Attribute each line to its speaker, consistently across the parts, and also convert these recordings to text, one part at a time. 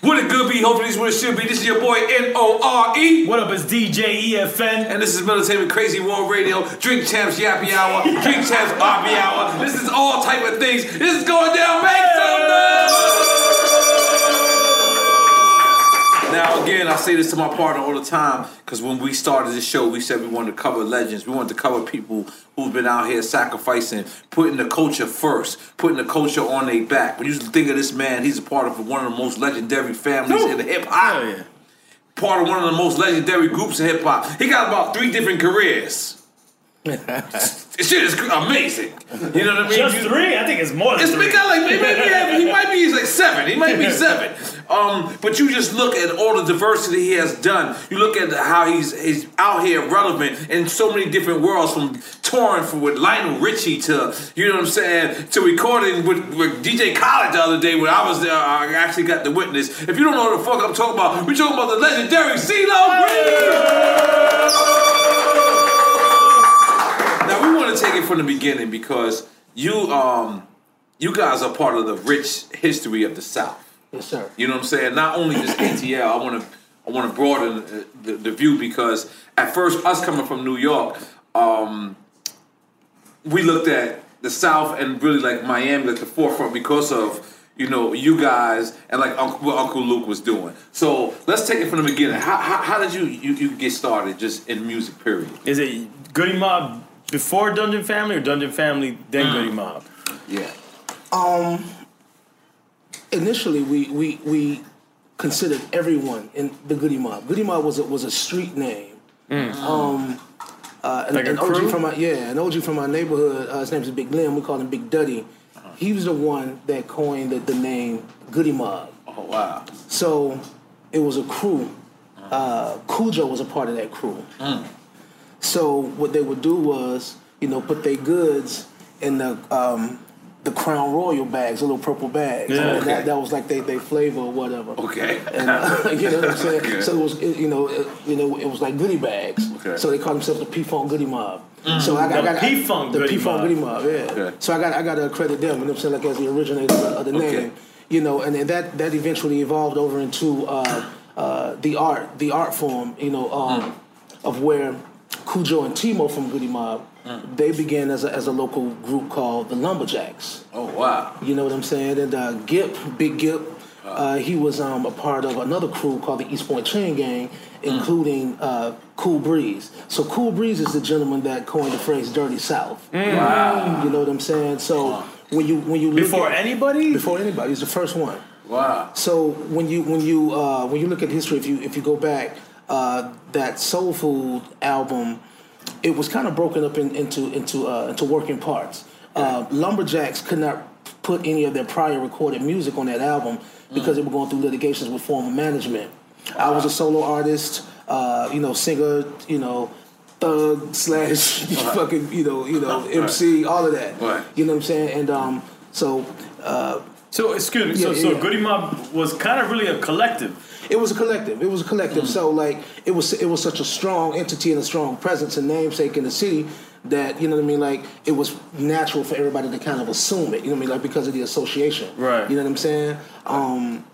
Speaker 1: What it good be? Hopefully, this is what it should be. This is your boy N-O-R-E.
Speaker 2: What up, it's DJ EFN?
Speaker 1: And this is Military Crazy War Radio, Drink Champs Yappy Hour, Drink Champs Bobby Hour. This is all type of things. This is going down. Make some noise! Now, again, I say this to my partner all the time because when we started this show, we said we wanted to cover legends. We wanted to cover people who've been out here sacrificing, putting the culture first, putting the culture on their back. When you think of this man, he's a part of one of the most legendary families in the hip hop.
Speaker 2: yeah.
Speaker 1: Part of one of the most legendary groups in hip hop. He got about three different careers. This shit is amazing. You know what I mean?
Speaker 2: Just three? I think it's more than
Speaker 1: it's
Speaker 2: three.
Speaker 1: got like maybe, maybe he might be he's like seven. He might be seven. Um, but you just look at all the diversity he has done. You look at how he's he's out here relevant in so many different worlds, from touring for with Lionel Richie to you know what I'm saying to recording with, with DJ Khaled the other day when I was there. I actually got to witness. If you don't know what the fuck I'm talking about, we're talking about the legendary CeeLo Green. Now we want to take it from the beginning because you um you guys are part of the rich history of the South.
Speaker 3: Yes, sir.
Speaker 1: You know what I'm saying? Not only just ATL. I want to I want to broaden uh, the, the view because at first us coming from New York, um, we looked at the South and really like Miami at the forefront because of you know you guys and like Uncle, what Uncle Luke was doing. So let's take it from the beginning. How, how, how did you, you you get started just in music? Period.
Speaker 2: Is it Goodie Mob before Dungeon Family or Dungeon Family then
Speaker 1: Mm.
Speaker 2: Goodie Mob?
Speaker 1: Yeah.
Speaker 3: Um, initially, we, we, we considered everyone in the Goodie Mob. Goodie Mob was a, was a street name. Um, uh, an,
Speaker 2: Like a
Speaker 3: an OG
Speaker 2: crew?
Speaker 3: from my yeah, an OG from my neighborhood. Uh, his name is Big Lim. We call him Big Duddy. He was the one that coined the, the name Goodie Mob.
Speaker 1: Oh wow.
Speaker 3: So it was a crew. Uh, Khujo was a part of that crew. So what they would do was, you know, put their goods in the um, the Crown Royal bags, the little purple bags.
Speaker 2: Yeah.
Speaker 1: Okay.
Speaker 3: that, that was like they, they flavor or whatever.
Speaker 1: Okay.
Speaker 3: And, uh, you know what I'm saying?
Speaker 1: Okay.
Speaker 3: So it was, it- you know, it, you know, it was like goodie bags.
Speaker 1: Okay.
Speaker 3: So they called themselves the P Funk Goodie Mob. So I got,
Speaker 2: The
Speaker 3: I got I-
Speaker 2: P-Funk
Speaker 3: the P Funk. Goodie Mob. Yeah.
Speaker 1: Okay.
Speaker 3: So I got I got to credit them. You know what I'm saying? Like as the originator of the
Speaker 1: Okay.
Speaker 3: name. You know, and then that that eventually evolved over into uh, uh, the art, the art form. You know, um,
Speaker 1: Mm.
Speaker 3: of where Khujo and T-Mo from Goodie Mob,
Speaker 1: Mm.
Speaker 3: they began as a, as a local group called the Lumberjacks.
Speaker 1: Oh wow.
Speaker 3: You know what I'm saying? And uh, Gipp, Big Gipp, uh, he was um, a part of another crew called the East Point Chain Gang, including uh, Cool Breeze. So Cool Breeze is the gentleman that coined the phrase "Dirty South."
Speaker 1: Wow.
Speaker 3: You know what I'm saying? So when you when you look
Speaker 2: Before
Speaker 3: at,
Speaker 2: anybody?
Speaker 3: before anybody, he's the first one.
Speaker 1: Wow.
Speaker 3: So when you when you uh, when you look at history, if you if you go back, uh, that Soul Food album, it was kind of broken up in, into into uh, into working parts. Uh, Lumberjacks could not put any of their prior recorded music on that album because they were going through litigations with former management. I was a solo artist, uh, you know, singer, you know, thug slash fucking, you know, you know, MC, all of that.
Speaker 1: Right.
Speaker 3: You know what I'm saying? And um, so uh,
Speaker 2: So excuse me. so
Speaker 3: Yeah,
Speaker 2: so
Speaker 3: yeah.
Speaker 2: Goodie Mob was kind of really a collective.
Speaker 3: It was a collective. It was a collective. So like it was it was such a strong entity and a strong presence and namesake in the city that you know what I mean. Like it was natural for everybody to kind of assume it. You know what I mean? Like because of the association.
Speaker 2: Right.
Speaker 3: You know what I'm saying? Um,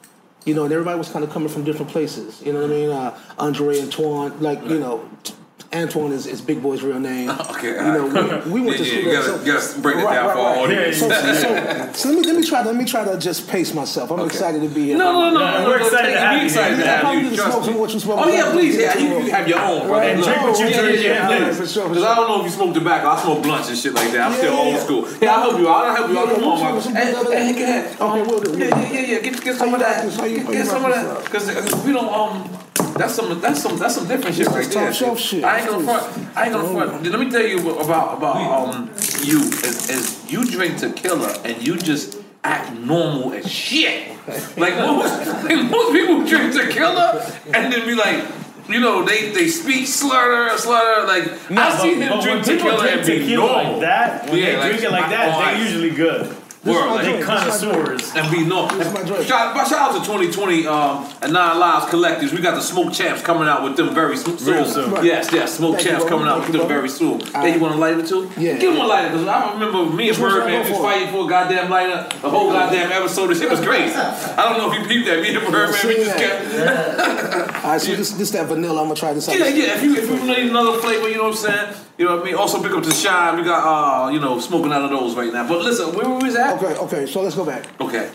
Speaker 3: you know, and everybody was kind of coming from different places. You know what I mean? Uh, Andre Antwan, like you know. t- Antwan is, is Big Boi's real name.
Speaker 1: Okay,
Speaker 3: you know,
Speaker 1: alright.
Speaker 3: we, we went
Speaker 1: Yeah,
Speaker 3: to
Speaker 1: yeah, you gotta- gotta break it down for our audience.
Speaker 3: So, so, so, so let me let me try let me try to just pace myself. I'm excited to be here.
Speaker 1: No, no, no,
Speaker 2: Yeah,
Speaker 1: no.
Speaker 2: we're excited to have you
Speaker 1: excited to have you. Trust me.
Speaker 3: what you smoke.
Speaker 1: Oh yeah, please. Yeah, you, you have your own.
Speaker 3: And
Speaker 2: drink what you drink,
Speaker 1: Yeah,
Speaker 2: yeah,
Speaker 1: yeah,
Speaker 3: for sure,
Speaker 1: Because. I don't know if you smoke tobacco. I smoke blunts and shit like that. I'm still old school. Yeah, I'll help you. I'll help you. out. Come on,
Speaker 3: we'll
Speaker 1: man.
Speaker 3: smoke some
Speaker 1: Hey, hey,
Speaker 3: other-
Speaker 1: go ahead.
Speaker 3: Okay, we'll do.
Speaker 1: Yeah, yeah, yeah, yeah. Get, get some of that.
Speaker 3: How you- how you
Speaker 1: Get some of that. Because we don't um. That's some. That's some. That's some different shit right there.
Speaker 3: shit.
Speaker 1: I ain't gonna front. I ain't gonna front. Let me tell you about about um you. Is, is you drink tequila and you just act normal as shit. Like most, like most people drink tequila and then be like. You know, they, they speak slur, slur, like I
Speaker 2: but-
Speaker 1: see him
Speaker 2: but
Speaker 1: drink
Speaker 2: when people
Speaker 1: tequila
Speaker 2: drink
Speaker 1: and be normal.
Speaker 2: like that, when
Speaker 1: Yeah,
Speaker 2: they
Speaker 1: like,
Speaker 2: drink it like that, they're usually good.
Speaker 1: Word,
Speaker 3: my
Speaker 1: like.
Speaker 2: They connoisseurs.
Speaker 1: and be normal.
Speaker 3: That's my drink.
Speaker 1: Shout, shout out to 2020 um, and Nine Lives Collectives. We got the Smoke Champs coming out with them very soon.
Speaker 2: Real soon.
Speaker 3: Right.
Speaker 1: Yes, yes, Smoke
Speaker 3: Thank
Speaker 1: Champs
Speaker 3: brother.
Speaker 1: coming out
Speaker 3: Thank
Speaker 1: with
Speaker 3: you,
Speaker 1: them
Speaker 3: brother.
Speaker 1: very soon.
Speaker 3: All
Speaker 1: Hey, you
Speaker 3: right.
Speaker 1: want a lighter too?
Speaker 3: Yeah.
Speaker 1: Give him a lighter because I remember me and
Speaker 3: Which one should
Speaker 1: Birdman
Speaker 3: go
Speaker 1: was fighting for a goddamn lighter. The whole goddamn episode. This shit was crazy. I don't know if you peeped that. Me and Birdman, we just
Speaker 3: that.
Speaker 1: kept.
Speaker 3: All right, so this this that vanilla. I'm gonna try this out.
Speaker 1: Yeah, yeah. If you if you need another flavor, you know what I'm saying. You know what I mean. Also pick up the shine. We got uh you know smoking out of those right now. But listen, where were we at?
Speaker 3: Okay, okay. So let's go back.
Speaker 1: Okay.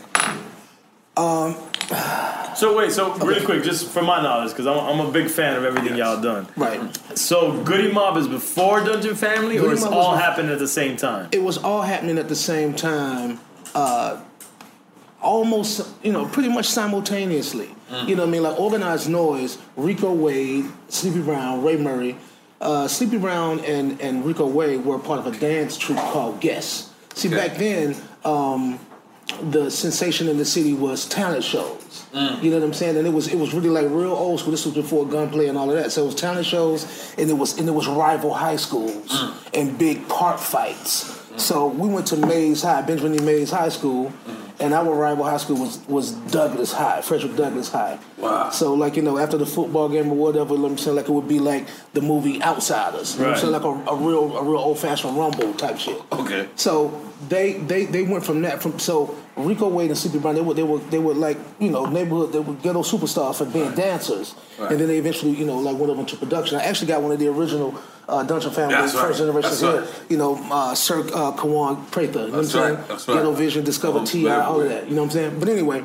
Speaker 1: Um.
Speaker 2: So wait, so really quick, just for my knowledge, because I'm, I'm a big fan of everything y'all done.
Speaker 3: Right.
Speaker 2: So Goodie Mob is before Dungeon Family, or it's
Speaker 3: Mob was
Speaker 2: all
Speaker 3: bef-
Speaker 2: happening at the same time?
Speaker 3: It was all happening at the same time. Uh, almost, you know, pretty much simultaneously. You know what I mean? Like Organized Noise, Rico Wade, Sleepy Brown, Ray Murray. Uh, Sleepy Brown and, and Rico Wade were part of a dance troupe called Guess. See,
Speaker 1: Okay.
Speaker 3: back then, um, the sensation in the city was talent shows. You know what I'm saying? And it was it was really like real old school. This was before gunplay and all of that. So it was talent shows, and it was and it was rival high schools and big park fights. So we went to Mays High, Benjamin E. Mays High School, and our rival high school was was Douglas High, Frederick Douglass High.
Speaker 1: Wow.
Speaker 3: So like you know, after the football game or whatever, let me say like it would be like the movie Outsiders. You know what I'm saying? Like a, a real a real old fashioned rumble type shit.
Speaker 1: Okay.
Speaker 3: So they they they went from that from so Rico Wade and Sleepy Brown they were they were they were like you know neighborhood they were ghetto superstars for being dancers
Speaker 1: Right.
Speaker 3: and then they eventually you know like went up into production. I actually got one of the original uh, Dungeon family
Speaker 1: That's right.
Speaker 3: first generation here.
Speaker 1: right.
Speaker 3: You know uh, Sir uh, Kawan Prather. You know
Speaker 1: That's
Speaker 3: what I'm
Speaker 1: right.
Speaker 3: saying?
Speaker 1: That's right.
Speaker 3: Ghetto Vision, Discover
Speaker 1: Oh,
Speaker 3: Ti, all of that. You know what I'm saying? But anyway,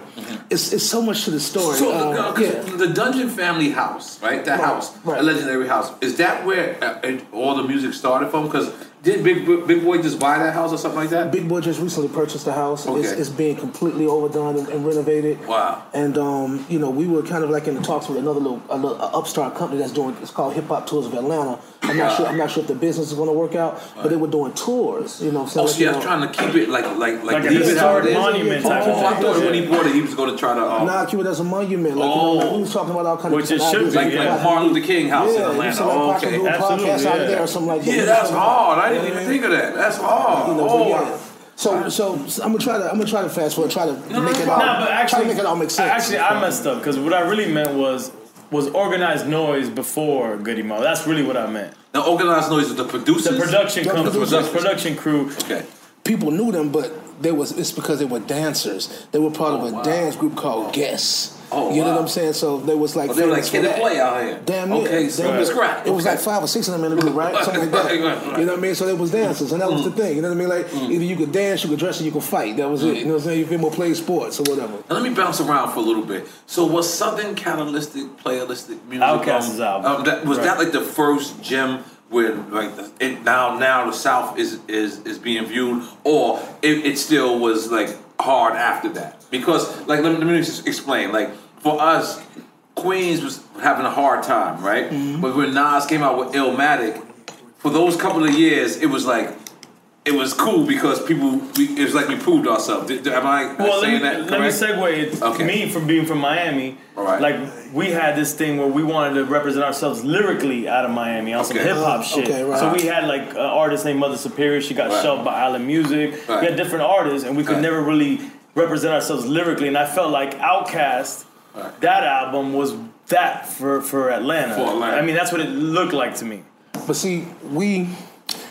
Speaker 3: it's it's so much to the story.
Speaker 1: So
Speaker 3: Um,
Speaker 1: uh,
Speaker 3: yeah.
Speaker 1: the Dungeon Family house, right? That house,
Speaker 3: right.
Speaker 1: a legendary house. Is that where uh, it, all the music started from? Because did Big Big Boi just buy that house or something like that?
Speaker 3: Big Boi just recently purchased the house. It's,
Speaker 1: Okay.
Speaker 3: it's being completely overdone and, and renovated.
Speaker 1: Wow.
Speaker 3: And um, you know, we were kind of like in the talks with another little, a little upstart company that's doing. It's called Hip Hop Tours of Atlanta. I'm not sure. I'm not sure if the business is going to work out, but they were doing tours. You know, what I'm
Speaker 1: Oh,
Speaker 3: saying?
Speaker 1: see,
Speaker 3: Like,
Speaker 1: I was trying to keep it like like like,
Speaker 2: Like a
Speaker 1: leave it how it
Speaker 2: historic monument
Speaker 1: Oh,
Speaker 2: type
Speaker 1: I
Speaker 2: thing.
Speaker 1: thought when he bought it, he was going to try to. Um,
Speaker 3: Nah, keep it as a monument. Like, you know, like, we was talking about all kind
Speaker 2: Which
Speaker 3: of
Speaker 2: it should
Speaker 3: ideas
Speaker 2: be,
Speaker 1: like,
Speaker 2: yeah.
Speaker 1: like Martin Luther King house
Speaker 3: yeah,
Speaker 1: in Atlanta.
Speaker 3: said, like,
Speaker 1: Oh, okay.
Speaker 2: Absolutely,
Speaker 3: podcast out there or something like that.
Speaker 1: Yeah, that's hard. I didn't even think of that. That's hard.
Speaker 3: You know,
Speaker 1: oh.
Speaker 3: So, so, so I'm gonna try to, I'm gonna try to fast forward, try to
Speaker 1: no,
Speaker 3: make it all,
Speaker 2: Nah, but
Speaker 3: try
Speaker 2: actually,
Speaker 3: to make it all make sense.
Speaker 2: Actually, I messed up because what I really meant was was organized noise before Goodie Mob. That's really what I meant.
Speaker 1: The organized noise is the producers.
Speaker 2: The production
Speaker 3: The
Speaker 2: company, the production crew.
Speaker 1: Okay.
Speaker 3: people knew them, but they was it's because they were dancers. They were part of a oh,
Speaker 1: wow.
Speaker 3: dance group called Guess.
Speaker 1: Oh,
Speaker 3: you know what I'm saying? So they was like
Speaker 1: Oh, they were like
Speaker 3: famous
Speaker 1: kid
Speaker 3: for
Speaker 1: and play out here.
Speaker 3: Damn near.
Speaker 1: Okay, so
Speaker 3: Damn
Speaker 1: it's
Speaker 3: near.
Speaker 1: crack.
Speaker 3: It was
Speaker 1: Okay.
Speaker 3: like five or six of them in the group, right? Something like that.
Speaker 1: Right, right, right.
Speaker 3: You know what I mean? So they was dancers, and that was the thing. You know what I mean? Like either you could dance, you could dress, or you could fight. That was it. You know what I'm saying? You feel more play sports or whatever.
Speaker 1: Now let me bounce around for a little bit. So was Southern Catalytic Playalistic music?
Speaker 2: Outkast's
Speaker 1: um,
Speaker 2: album.
Speaker 1: Um, that, was that like the first gem where like the- it, now now the South is is is being viewed, or it, it still was like hard after that? Because like let me, let me just explain. Like for us, Queens was having a hard time, right?
Speaker 3: Mm-hmm.
Speaker 1: But when Nas came out with Illmatic, for those couple of years, it was like. It was cool because people. We, it was like we proved ourselves. Did- Am I
Speaker 2: Well,
Speaker 1: saying
Speaker 2: let me,
Speaker 1: that
Speaker 2: let me segue it.
Speaker 1: Okay.
Speaker 2: Me from being from Miami,
Speaker 1: All right.
Speaker 2: like we had this thing where we wanted to represent ourselves lyrically out of Miami on some hip hop
Speaker 3: Uh,
Speaker 2: shit.
Speaker 3: okay, right.
Speaker 2: So we had like an artist named Mother Superior. She got
Speaker 1: Right.
Speaker 2: shelved by Island Music.
Speaker 1: Right.
Speaker 2: We had different artists, and we could
Speaker 1: Right.
Speaker 2: never really represent ourselves lyrically, and I felt like Outkast,
Speaker 1: Right.
Speaker 2: That album was that for for Atlanta.
Speaker 1: For Atlanta.
Speaker 2: I mean, that's what it looked like to me.
Speaker 3: But see, we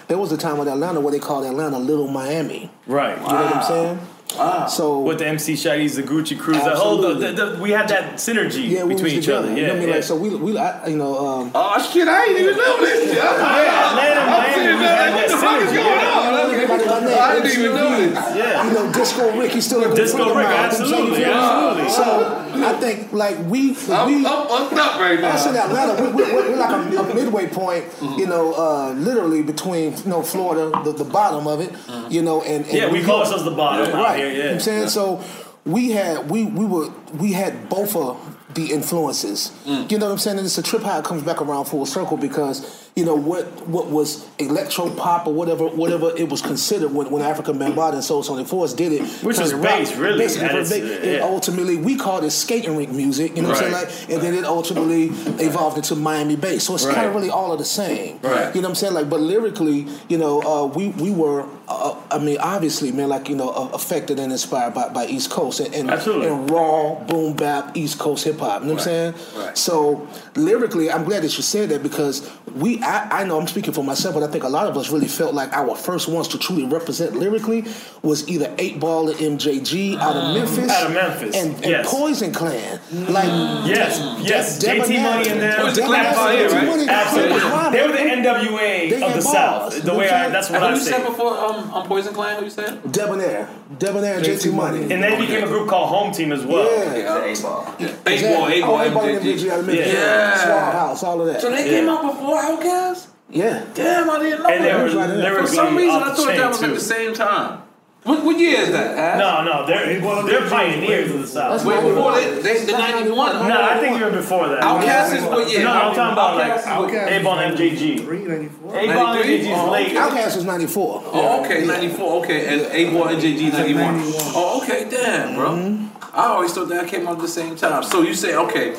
Speaker 3: there was a time with Atlanta where they called Atlanta Little Miami.
Speaker 2: Right.
Speaker 3: You know what I'm saying?
Speaker 1: Wow.
Speaker 3: So
Speaker 2: With the MC Shy Ds, the Gucci Crews, the whole, the, the, the, we had that synergy
Speaker 3: yeah, we
Speaker 2: between each
Speaker 3: together.
Speaker 2: other.
Speaker 3: You
Speaker 2: Yeah,
Speaker 3: know what I mean?
Speaker 2: yeah.
Speaker 3: Like, so we, we, I, you know, um,
Speaker 1: Oh shit! I didn't even know this. shit.
Speaker 2: Yeah, Atlanta,
Speaker 1: I'm
Speaker 2: Miami,
Speaker 1: sitting
Speaker 2: we
Speaker 1: there
Speaker 2: had
Speaker 1: like, what the fuck is going
Speaker 2: yeah.
Speaker 1: on?
Speaker 3: Everybody by name,
Speaker 1: I didn't even know this.
Speaker 2: Yeah.
Speaker 3: you know, Disco Rick, he's still a good
Speaker 2: Disco Rick,
Speaker 3: mine. You know what I'm saying?
Speaker 2: absolutely,
Speaker 3: You
Speaker 2: absolutely.
Speaker 3: So I think like we,
Speaker 1: I'm,
Speaker 3: we
Speaker 1: I'm fucked up right
Speaker 3: us in
Speaker 1: now.
Speaker 3: Atlanta, we, we, we're, we're like a, a midway point, you know, uh, literally between you know Florida, the, the bottom of it, you know, and, and
Speaker 2: Yeah, we
Speaker 3: New
Speaker 2: call
Speaker 3: York.
Speaker 2: ourselves the bottom out here.
Speaker 3: You know what I'm saying so. We had we we were we had both of the influences. Mm. You know what I'm saying? And it's a trip how it comes back around full circle because you know what what was electro pop or whatever whatever it was considered when, when Afrika Bambaataa and Soulsonic Force did it,
Speaker 2: Which was bass, really,
Speaker 3: Basically,
Speaker 2: at
Speaker 3: for
Speaker 2: its-
Speaker 3: ba- and ultimately we called it skating rink music. You know what I'm saying? Like, and then it ultimately evolved into Miami bass. So it's kind of really all of the same.
Speaker 1: Right.
Speaker 3: You know what I'm saying? Like, but lyrically, you know, uh, we we were, uh, I mean, obviously, man, like you know, uh, affected and inspired by, by East Coast and and, and raw boom bap East Coast hip hop. You know what I'm saying?
Speaker 1: Right.
Speaker 3: So lyrically, I'm glad that you said that because we, I, I know I'm speaking for myself, but I think a lot of us really felt like our first ones to truly represent lyrically was either Eight Ball or MJG out of Memphis,
Speaker 2: Mm. Out of Memphis,
Speaker 3: and, and
Speaker 2: yes.
Speaker 3: Poison Clan, like
Speaker 2: Yes, yes.
Speaker 3: De-
Speaker 2: JT Money in there.
Speaker 1: Poison Clan
Speaker 2: Absolutely.
Speaker 1: right?
Speaker 2: Absolutely.
Speaker 3: Absolutely.
Speaker 2: They were the NWA
Speaker 3: They
Speaker 2: of the. South. The way I, that's what I
Speaker 1: you said before um, on Poison Clan? Who you said?
Speaker 3: Debonair, Debonair, and JT Money.
Speaker 2: And then became a group called Home Team as well.
Speaker 3: Yeah.
Speaker 1: Eight ball. Eight ball. Eight
Speaker 3: Oh,
Speaker 1: ball.
Speaker 3: Eight Ball
Speaker 1: MJG.
Speaker 3: MJG out of Memphis.
Speaker 1: Yeah.
Speaker 3: Small House, all of that.
Speaker 1: So they came out before Outkast?
Speaker 3: yeah.
Speaker 1: Damn, I didn't know
Speaker 2: And they
Speaker 1: that.
Speaker 2: were
Speaker 3: right there.
Speaker 1: For some reason, I thought that was
Speaker 2: too.
Speaker 1: at the same time. What, what year is that? Ash?
Speaker 2: No, no, they're they're pioneers of the South.
Speaker 1: Wait, before they, they, the 91.
Speaker 2: No, I think even before that.
Speaker 1: Outkast is what year?
Speaker 2: No, I'm talking about like
Speaker 1: Outkast is what-
Speaker 2: A-Ball and MJG.
Speaker 4: 394.
Speaker 2: A-Ball and
Speaker 1: 93?
Speaker 2: MJG is
Speaker 1: Oh,
Speaker 2: late.
Speaker 1: okay.
Speaker 3: Outkast was 94.
Speaker 1: Oh, okay, 94. Okay, and A Boy and JG 91. Oh, okay, damn, bro. Mm-hmm. I always thought that came out at the same time. So you say, okay,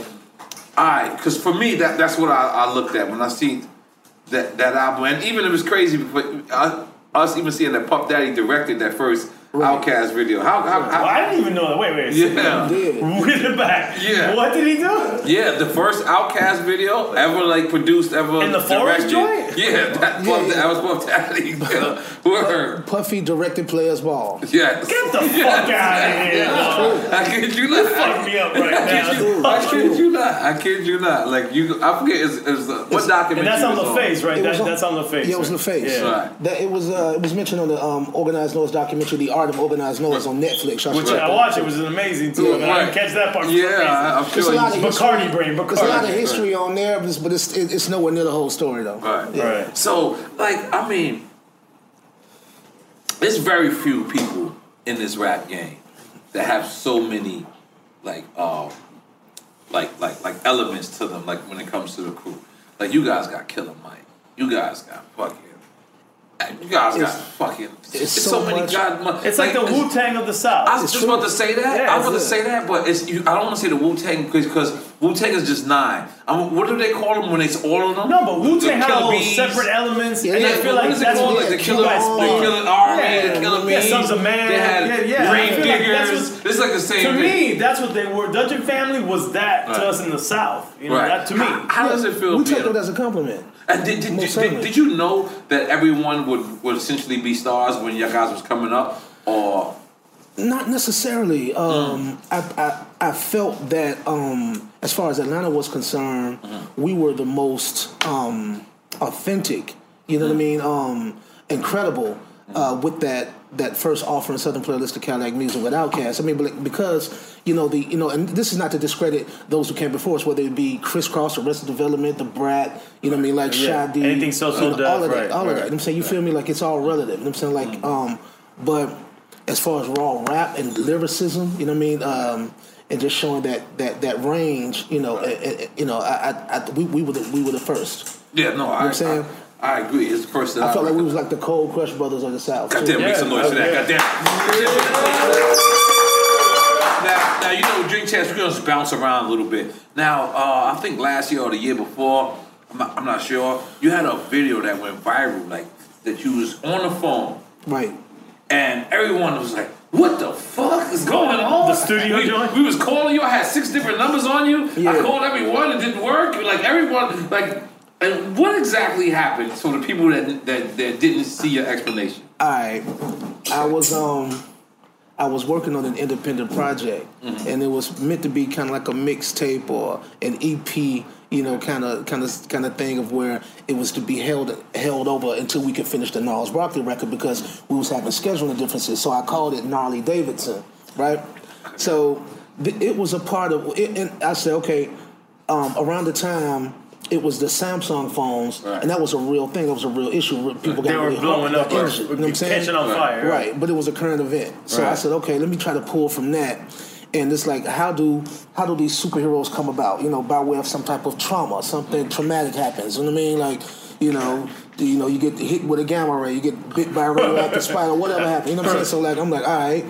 Speaker 1: all right, because for me, that that's what I, I looked at when I see that that album. And even if was crazy, but uh, us even seeing that Puff Daddy directed that first Outkast video. How, how,
Speaker 2: Well, I didn't even know that. Wait, wait.
Speaker 1: yeah.
Speaker 3: Did.
Speaker 2: Read it back.
Speaker 1: Yeah.
Speaker 2: What did he do?
Speaker 1: Yeah, the first Outkast video ever like produced ever
Speaker 2: In the forest
Speaker 1: directed.
Speaker 2: joint?
Speaker 1: Yeah, that,
Speaker 3: Yeah,
Speaker 1: Puff,
Speaker 3: yeah.
Speaker 1: that was Puff Daddy. Yeah. Word.
Speaker 3: Puffy directed Players Ball.
Speaker 1: Yes.
Speaker 2: Get the fuck out of here. dog.
Speaker 1: I kid you not.
Speaker 2: Fuck me up right
Speaker 1: I kid you,
Speaker 2: now.
Speaker 1: I kid you not. I kid you not. Like you, I forget. It's, it's, uh, what documentary?
Speaker 2: And that's on
Speaker 1: was
Speaker 2: the face, right?
Speaker 3: It
Speaker 2: That,
Speaker 3: was on-
Speaker 2: that's on the face.
Speaker 3: Yeah, it was
Speaker 2: right?
Speaker 3: the face.
Speaker 2: Yeah.
Speaker 1: Right.
Speaker 3: That it was uh, it was mentioned on the um, Organized Noise documentary, The Art of Organized Noise on Netflix. I
Speaker 2: Which
Speaker 3: should-
Speaker 2: I watched. It was an amazing too.
Speaker 3: Yeah,
Speaker 2: I, mean, I didn't catch that part.
Speaker 1: Yeah, I, I'm
Speaker 3: There's
Speaker 1: sure.
Speaker 3: a lot of history.
Speaker 2: Bacardi brain.
Speaker 3: There's a lot of
Speaker 2: Bacardi.
Speaker 3: history on there, but it's, it's it's nowhere near the whole story though.
Speaker 1: Right.
Speaker 3: Yeah.
Speaker 2: Right.
Speaker 1: So, like, I mean, there's very few people in this rap game that have so many, like, uh, like, like, like elements to them. Like when it comes to the crew, like you guys got Killer Mike, you guys got fucking, you guys got
Speaker 3: It's-
Speaker 1: fucking. It's,
Speaker 3: it's
Speaker 1: so,
Speaker 3: so
Speaker 1: many
Speaker 3: much-
Speaker 1: god.
Speaker 2: It's like the
Speaker 1: it's-
Speaker 2: Wu Tang of the South.
Speaker 1: I was just
Speaker 3: true.
Speaker 1: about to say that.
Speaker 2: Yeah,
Speaker 1: I was about to say that, but it's you, I don't want to say the Wu Tang because Wu Tang is just nine. I mean, what do they call them when it's all of them?
Speaker 2: no, but Wu Tang had
Speaker 1: Killer
Speaker 2: all those
Speaker 1: Bees.
Speaker 2: separate elements,
Speaker 3: Yeah,
Speaker 2: and
Speaker 3: yeah,
Speaker 2: I feel
Speaker 1: what
Speaker 2: like
Speaker 1: is it
Speaker 2: that's
Speaker 1: called?
Speaker 2: what
Speaker 1: Like the
Speaker 2: you
Speaker 1: killer,
Speaker 2: guys
Speaker 1: the
Speaker 2: spawned.
Speaker 1: killer army,
Speaker 2: Yeah.
Speaker 1: the killer
Speaker 2: Yeah,
Speaker 1: bees.
Speaker 2: Sunz of Man.
Speaker 1: They had
Speaker 2: Yeah, yeah. I
Speaker 1: grave
Speaker 2: feel like that's
Speaker 1: diggers.
Speaker 2: what-
Speaker 1: it's like the same.
Speaker 2: To
Speaker 1: thing.
Speaker 2: me, that's what they were. Dungeon Family was that
Speaker 1: Right.
Speaker 2: to us in the South. You know,
Speaker 1: right?
Speaker 2: that to me.
Speaker 1: how, how does it feel?
Speaker 3: We
Speaker 1: being-
Speaker 3: take as a compliment.
Speaker 1: and did, did,
Speaker 3: most
Speaker 1: did, did you know that everyone would, would essentially be stars when your guys was coming up, or
Speaker 3: Not necessarily. Um, I, I I felt that um, as far as Atlanta was concerned, we were the most um, authentic. You know what I mean? Um, incredible uh, with that that first offer in Southernplayalisticadillacmuzik with Outkast. I mean, but because you know the you know, and this is not to discredit those who came before us, whether it be Kris Kross, Arrested Development, Da Brat. You know what I mean? Like
Speaker 2: Yeah.
Speaker 3: Shadi,
Speaker 2: Anything So So
Speaker 3: you know, all of that,
Speaker 2: right,
Speaker 3: all of
Speaker 2: right.
Speaker 3: that. You know what I'm saying you feel me? Like it's all relative. You know what I'm saying? Like, um, but as far as raw rap and lyricism, you know what I mean, um, and just showing that that that range, you know, eh, you know, I, I, I we, we were the, we were the first.
Speaker 1: yeah? No, I,
Speaker 3: I'm saying?
Speaker 1: I, I agree. It's the first that
Speaker 3: I felt like we was like the Cold Crush Brothers of the South. too.
Speaker 1: Goddamn, make some noise for that. Goddamn. Now, now you know, drink chats. We're gonna just bounce around a little bit. Now, uh, I think last year or the year before, I'm not, I'm not sure. You had a video that went viral, like that you was on the phone
Speaker 3: Right.
Speaker 1: And everyone was like, what the fuck is going on?
Speaker 2: The studio
Speaker 1: we,
Speaker 2: joint?
Speaker 1: we was calling you. I had six different numbers on you. I
Speaker 3: Yeah.
Speaker 1: called everyone. It didn't work. Like everyone, like, and what exactly happened? So the people that that, that didn't see your explanation.
Speaker 3: All right, I was um, I was working on an independent project, and it was meant to be kind of like a mixtape or an EP, you know, kind of kind of kind of thing of where it was to be held held over until we could finish the Gnarls Barkley record because we was having scheduling differences. So I called it Gnarly Davidson, right? So th- it was a part of it, and I said, okay, um, around the time. It was the Samsung phones,
Speaker 1: Right.
Speaker 3: and that was a real thing. That was a real issue. People got
Speaker 2: They were
Speaker 3: really
Speaker 2: blowing up
Speaker 3: injured, you know what I'm saying?
Speaker 2: catching on fire.
Speaker 3: Right, but it was a current event. So I said, okay, let me try to pull from that. And it's like, how do how do these superheroes come about? You know, by way of some type of trauma, something traumatic happens. You know what I mean? Like, you know, you know, you get hit with a gamma ray, you get bit by a radioactive spider, whatever happens. You know what I'm saying? So like, I'm like, all right,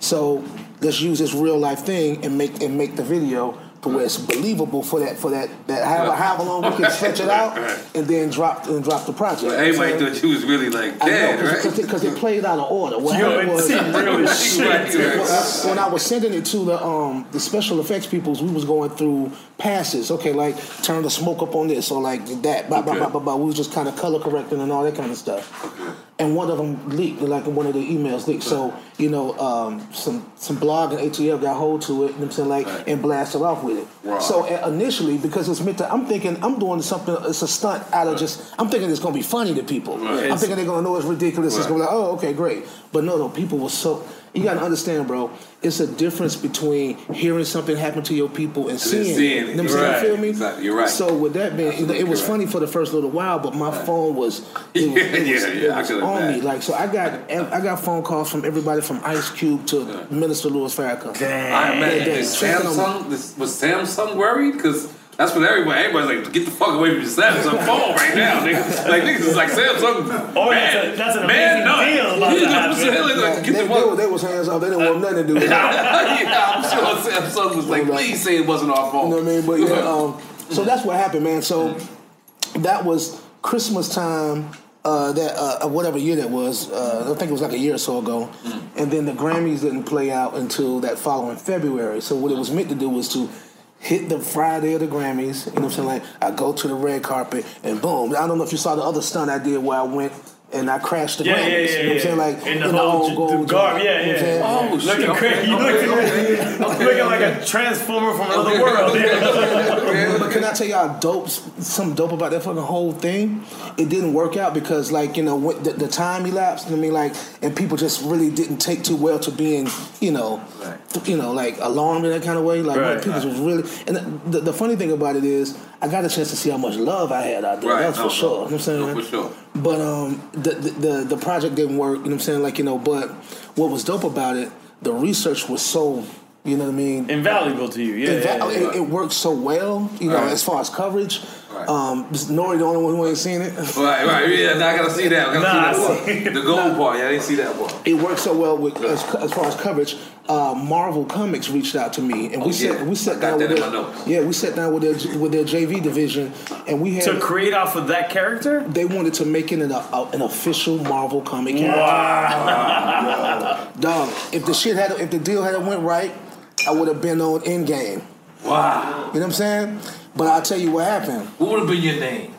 Speaker 3: so let's use this real life thing and make and make the video to where it's believable for that for that that however, however long we can stretch it out and then drop and drop the project.
Speaker 1: Everybody
Speaker 3: You know what saying?
Speaker 1: thought you was really like
Speaker 3: I
Speaker 1: dead,
Speaker 3: know,
Speaker 1: right?
Speaker 3: because it, played out of order. What happened was,
Speaker 2: seemed real as shit.
Speaker 1: Right, right.
Speaker 3: when I, when I was sending it to the um the special effects peoples, we was going through passes. Okay, like turn the smoke up on this or like that. Blah, blah,
Speaker 1: Okay.
Speaker 3: blah, blah, blah. We was just kind of color correcting and all that kind of stuff. And one of them leaked, like one of the emails leaked. So you know, um, some some blog and ATL got hold to it. You know I'm saying, like,
Speaker 1: Right.
Speaker 3: and blasted off with it.
Speaker 1: Wow.
Speaker 3: So uh, initially, because it's meant to, I'm thinking I'm doing something. It's a stunt out of just. I'm thinking it's gonna be funny to people.
Speaker 1: Right.
Speaker 3: I'm thinking they're gonna know it's ridiculous. It's gonna be like, oh, okay, great. But no, no, people were so. You gotta understand, bro. It's a difference between hearing something happen to your people and seeing,
Speaker 1: seeing
Speaker 3: it.
Speaker 1: it.
Speaker 3: You know what I'm saying?
Speaker 1: Right.
Speaker 3: Feel me?
Speaker 1: Exactly. You're right.
Speaker 3: So with that being, you it was
Speaker 1: Correct.
Speaker 3: funny for the first little while, but my phone was, it was,
Speaker 1: Yeah,
Speaker 3: was,
Speaker 1: yeah, yeah,
Speaker 3: was on
Speaker 1: that.
Speaker 3: me. Like so, I got I got phone calls from everybody from Ice Cube to Minister Louis Farrakhan.
Speaker 1: I
Speaker 2: Damn.
Speaker 1: imagine
Speaker 3: Yeah,
Speaker 1: is
Speaker 3: yeah.
Speaker 1: Samsung this, was Samsung worried because that's what everybody everybody's like get the fuck away from your Samsung phone right now. Nigga. Like niggas is like Samsung.
Speaker 2: Oh,
Speaker 1: man,
Speaker 2: that's a- that's an
Speaker 1: man,
Speaker 2: amazing
Speaker 1: no.
Speaker 2: deal about
Speaker 1: Yeah,
Speaker 2: to
Speaker 1: like, what's the
Speaker 2: happen.
Speaker 1: hell?
Speaker 3: They,
Speaker 1: the fuck.
Speaker 3: were- they was hands off. They didn't want nothing to do with it.
Speaker 1: yeah, I'm sure Samsung was like, please say it wasn't our fault.
Speaker 3: You know what I mean? But yeah, um, so that's what happened, man. So that was Christmas time. Uh, that uh, whatever year that was, uh, I think it was like a year or so ago, and then the Grammys didn't play out until that following February. So what it was meant to do was to hit the Friday of the Grammys. You know what I'm saying? Like I go to the red carpet and boom. I don't know if you saw the other stunt I did where I went and I crashed the
Speaker 2: Yeah,
Speaker 3: Grammys.
Speaker 2: yeah, yeah,
Speaker 3: you know what I'm saying? Like
Speaker 2: In the whole
Speaker 3: old
Speaker 2: j-
Speaker 3: gold
Speaker 2: the garb,
Speaker 3: joint,
Speaker 2: yeah,
Speaker 3: you know
Speaker 2: yeah.
Speaker 3: saying?
Speaker 1: Oh,
Speaker 2: Looking
Speaker 1: shit.
Speaker 2: crazy. You looking, looking like a transformer from another world.
Speaker 3: But can I tell y'all dope, something dope about that fucking whole thing? It didn't work out because, like, you know, the, the time elapsed. I mean, like, and people just really didn't take too well to being, you know, you know, like alarmed in that kind of way. Like,
Speaker 2: Right.
Speaker 3: people was really. And the, the funny thing about it is, I got a chance to see how much love I had out there.
Speaker 1: Right,
Speaker 3: That's
Speaker 1: no,
Speaker 3: for
Speaker 1: no.
Speaker 3: sure. You know what I'm saying?
Speaker 1: No, for sure.
Speaker 3: But um, the, the the the project didn't work. You know what I'm saying? Like, you know, but what was dope about it, the research was so. You know what I mean?
Speaker 2: Invaluable to you. Yeah.
Speaker 3: It,
Speaker 2: yeah, yeah.
Speaker 3: it, it works so well, you know,
Speaker 1: Right.
Speaker 3: as far as coverage.
Speaker 1: Right.
Speaker 3: Um, Nori the only one who ain't seen it.
Speaker 1: Right, right, yeah, I gotta see that. I gotta
Speaker 2: Nah,
Speaker 1: see
Speaker 2: I
Speaker 1: that
Speaker 2: see.
Speaker 1: The gold part, yeah, I didn't see that part.
Speaker 3: It works so well with as, as far as coverage. Uh, Marvel Comics reached out to me, and we
Speaker 1: Oh,
Speaker 3: sat
Speaker 1: yeah.
Speaker 3: we
Speaker 1: I
Speaker 3: sat down with their, yeah we sat down with their with their JV division, and we had
Speaker 2: To create off of that character?
Speaker 3: they wanted to make it an, a, an official Marvel comic character.
Speaker 2: Wow.
Speaker 3: Dog, if the shit had if the deal had went right, I would have been on Endgame.
Speaker 1: Wow.
Speaker 3: You know what I'm saying? But I'll tell you what happened.
Speaker 1: What would have been your name?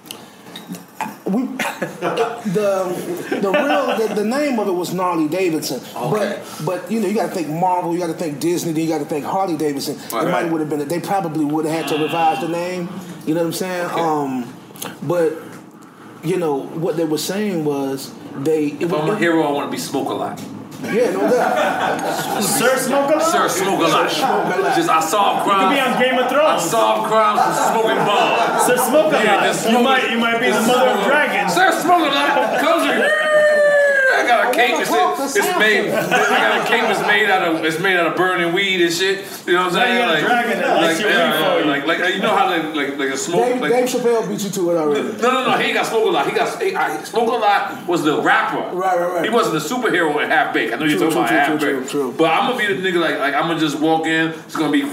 Speaker 3: we the the real the, the name of it was Gnarly Davidson.
Speaker 1: Okay.
Speaker 3: But but you know you got to think Marvel, you got to think Disney, then you got to think Harley Davidson.
Speaker 1: Right,
Speaker 3: it might would have been they probably would have had to revise the name. You know what I'm saying?
Speaker 1: Okay.
Speaker 3: Um, but you know what they were saying was they it
Speaker 1: If I'm a hero, I want to be Smoke a Lot.
Speaker 3: Yeah no doubt.
Speaker 2: Sir Smoke?
Speaker 1: Sir Smoke. Just I solve
Speaker 2: You could be on Game of Thrones.
Speaker 1: I
Speaker 2: Thrones.
Speaker 1: solve crimes with smoking bombs.
Speaker 2: Sir Smoke
Speaker 1: Yeah, just
Speaker 2: You might, you might be the
Speaker 1: just
Speaker 2: mother of dragons.
Speaker 1: Sir Smoke a Lot comes in. I got a cape and
Speaker 3: talk.
Speaker 1: It's made. I got a cape that's made out of. It's made out of burning weed and shit. You know what I'm saying?
Speaker 2: got a dragon that
Speaker 1: like,
Speaker 2: you
Speaker 1: yeah,
Speaker 2: weed for
Speaker 1: yeah,
Speaker 2: you.
Speaker 1: like, like, you know how like, like, like a smoke.
Speaker 3: Dave,
Speaker 1: like,
Speaker 3: Dave Chappelle beat you to it already.
Speaker 1: No, no, no. He ain't got Smoke a Lot. He got he, I, Smoke a Lot was the rapper.
Speaker 3: Right, right, right.
Speaker 1: He wasn't a superhero in Half Baked. I know you're
Speaker 3: True,
Speaker 1: talking
Speaker 3: true,
Speaker 1: about
Speaker 3: true,
Speaker 1: Half
Speaker 3: true,
Speaker 1: Baked.
Speaker 3: true, true.
Speaker 1: But I'm gonna be the nigga like like I'm gonna just walk in. It's gonna be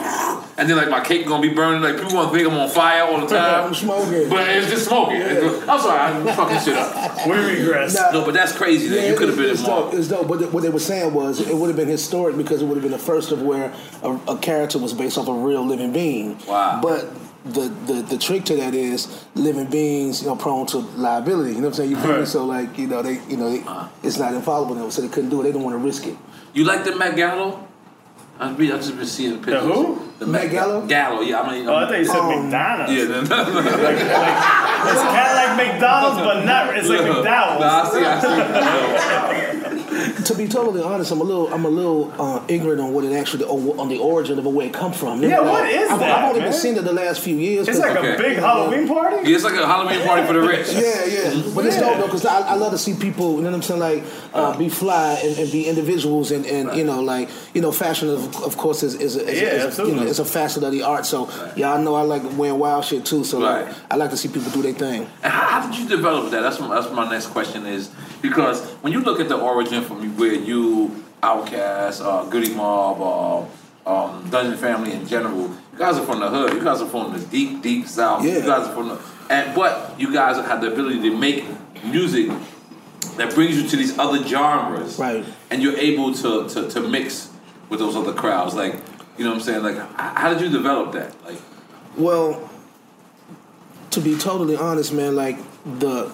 Speaker 1: and then like my cake gonna be burning. Like people gonna think I'm on fire all the time.
Speaker 3: I'm smoking.
Speaker 1: But it's just smoking. I'm sorry, I'm fucking shit up.
Speaker 2: We regress.
Speaker 3: Nah,
Speaker 1: No, but that's crazy. That
Speaker 3: Yeah,
Speaker 1: you could have been
Speaker 3: it's dope. It's dope. But what they were saying was it would have been historic because it would have been the first of where a, a character was based off a real living being.
Speaker 1: Wow.
Speaker 3: But the, the the trick to that is living beings, you know, prone to liability. You know what I'm saying? You?
Speaker 2: Right.
Speaker 3: So like, you know, they, you know, they,
Speaker 1: Uh-huh.
Speaker 3: it's not infallible. Now, so they couldn't do it. They didn't want to risk it.
Speaker 1: You like the Met Gala? I've been, I've just been seeing pictures.
Speaker 2: who?
Speaker 1: The
Speaker 3: Met Gala?
Speaker 1: Gala, yeah. I mean,
Speaker 2: Oh, I thought you said
Speaker 3: Um,
Speaker 2: McDonald's.
Speaker 1: yeah. no, no, no.
Speaker 2: Like, like, it's kind of like McDonald's, but not. It's like McDowell's.
Speaker 1: Nah, I see, I see.
Speaker 3: To be totally honest, I'm a little, I'm a little uh, ignorant on what it actually, on the origin of where it come from.
Speaker 2: Yeah, what is
Speaker 3: I've,
Speaker 2: that,
Speaker 3: I've only
Speaker 2: man?
Speaker 3: been seeing it the last few years.
Speaker 2: It's
Speaker 3: 'cause-
Speaker 2: like
Speaker 1: Okay.
Speaker 2: a big Halloween party.
Speaker 1: Yeah, it's like a Halloween party for the rich.
Speaker 3: Yeah, yeah. But it's
Speaker 2: Yeah.
Speaker 3: dope though, because I, I love to see people, you know what I'm saying, like uh, be fly and, and be individuals, and, and you know, like you know, fashion of, of course is is, a, is,
Speaker 2: Yeah,
Speaker 3: a, is a-
Speaker 2: absolutely.
Speaker 3: you know, it's a facet of the art. So y'all know I like wearing wild shit too. So like, I like to see people do their thing.
Speaker 1: And how, how did you develop that? That's my, that's my next question is because when you look at the origin from where you, Outkast, uh, Goodie Mob, uh, um, Dungeon Family in general, you guys are from the hood. You guys are from the deep, deep south. You guys are from the and but you guys have the ability to make music that brings you to these other genres,
Speaker 3: Right.
Speaker 1: And you're able to to, to mix with those other crowds, like you know what I'm saying. Like, how did you develop that? Like,
Speaker 3: Well, to be totally honest, man, like the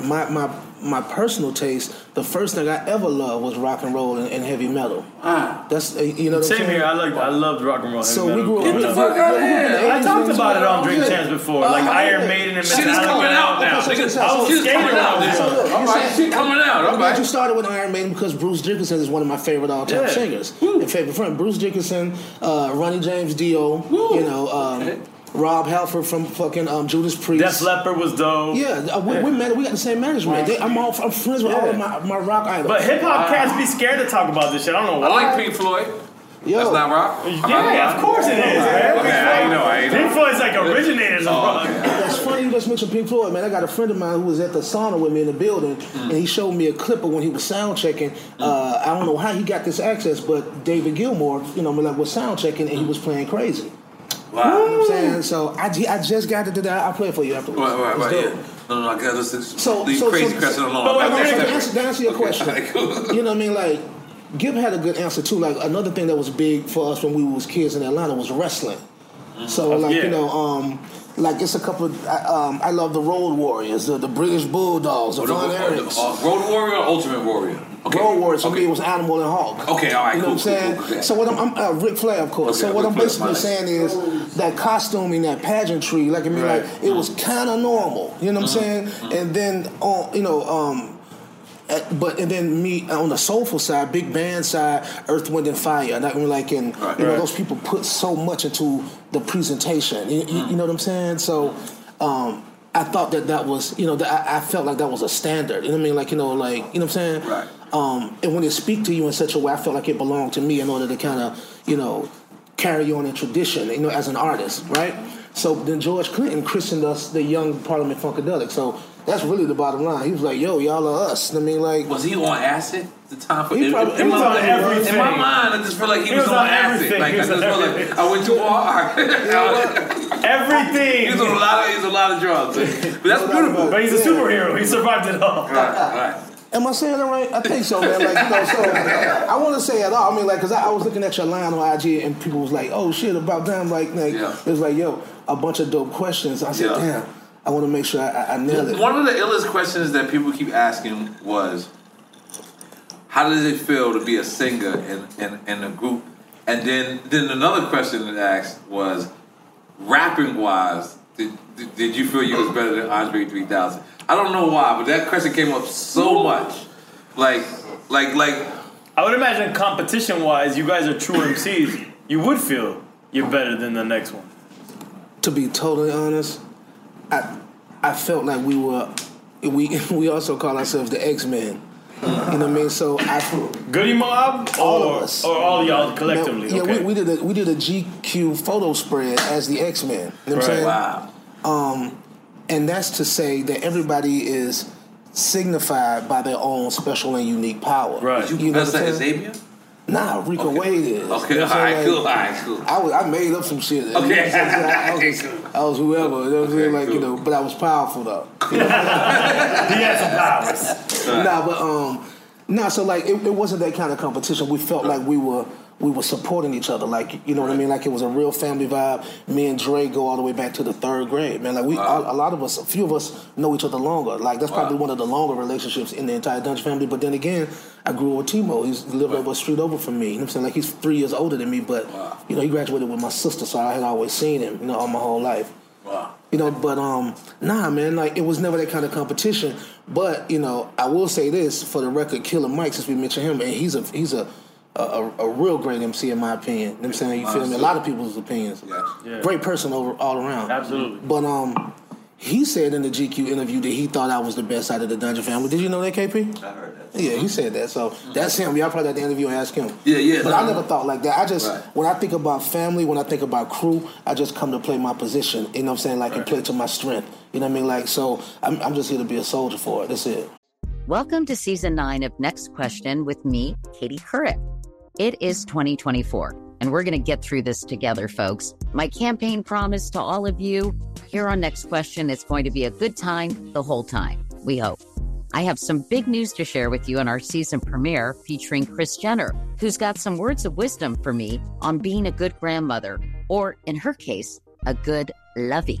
Speaker 3: my my my personal taste, the first thing I ever loved was rock and roll and, and heavy metal.
Speaker 1: ah,
Speaker 3: That's uh, you know
Speaker 2: Same here. I like. I loved rock and roll.
Speaker 3: So
Speaker 2: heavy
Speaker 3: we
Speaker 2: metal
Speaker 3: grew up.
Speaker 2: growing
Speaker 3: we-
Speaker 2: up.
Speaker 3: we- we- we-
Speaker 1: out of here.
Speaker 2: I talked about it on Drink
Speaker 3: Yeah.
Speaker 2: Champs before, like
Speaker 3: Uh,
Speaker 2: Iron. Maiden and Metallica.
Speaker 1: shit is coming out now.
Speaker 3: Okay, so- so-
Speaker 2: I was skating
Speaker 1: coming out
Speaker 2: around
Speaker 1: now.
Speaker 3: So look, you
Speaker 1: All right, shit coming out.
Speaker 3: I'm glad you
Speaker 1: right.
Speaker 3: started with Iron Maiden because Bruce Dickinson is one of my favorite all-time singers. And favorite friend, Bruce Dickinson, uh, Ronnie James Dio, you know, um,
Speaker 1: Okay.
Speaker 3: Rob Halford from fucking um, Judas Priest.
Speaker 2: Def Leppard was dope.
Speaker 3: Yeah, uh, we, we met. We got the same management. They, I'm all. I'm friends with all of my, my rock idols.
Speaker 2: But hip hop cats be scared to talk about this shit. I don't know why.
Speaker 1: I like Pink Floyd.
Speaker 3: Yo,
Speaker 1: That's not rock.
Speaker 2: Yeah, of course it is, man.
Speaker 1: Okay, I know. I ain't know.
Speaker 2: Pink Floyd's like originators of rock.
Speaker 3: It's funny you just mentioned Pink Floyd, man. I got a friend of mine who was at the sauna with me in the building,
Speaker 1: Mm.
Speaker 3: and he showed me a clip of when he was sound checking. Uh, I don't know how he got this access, but David Gilmour, you know, like was sound checking, and he was playing crazy. You know
Speaker 1: Wow.
Speaker 3: what I'm saying? So I, I just got to do that. I'll play it for you afterwards.
Speaker 1: Right, right, right. Yeah. No, no, I got this.
Speaker 3: So-
Speaker 1: these
Speaker 3: so-
Speaker 1: crazy
Speaker 3: so-
Speaker 1: questions along.
Speaker 2: But wait, wait,
Speaker 3: To
Speaker 2: wait,
Speaker 3: answer, answer your question,
Speaker 1: Okay, cool.
Speaker 3: you know what I mean? Like, Gipp had a good answer too. Like another thing that was big for us when we was kids in Atlanta was wrestling. So like
Speaker 2: yeah.
Speaker 3: you know, um, like it's a couple. Of, I, um, I love the Road Warriors, the, the British Bulldogs, the
Speaker 1: Oh,
Speaker 3: Von
Speaker 1: oh,
Speaker 3: Erichs.
Speaker 1: uh, Road Warrior or Ultimate Warrior? Okay.
Speaker 3: Road Warriors for
Speaker 1: okay.
Speaker 3: me it was Animal and Hulk.
Speaker 1: Okay, all right,
Speaker 3: You know
Speaker 1: cool,
Speaker 3: what I'm saying?
Speaker 1: cool, cool.
Speaker 3: So what I'm, I'm uh, Ric Flair, of course.
Speaker 1: Okay,
Speaker 3: so what
Speaker 1: Ric
Speaker 3: I'm basically saying is that costuming, that pageantry, like I mean,
Speaker 2: Right.
Speaker 3: like it was kind of normal. You know what
Speaker 1: Uh-huh.
Speaker 3: I'm saying? And then on, you know, um, uh, but and then me on the soulful side, big band side, Earth, Wind and Fire. And I mean, like, and
Speaker 1: Right.
Speaker 3: you know,
Speaker 2: Right.
Speaker 3: those people put so much into the presentation. You, you- you know what I'm saying? So. Um, I thought that that was, you know, that I, I felt like that was a standard. You know what I mean? Like, you know, like, you know what I'm saying?
Speaker 1: Right.
Speaker 3: Um, and when it speak to you in such a way, I felt like it belonged to me in order to kind of, you know, carry on in tradition, you know, as an artist, right? So then George Clinton christened us the Young Parliament Funkadelic. So that's really the bottom line. He was like, "Yo, y'all are us." I mean, like,
Speaker 1: Was he on acid? The time for
Speaker 3: He
Speaker 1: in,
Speaker 3: probably-
Speaker 1: in,
Speaker 3: he
Speaker 1: my,
Speaker 2: was on
Speaker 1: in my mind, I just feel like he,
Speaker 2: He
Speaker 1: was,
Speaker 2: was
Speaker 1: on,
Speaker 2: on
Speaker 1: acid. Like
Speaker 2: He
Speaker 1: I
Speaker 2: was
Speaker 1: just
Speaker 2: on
Speaker 1: feel like
Speaker 2: everything.
Speaker 1: I went too far. he
Speaker 2: Everything.
Speaker 1: was on a lot of he was a lot of drugs, but that's beautiful.
Speaker 2: But he's a superhero. He survived it all.
Speaker 1: Right, right.
Speaker 3: Am I saying it right? I think so, man. Like, you know, so I want to say it all. I mean, like, because I, I was looking at your line on IG and people was like, oh, shit, about them. Like, like
Speaker 1: Yeah.
Speaker 3: it was like, yo, a bunch of dope questions. I said,
Speaker 1: Yeah.
Speaker 3: damn, I want to make sure I, I, I nail it.
Speaker 1: One of the illest questions that people keep asking was, "How does it feel to be a singer in, in, in a group?" And then then another question that asked was, "Rapping wise, did, did, did you feel you was better than Andre 3000?" I don't know why, but that question came up so much. Like like like
Speaker 2: I would imagine competition wise, you guys are true MCs. You would feel you're better than the next one.
Speaker 3: to be totally honest, I I felt like we were we we also call ourselves the X Men. You know what I mean? So I
Speaker 2: Goodie Mob or,
Speaker 3: All of us.
Speaker 2: or all y'all collectively?
Speaker 3: yeah,
Speaker 2: okay.
Speaker 3: we, we did a we did a GQ photo spread as the X Men. You know what I'm saying?
Speaker 1: wow.
Speaker 3: Um, and that's to say that everybody is signified by their own special and unique power.
Speaker 2: Right.
Speaker 1: You,
Speaker 3: You know
Speaker 1: that's
Speaker 3: what I'm
Speaker 1: that
Speaker 3: saying?
Speaker 1: Xavier?
Speaker 3: Nah, Rico Wade is.
Speaker 1: Okay,
Speaker 3: You know
Speaker 1: all
Speaker 3: what I'm
Speaker 1: right,
Speaker 3: saying?
Speaker 1: cool, all right, cool.
Speaker 3: I was, I made up some shit.
Speaker 1: Okay.
Speaker 3: I was, I was whoever. You know what I'm saying? Like you know, but I was powerful though.
Speaker 2: He had some powers.
Speaker 3: nah, but um, nah. So like, it, it wasn't that kind of competition. We felt like we were we were supporting each other. Like you know what I mean? Like it was a real family vibe. Me and Dre go all the way back to the third grade, man. Like we, a, a lot of us, a few of us know each other longer. Like that's probably
Speaker 1: Wow.
Speaker 3: one of the longer relationships in the entire Dunge family. But then again, I grew up with T-Mo. He's he lived over a street over from me. You know what I'm saying? Like he's three years older than me, but
Speaker 1: Wow.
Speaker 3: you know he graduated with my sister, so I had always seen him. You know, all my whole life.
Speaker 1: Wow.
Speaker 3: You know, but um, nah, man, like it was never that kind of competition. But you know, I will say this for the record, Killer Mike, since we mentioned him, and he's a he's a a, a, a real great MC in my opinion. You know what I'm saying? You feel me? A lot of people's opinions.
Speaker 1: Yeah.
Speaker 2: Yeah.
Speaker 3: Great person over all around.
Speaker 2: Absolutely.
Speaker 3: But um, he said in the GQ interview that he thought I was the best out of the Dungeon family. Did you know that, KP?
Speaker 1: I heard that.
Speaker 3: Yeah, he said that. So that's him. Y'all probably at the interview and ask him.
Speaker 1: Yeah, yeah.
Speaker 3: But I never thought like that. I just
Speaker 1: Right.
Speaker 3: when I think about family, when I think about crew, I just come to play my position. You know what I'm saying? Like and play to my strength. You know what I mean? Like so, I'm, I'm just here to be a soldier for it. That's it.
Speaker 5: Welcome to season nine of Next Question with me, Katie Couric. It is 2024, and we're going to get through this together, folks. My campaign promise to all of you here on Next Question is going to be a good time the whole time. We hope. I have some big news to share with you on our season premiere featuring Kris Jenner, who's got some words of wisdom for me on being a good grandmother, or in her case, a good lovey.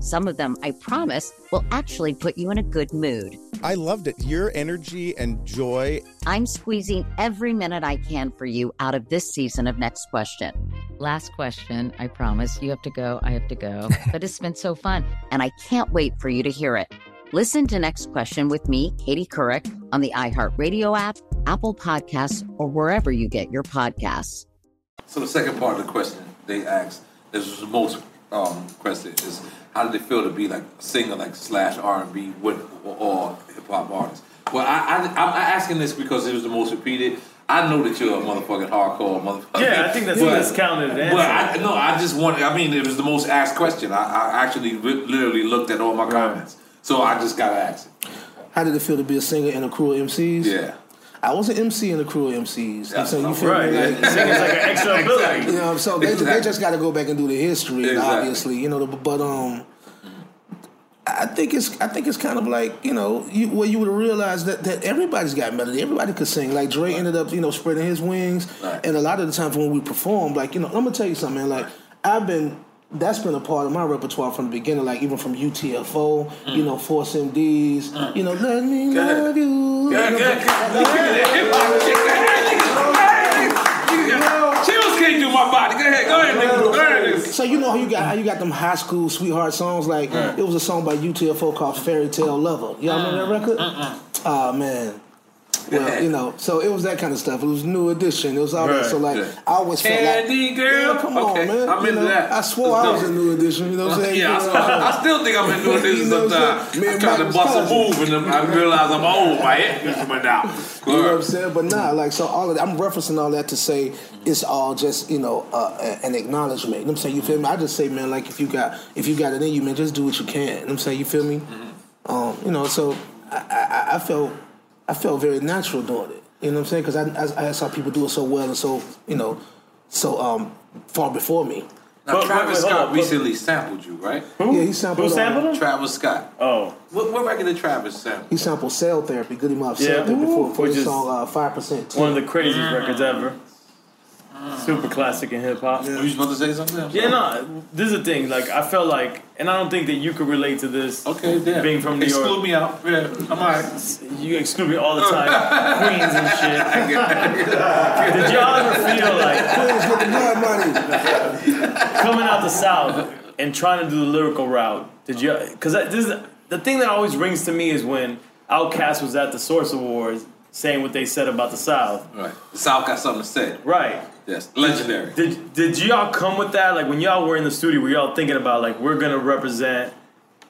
Speaker 5: Some of them, I promise, will actually put you in a good mood.
Speaker 4: I loved it. Your energy and joy.
Speaker 5: I'm squeezing every minute I can for you out of this season of Next Question. Last question, I promise. You have to go, I have to go. But it's been so fun, and I can't wait for you to hear it. Listen to Next Question with me, Katie Couric, on the iHeartRadio app, Apple Podcasts, or wherever you get your podcasts.
Speaker 1: So the second part of the question they asked, this was the most um, question, is how did it feel to be like a singer like slash R and B with or, or hip hop artist? Well, I, I I'm asking this because it was the most repeated. I know that you're a motherfucking hardcore motherfucker.
Speaker 2: Yeah, I think that's a
Speaker 1: But-
Speaker 2: discounted answer.
Speaker 1: But I, no, I just want. I mean, it was the most asked question. I, I actually ri- literally looked at all my comments, so I just gotta ask it.
Speaker 3: How did it feel to be a singer in a crew of MCs?
Speaker 1: Yeah.
Speaker 3: I was an MC in a crew of MCs.
Speaker 1: Yeah,
Speaker 3: so you feel
Speaker 2: right.
Speaker 3: me? Like,
Speaker 2: Singing's like an extra ability.
Speaker 3: You know, so they, they just got to go back and do the history,
Speaker 1: Exactly.
Speaker 3: obviously. You know, but um, I think it's I think it's kind of like you know you, where you would realize that, that everybody's got melody, everybody could sing. Like Dre ended up you know spreading his wings,
Speaker 1: Right.
Speaker 3: and a lot of the times when we perform, like you know, I'm gonna tell you something, man. Like I've been. That's been a part of my repertoire from the beginning, like even from UTFO, you know, Force MDs, you know, let me
Speaker 1: Mm. Go
Speaker 3: love you.
Speaker 1: Go ahead,
Speaker 3: you
Speaker 1: go ahead, go ahead. Hip hop shit, go ahead, nigga. Go ahead. Chills can't do my body. Go ahead, go ahead, nigga. Go ahead, nigga.
Speaker 3: So you know how you got how you got them high school sweetheart songs like it was a song by UTFO called Fairy Tale Lover. Y'all remember that record? Oh man. Well, you know, so it was that kind of stuff. It was new edition. It was all that. So like,
Speaker 1: Yeah.
Speaker 3: I always felt like,
Speaker 1: Candy girl.
Speaker 3: Yeah, come
Speaker 1: okay,
Speaker 3: on, man.
Speaker 1: I'm
Speaker 3: You
Speaker 1: into
Speaker 3: know,
Speaker 1: that.
Speaker 3: I swore
Speaker 1: Let's
Speaker 3: I was
Speaker 1: go.
Speaker 3: in new edition. You know what I'm saying?
Speaker 1: Yeah, I,
Speaker 3: You know
Speaker 1: still,
Speaker 3: what I'm saying?
Speaker 1: I still think I'm in doing this
Speaker 3: You know I'm
Speaker 1: sometimes.
Speaker 3: saying? Me
Speaker 1: I'm trying to bust a move and I realize I'm old. My head just went out.
Speaker 3: You know what I'm saying? But nah, like so all of that, I'm referencing all that to say it's all just, you know, uh, an acknowledgement. You know what I'm saying? You feel me? I just say, man, like if you got if you got it in you, man, just do what you can. You know what I'm saying? You feel me? Um, you know, so I, I, I felt I felt very natural doing it. You know what I'm saying? Because I, I, I saw people do it so well and so, you know, so um far before me.
Speaker 1: Now,
Speaker 2: But-
Speaker 1: Travis
Speaker 2: wait,
Speaker 1: Scott
Speaker 2: on, but-
Speaker 1: recently sampled you, right?
Speaker 2: Who?
Speaker 3: Yeah, he sampled,
Speaker 2: Who sampled
Speaker 3: uh,
Speaker 2: him?
Speaker 1: Travis Scott.
Speaker 2: Oh,
Speaker 1: What, what record did Travis sample?
Speaker 3: He sampled Cell Therapy, Goody Him Up,
Speaker 2: Yeah.
Speaker 3: Cell Therapy for, for
Speaker 2: Which
Speaker 3: the
Speaker 2: is
Speaker 3: song uh, 5%.
Speaker 2: one of the craziest records ever. Super classic in hip hop.
Speaker 1: Were oh, you supposed to say something? I'm sorry.
Speaker 2: Yeah, no, this is the thing. Like, I felt like, and I don't think that you could relate to this.
Speaker 1: Okay, damn.
Speaker 2: Being from New
Speaker 1: Exclude
Speaker 2: York.
Speaker 1: Exclude me out. Yeah, I'm alright.
Speaker 2: You exclude me all the time, Queens and shit. Did y'all ever feel like
Speaker 3: Queens get the blood money.
Speaker 2: coming out the South and trying to do the lyrical route? Did you? Because this is the thing that always rings to me is when Outkast was at the Source Awards saying what they said about the South.
Speaker 1: Right. The South got something to say.
Speaker 2: Right.
Speaker 1: Yes. Legendary.
Speaker 2: Did did y'all come with that? Like when y'all were in the studio, were y'all thinking about like we're gonna represent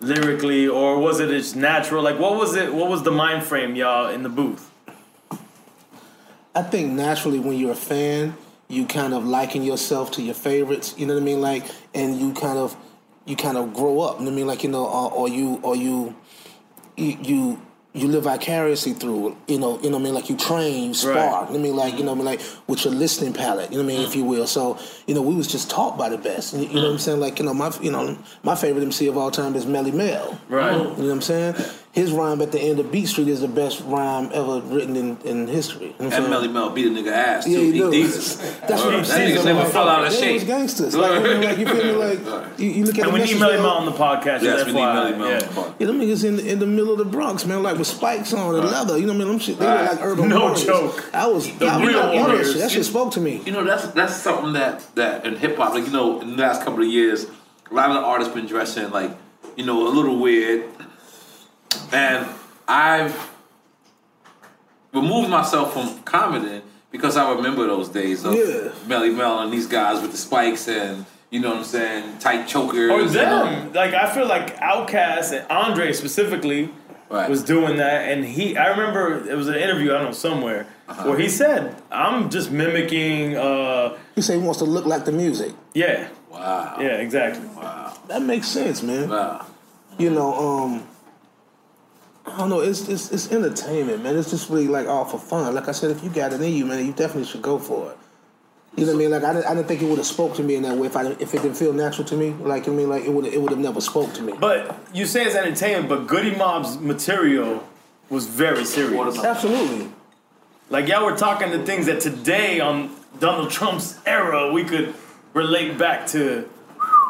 Speaker 2: lyrically, or was it just natural? Like, what was it? What was the mind frame, y'all, in the booth?
Speaker 3: I think naturally when you're a fan, you kind of liken yourself to your favorites. You know what I mean? Like, and you kind of you kind of grow up. You know what I mean? Like, you know, or, or you or you you. You live vicariously through, you know, you know what I mean, like you train, you spar,
Speaker 2: Right.
Speaker 3: you know I mean, like, you know what I mean, like with your listening palette, you know what I mean, if you will. So, you know, we was just taught by the best. You, you know what I'm saying? Like, you know, my you know, my favorite MC of all time is Melle Mel.
Speaker 2: Right.
Speaker 3: You know what I'm saying? His rhyme at the end of Beat Street is the best rhyme ever written in, in history. You know
Speaker 1: And? Melle Mel beat a nigga ass too.
Speaker 3: Yeah, you
Speaker 1: he
Speaker 3: do.
Speaker 1: Jesus.
Speaker 3: That's what I'm
Speaker 1: That
Speaker 3: saying.
Speaker 1: nigga
Speaker 3: So,
Speaker 1: never
Speaker 3: like,
Speaker 1: fell out of
Speaker 3: they
Speaker 1: shape.
Speaker 3: was gangsters. Like, you, know, like, you feel me? Like you, you look at
Speaker 2: And
Speaker 3: the
Speaker 2: we need
Speaker 3: Melle
Speaker 2: Mel on the podcast.
Speaker 1: Yes,
Speaker 2: just
Speaker 1: we need
Speaker 2: FYI,
Speaker 1: Melle Mel.
Speaker 2: yeah.
Speaker 1: on the pod.
Speaker 3: Yeah, them niggas in the, in the middle of the Bronx, man, like with spikes on and leather. You know what I mean? Them shit, they
Speaker 1: Right.
Speaker 3: look like urban
Speaker 2: No
Speaker 3: warriors.
Speaker 2: joke.
Speaker 3: I was
Speaker 2: The
Speaker 3: I,
Speaker 2: real
Speaker 3: I, I,
Speaker 2: warriors.
Speaker 3: That shit, that shit spoke to me.
Speaker 1: You know, that's that's something that that in hip hop, like you know, in the last couple of years, a lot of the artists been dressing like, you know, a little weird. And I've removed myself from commenting because I remember those days of
Speaker 3: Yeah.
Speaker 1: Melle Mel and these guys with the spikes and you know what I'm saying, tight chokers.
Speaker 2: Or
Speaker 1: and,
Speaker 2: them. Like I feel like Outkast and Andre specifically
Speaker 1: Right.
Speaker 2: was doing that, and he. I remember it was an interview I don't know somewhere
Speaker 1: Uh-huh.
Speaker 2: where he said, "I'm just mimicking." uh
Speaker 3: He say he wants to look like the music.
Speaker 2: Yeah,
Speaker 1: Wow.
Speaker 2: yeah, exactly. Wow.
Speaker 3: That makes sense, man.
Speaker 1: Wow.
Speaker 3: You know, um, I don't know. It's, it's it's entertainment, man. It's just really like all for fun. Like I said, if you got it in you, man, you definitely should go for it. You know what I mean? Like I didn't, I didn't think it would have spoke to me in that way if I if it didn't feel natural to me. Like I mean, like it would it would have never spoke to me.
Speaker 2: But you say it's entertainment, but Goodie Mob's material was very serious.
Speaker 3: Absolutely.
Speaker 2: Like y'all were talking to things that today on Donald Trump's era we could relate back to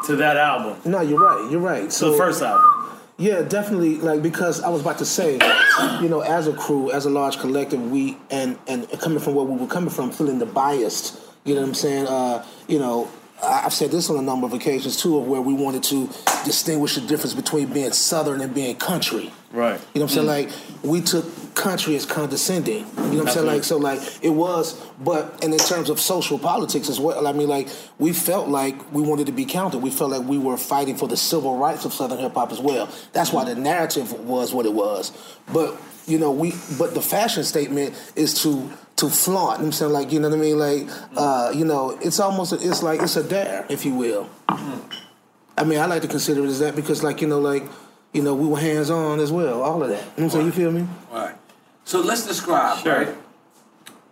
Speaker 2: to that album,
Speaker 3: No, you're right. You're right.
Speaker 2: to
Speaker 3: So
Speaker 2: the first album.
Speaker 3: Yeah, definitely. Like because I was about to say, you know, as a crew, as a large collective, we and and coming from where we were coming from, feeling the biased. You know what I'm saying? Uh, you know, I've said this on a number of occasions too, of where we wanted to distinguish the difference between being Southern and being country.
Speaker 2: Right.
Speaker 3: You know what I'm saying? Like we took country is condescending. You know what I'm saying? Like so like it was but and in terms of social politics as well, I mean like we felt like we wanted to be counted. We felt like we were fighting for the civil rights of Southern hip hop as well. That's why the narrative was what it was. But you know, we but the fashion statement is to to flaunt. You know I'm saying? Like, you know what I mean? Like uh, you know, it's almost it's like it's a dare, if you will. I mean, I like to consider it as that because, like, you know, like, you know, we were hands on as well, all of that. You know what I'm saying? You feel me?
Speaker 1: Right. So let's describe,
Speaker 2: Sure.
Speaker 1: right?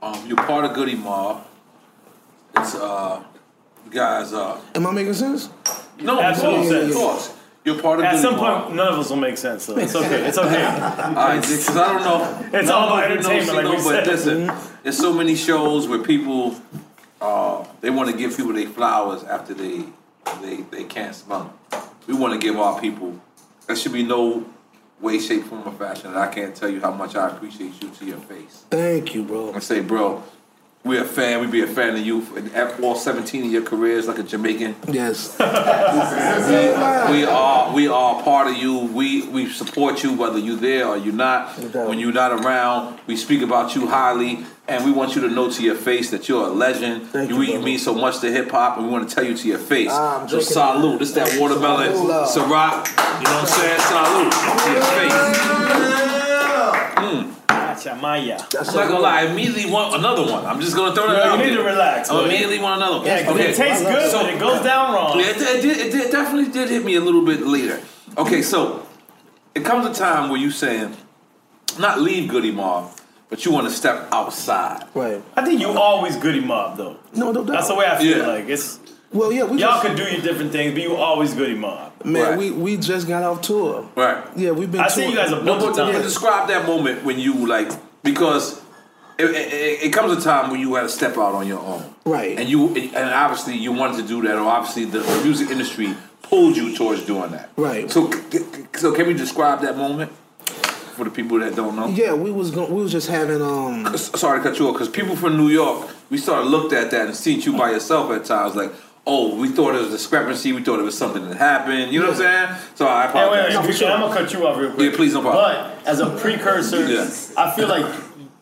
Speaker 1: Um, you're part of Goodie Mob. It's uh, you guys. Uh,
Speaker 3: Am I making sense?
Speaker 1: no, of
Speaker 2: Absolutely.
Speaker 1: course, of course. You're part of
Speaker 2: At
Speaker 1: Goodie
Speaker 2: some
Speaker 1: Mob.
Speaker 2: point, none of us will make sense. So it's okay. It's okay.
Speaker 1: All right, because I don't know.
Speaker 2: It's all about
Speaker 1: us know
Speaker 2: entertainment, like we
Speaker 1: Sino, but
Speaker 2: said.
Speaker 1: listen, there's so many shows where people uh, they want to give people their flowers after they they they can't smell them. We want to give our people. There should be no way, shape, form, or fashion And I can't tell you how much I appreciate you to your face.
Speaker 3: Thank you, bro.
Speaker 1: I say, bro, we're a fan. We be a fan of you in all 17 of your careers, like a Jamaican.
Speaker 3: Yes.
Speaker 1: We are we are part of you. We we support you whether you're there or you're not. When you're not around, we speak about you highly, and we want you to know to your face that you're a legend.
Speaker 3: Thank
Speaker 1: you
Speaker 3: you,
Speaker 1: you mean so much to hip hop, and we want to tell you to your face.
Speaker 3: Ah, I'm
Speaker 1: so salute. This that watermelon,
Speaker 3: Salute.
Speaker 1: Ciroc. You know what I'm saying? Salute to your face.
Speaker 2: Gotcha, Maya.
Speaker 3: That's
Speaker 1: I'm not gonna lie. I immediately want another one. I'm just gonna throw that
Speaker 2: No,
Speaker 1: out
Speaker 2: you need
Speaker 1: there.
Speaker 2: to relax,
Speaker 1: I immediately want another one.
Speaker 2: Yeah, 'cause
Speaker 1: Okay.
Speaker 2: it tastes good,
Speaker 1: So-
Speaker 2: but it goes down wrong.
Speaker 1: Yeah, it, it, did, it did, definitely did hit me a little bit later. Okay, so it comes a time where you saying, not leave Goodie Mob, but you want to step outside.
Speaker 3: Right.
Speaker 2: I think you always goodie mob though.
Speaker 3: No, no doubt.
Speaker 2: That's the way I feel
Speaker 1: Yeah.
Speaker 2: like. It's
Speaker 3: Well, yeah, we
Speaker 2: y'all
Speaker 3: just,
Speaker 2: could do your different things, but you always goodie mob.
Speaker 3: man,
Speaker 1: Right.
Speaker 3: we, we just got off tour.
Speaker 1: Right.
Speaker 3: Yeah, we've been
Speaker 2: I see
Speaker 3: touring.
Speaker 2: you guys a
Speaker 1: No,
Speaker 2: of
Speaker 1: but yeah,
Speaker 2: times.
Speaker 1: describe that moment when you like because it, it, it comes a time when you had to step out on your own,
Speaker 3: Right.
Speaker 1: And you and obviously you wanted to do that, or obviously the music industry pulled you towards doing that,
Speaker 3: Right.
Speaker 1: So, c- c- so can we describe that moment for the people that don't know?
Speaker 3: Yeah, we was going, we was just having um
Speaker 1: S- sorry to cut you off because people from New York, we started looked at that and seen you by yourself at times. Like, oh, we thought it was discrepancy. We thought it was something that happened. You know what I'm saying? So I
Speaker 2: Hey, wait,
Speaker 1: apologize.
Speaker 2: wait, wait, I'm gonna cut you off real quick.
Speaker 1: Yeah, please, no problem.
Speaker 2: But as a precursor,
Speaker 1: Yeah.
Speaker 2: I feel like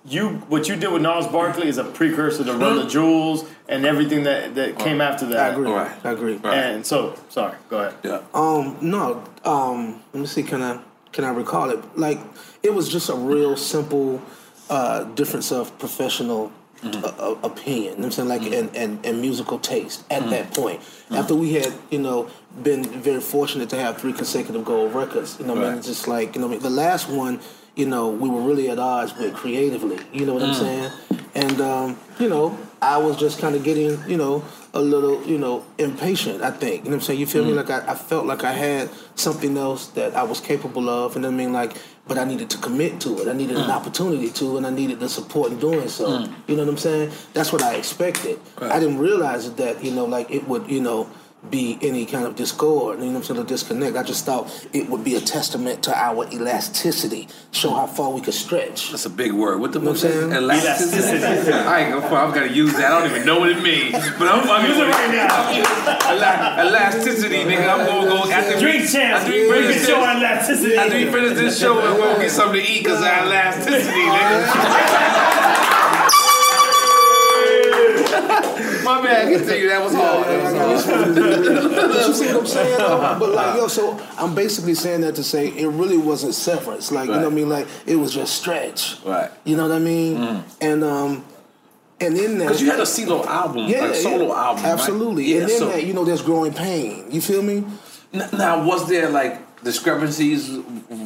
Speaker 2: you what you did with Gnarls Barkley is a precursor to Run the Jewels and everything that that came after that.
Speaker 3: I agree.
Speaker 1: Right.
Speaker 3: I agree.
Speaker 2: And so, sorry, go ahead.
Speaker 1: Yeah.
Speaker 3: Um, no. Um, let me see. Can I can I recall it? Like it was just a real simple uh, difference of professional uh, uh, opinion. You know what I'm saying like and, and, and musical taste at that point. After we had you know been very fortunate to have three consecutive gold records. You know, what I mean, it's just like you know what I mean? the last one. You know, we were really at odds with creatively. You know what I'm saying? And um, you know, I was just kind of getting, you know, a little, you know, impatient. I think. You know what I'm saying? You feel me? Mm. Like I, I felt like I had something else that I was capable of, and I mean, like, but I needed to commit to it. I needed an mm. opportunity to, and I needed the support in doing so. Mm. You know what I'm saying? That's what I expected. I didn't realize that, you know, like it would, you know. Be any kind of discord, you know what I'm saying, or disconnect. I just thought it would be a testament to our elasticity, show how far we could stretch.
Speaker 1: That's a big word. What the
Speaker 3: know
Speaker 1: fuck
Speaker 3: what I'm saying?
Speaker 1: elasticity?
Speaker 2: Elasticity.
Speaker 1: I ain't gonna. I'm gonna use that. I don't even know what it means, but I'm fucking
Speaker 2: Use it right now.
Speaker 1: Elasticity, nigga. I'm gonna go after
Speaker 2: Drink
Speaker 1: we-
Speaker 2: champs,
Speaker 1: after we
Speaker 2: bring
Speaker 1: finish
Speaker 2: the show
Speaker 1: this-
Speaker 2: on elasticity.
Speaker 1: After we finish this show, we're gonna get something to eat because of elasticity, nigga. My bad. Continue. That was hard. That was hard.
Speaker 3: But you see what I'm saying? though? But like, yo, so I'm basically saying that to say it really wasn't severance. Like, you know what I mean? Like, it was just stretch.
Speaker 1: Right.
Speaker 3: You know what I mean? And um, and in that,
Speaker 1: Because you had a solo album,
Speaker 3: yeah,
Speaker 1: like a solo
Speaker 3: yeah,
Speaker 1: album, right?
Speaker 3: absolutely.
Speaker 1: Yeah.
Speaker 3: and in
Speaker 1: so
Speaker 3: that, you know, there's growing pain. You feel me?
Speaker 1: Now, was there like discrepancies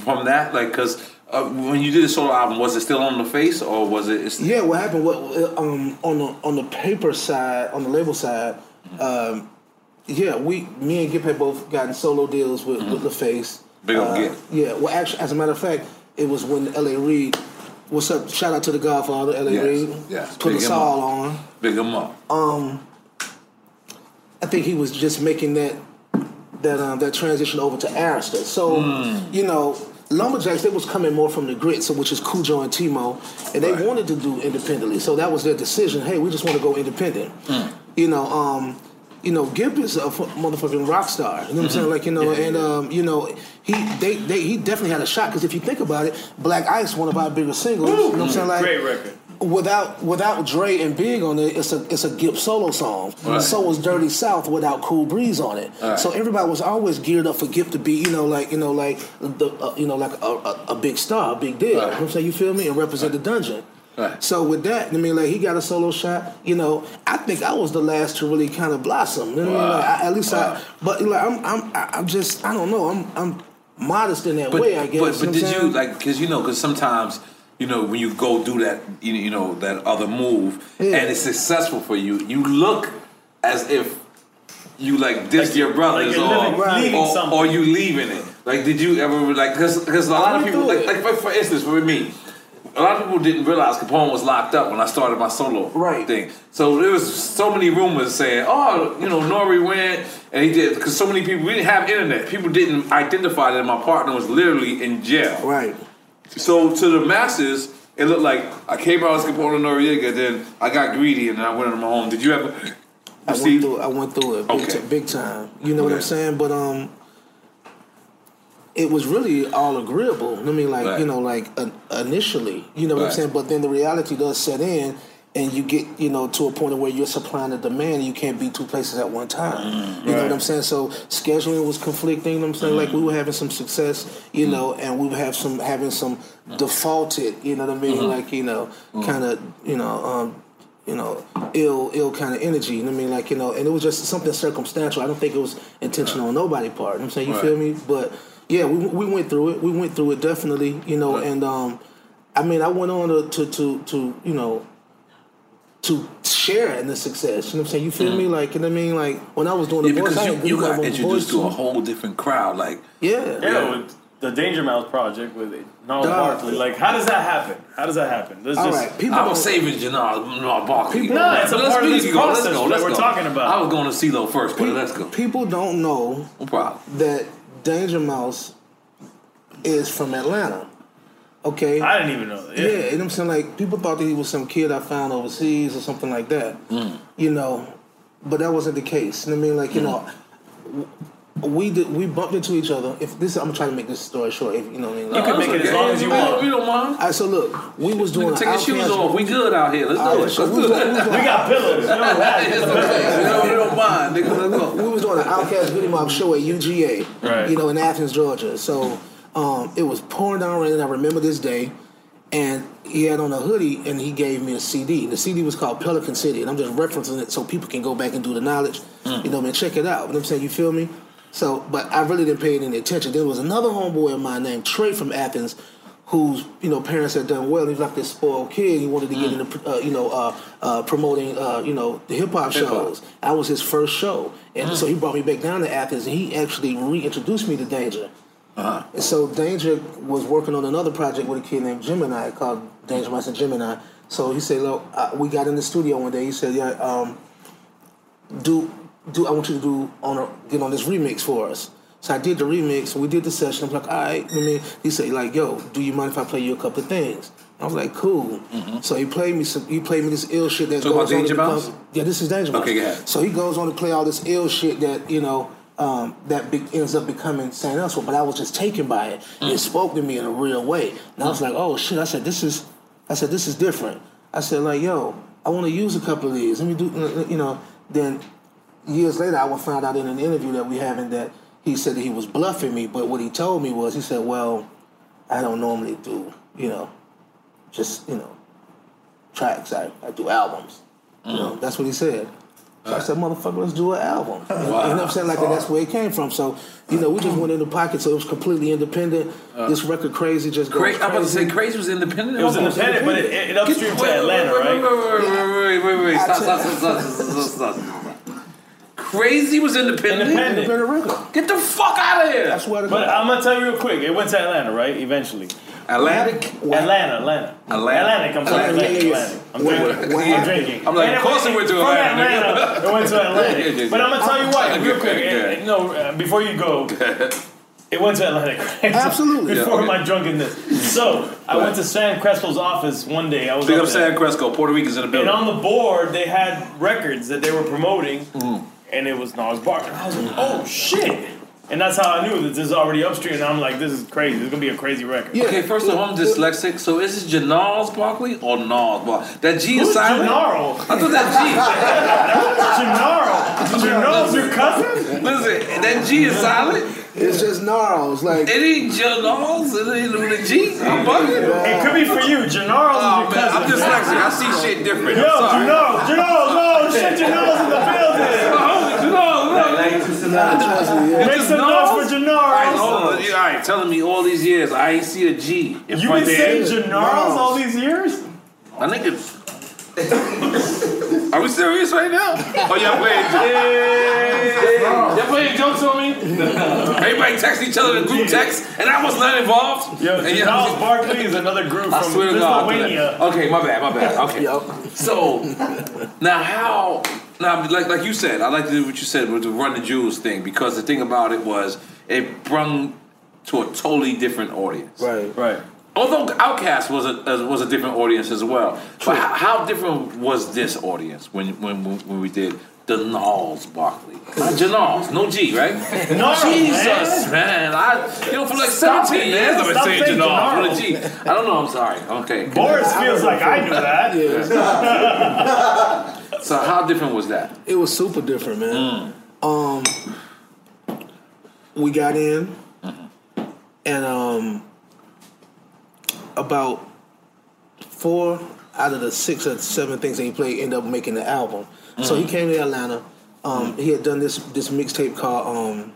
Speaker 1: from that? Like, because uh, when you did the solo album, was it still on the face or was it? It's,
Speaker 3: Yeah, what happened? What um on the on the paper side, on the label side, um, yeah, we me and Gipp had both gotten solo deals with with face.
Speaker 1: Big ol'
Speaker 3: Uh,
Speaker 1: Gipp.
Speaker 3: Yeah, well, actually, as a matter of fact, it was when L.A. Reid. What's up? Shout out to the Godfather, L.A.
Speaker 1: Yes,
Speaker 3: Reid.
Speaker 1: yes,
Speaker 3: Put
Speaker 1: big
Speaker 3: us all
Speaker 1: up.
Speaker 3: on.
Speaker 1: Big 'em up.
Speaker 3: Um, I think he was just making that that um, that transition over to Arista. So
Speaker 1: Hmm.
Speaker 3: you know, Lumberjacks they was coming more from the grit, so which is Khujo and T-Mo, and they
Speaker 1: Right.
Speaker 3: wanted to do independently. So that was their decision. Hey, we just want to go independent.
Speaker 1: Hmm.
Speaker 3: You know, um, you know, Gipp is a f- motherfucking rock star. You know what I'm saying? Like you know,
Speaker 1: Mm-hmm. Yeah,
Speaker 3: and
Speaker 1: yeah.
Speaker 3: um, you know, he they, they he definitely had a shot because if you think about it, Black Ice, one of our biggest singles. You know what I'm saying? Like
Speaker 2: Great record.
Speaker 3: Without without Dre and Big on it, it's a it's a Gipp solo song.
Speaker 1: Right.
Speaker 3: So was Dirty South without Cool Breeze on it.
Speaker 1: Right.
Speaker 3: So everybody was always geared up for Gipp to be, you know, like you know, like the uh, you know, like a, a, a big star, a big deal. You know what I'm saying? You feel me? And represent the dungeon.
Speaker 1: Right.
Speaker 3: So with that, I mean, like he got a solo shot. You know, I think I was the last to really kind of blossom. You know mean? Like, I, at least
Speaker 1: Wow.
Speaker 3: I. But like I'm, I'm, I'm just, I don't know. I'm, I'm modest in that
Speaker 1: But,
Speaker 3: way, I guess.
Speaker 1: but,
Speaker 3: you
Speaker 1: but
Speaker 3: know
Speaker 1: did you like? Because you know, because sometimes you know when you go do that, you you know that other move,
Speaker 3: Yeah.
Speaker 1: and it's successful for you, you look as if you like diss
Speaker 2: Like-
Speaker 1: your brothers
Speaker 2: like you're
Speaker 1: or,
Speaker 2: living- leaving
Speaker 1: or,
Speaker 2: something.
Speaker 1: or you leaving it. Like, did you ever like? Because cause a lot of people, like, like for, for instance, for me. A lot of people didn't realize Capone was locked up when I started my solo
Speaker 3: Right.
Speaker 1: thing. So there was so many rumors saying, "Oh, you know, Nori went and he did," because so many people we didn't have internet. People didn't identify that my partner was literally in jail.
Speaker 3: right.
Speaker 1: So to the masses, it looked like I came out as Capone Noriega, then I got greedy and then I went on my own. Did you ever
Speaker 3: I went through. I went through it big,
Speaker 1: Okay.
Speaker 3: ti- big time. You know what I'm saying? But um, it was really all agreeable. I mean, like
Speaker 1: Right.
Speaker 3: you know, like uh, initially, you know what I'm saying. But then the reality does set in, and you get you know to a point where you're supplying the demand, you can't be two places at one time. you know what I'm saying? So scheduling was conflicting. You know what I'm saying? Like we were having some success, you know, and we would have some having some defaulted. You know what I mean? Like you know, kind of you know. um you know, ill, ill kind of energy. You know what I mean? Like, you know, and it was just something circumstantial. I don't think it was intentional on nobody's part. You know what I'm saying? You
Speaker 1: Right.
Speaker 3: feel me? But yeah, we, we went through it. We went through it definitely, you know,
Speaker 1: Right.
Speaker 3: and um, I mean, I went on to, to, to, to, you know, to share in the success. You know what I'm saying? You feel me? Like, you know what I mean? Like, when I was doing the
Speaker 1: Mm-hmm. Yeah,
Speaker 3: voice,
Speaker 1: because
Speaker 3: I
Speaker 1: you, you got introduced to a whole different crowd. Like,
Speaker 3: Yeah.
Speaker 2: Yeah, with the Danger Mouse project with Gnarls
Speaker 3: Dog.
Speaker 2: Barkley. Like, how does that happen? How does that happen? There's
Speaker 3: All
Speaker 2: just,
Speaker 3: right. People
Speaker 1: I
Speaker 3: don't-
Speaker 1: was saving Janelle Barkley.
Speaker 3: People-
Speaker 2: No, it's a
Speaker 1: But let's
Speaker 2: part of
Speaker 1: be-
Speaker 2: this
Speaker 1: go, let's
Speaker 2: process
Speaker 1: go,
Speaker 2: that
Speaker 1: let's
Speaker 2: we're
Speaker 1: go.
Speaker 2: talking about.
Speaker 1: I was going to see CeeLo first, but let's go.
Speaker 3: People don't know
Speaker 1: No problem.
Speaker 3: that Danger Mouse is from Atlanta. Okay?
Speaker 2: I didn't even know that.
Speaker 3: Yeah, you know what I'm saying? Like, people thought that he was some kid I found overseas or something like that. Mm. You know, but that wasn't the case. You know I mean? Like, you mm. know, we did we bumped into each other. If this, I'm trying to make this story short. If you know what I mean.
Speaker 2: You can make it as long as you want.
Speaker 1: We don't mind.
Speaker 3: All right, so look, we was doing
Speaker 1: Take your shoes off. We good out here. Let's
Speaker 3: All
Speaker 1: do it.
Speaker 3: so
Speaker 1: Let's
Speaker 3: we was we was
Speaker 2: We got pillows. You know.
Speaker 1: It's okay. We don't, we don't mind. Nigga,
Speaker 3: we was doing an Outkast Goodie Mob show at UGA,
Speaker 2: Right.
Speaker 3: you know, in Athens, Georgia. So um, it was pouring down rain, and I remember this day. And he had on a hoodie, and he gave me a CD. The CD was called Pelican City, and I'm just referencing it so people can go back and do the knowledge, you know, man, check it out. What I'm saying? You feel me? So, but I really didn't pay any attention. There was another homeboy of mine named Trey from Athens, whose you know parents had done well. He was like this spoiled kid. He wanted to get into uh, you know uh, uh, promoting uh, you know the hip hop shows. That was his first show, and so he brought me back down to Athens, and he actually reintroduced me to Danger. And so Danger was working on another project with a kid named Jemini called Danger Master Jemini. So he said, "Look, we got in the studio one day. He said, yeah, um, do do I want you to do on a, get on this remix for us." So I did the remix. We did the session. I'm like, "All right." I mean, he said, "Like, yo, do you mind if I play you a couple of things?" I was like, "Cool." So he played me some. He played me this ill shit that
Speaker 1: Talk about
Speaker 3: goes on
Speaker 1: Danger Mouse?
Speaker 3: Yeah, this is Danger Mouse.
Speaker 1: Okay, ahead.
Speaker 3: So he goes on to play all this ill shit that you know um, that be- ends up becoming Saint Elsewhere. But I was just taken by it.
Speaker 1: Mm.
Speaker 3: It spoke to me in a real way, and I was like, "Oh shit!" I said, "This is," I said, "This is different." I said, "Like, yo, I want to use a couple of these. Let me do, you know." Then years later, I would find out in an interview that we having that he said that he was bluffing me. But what he told me was, he said, "Well, I don't normally do, you know, just you know, tracks. I, I do albums." You know, that's what he said. So I said, motherfucker, let's do an album. You know what I'm saying? Like, that's where it came from. So, you know, we just went in the pocket, so it was completely independent. Uh. this record, Crazy, just goes
Speaker 1: Cra- I'm about to say
Speaker 3: crazy.
Speaker 1: Crazy was independent.
Speaker 2: It was
Speaker 1: Almost
Speaker 2: independent, but it, it, it upstream to
Speaker 1: Wait,
Speaker 2: Atlanta,
Speaker 1: wait,
Speaker 2: right?
Speaker 1: Wait, wait, wait, wait, wait, wait. Stop, stop, stop, stop, stop, stop, stop. Crazy was independent.
Speaker 2: Independent.
Speaker 3: Independent record.
Speaker 1: Get the fuck out of here.
Speaker 3: That's why the
Speaker 2: But I'm gonna tell you real quick. It went to Atlanta, right? Eventually.
Speaker 1: Atlantic.
Speaker 2: Atlanta, Atlanta.
Speaker 1: Atlanta.
Speaker 2: Atlantic, I'm sorry,
Speaker 3: Atlantic,
Speaker 2: Atlantic,
Speaker 3: yeah, yeah,
Speaker 2: Atlantic. I'm
Speaker 3: yeah.
Speaker 2: drinking.
Speaker 3: When-
Speaker 2: I'm drinking.
Speaker 1: I'm like, of course it went to Atlanta, nigga.
Speaker 2: Atlanta. It went to
Speaker 1: Yeah,
Speaker 2: Atlantic.
Speaker 1: yeah, yeah.
Speaker 2: But I'm gonna tell you what, real quick.
Speaker 1: okay.
Speaker 2: eh, No, uh, before you go, it went to Atlantic. right?
Speaker 3: Absolutely.
Speaker 2: Before
Speaker 1: Yeah, okay.
Speaker 2: my drunkenness. So I went to Sam Crespo's office one day. I was
Speaker 1: Big
Speaker 2: up
Speaker 1: up
Speaker 2: there.
Speaker 1: Sam Crespo. Puerto Ricans in the building.
Speaker 2: And on the board, they had records that they were promoting,
Speaker 1: Mm-hmm.
Speaker 2: and it was Nas Barkley. I was like, oh shit! And that's how I knew that this is already upstream. And I'm like, this is crazy. This is gonna be a crazy record.
Speaker 3: Yeah.
Speaker 1: Okay, first of all, I'm dyslexic. So is this Janarls Barkley or Nas Barkley? That G is
Speaker 2: Who's
Speaker 1: silent.
Speaker 2: Gennaro?
Speaker 1: I thought that G.
Speaker 2: Gennaro? Gennaro's your cousin?
Speaker 1: Listen, that G is silent.
Speaker 3: It's just gnarls. Like,
Speaker 1: It ain't Janarls. It ain't with a G. I'm bugging.
Speaker 2: It could be for you. Gennaro's
Speaker 1: Oh
Speaker 2: is your
Speaker 1: man, I'm dyslexic. I see shit different.
Speaker 2: Yo,
Speaker 1: I'm sorry.
Speaker 2: Gennaro, Gennaro, no, shit, Gennaro's in the building.
Speaker 1: Janarls, no.
Speaker 2: Make some noise for Gennaro.
Speaker 1: All right, hold on. All right, telling me all these years I ain't see a G in
Speaker 2: You've
Speaker 1: front
Speaker 2: been saying Gennaro's all these years?
Speaker 1: I think it's. Are we serious right now? Oh, y'all playing jokes? Y'all playing jokes on me? Everybody text each other in group text, and I was not involved.
Speaker 2: Yo,
Speaker 1: and
Speaker 2: Charles Barkley is another group
Speaker 1: I
Speaker 2: from
Speaker 1: swear to God.
Speaker 2: Lithuania.
Speaker 1: Okay, my bad, my bad. Okay.
Speaker 3: Yup.
Speaker 1: So now how now like like you said, I like to do what you said with the run the jewels thing because the thing about it was it brung to a totally different audience.
Speaker 3: right.
Speaker 2: Right.
Speaker 1: Although Outkast was a uh, was a different audience as well. But how, how different was this audience when when when we did the Nals Barkley? Not Janals, no G, right?
Speaker 2: No,
Speaker 1: Jesus,
Speaker 2: man.
Speaker 1: man. I you know for like
Speaker 2: Stop
Speaker 1: 17
Speaker 2: it,
Speaker 1: years
Speaker 2: man.
Speaker 1: I've been saying
Speaker 2: saying
Speaker 1: Janals
Speaker 2: Janals.
Speaker 1: with a G. I don't know, I'm sorry. Okay.
Speaker 2: Boris feels like I knew that.
Speaker 1: So how different was that?
Speaker 3: It was super different, man. Um, we got in, and um, about four out of the six or seven things that he played end up making the album. So he came to Atlanta. Um, He had done this this mixtape called um,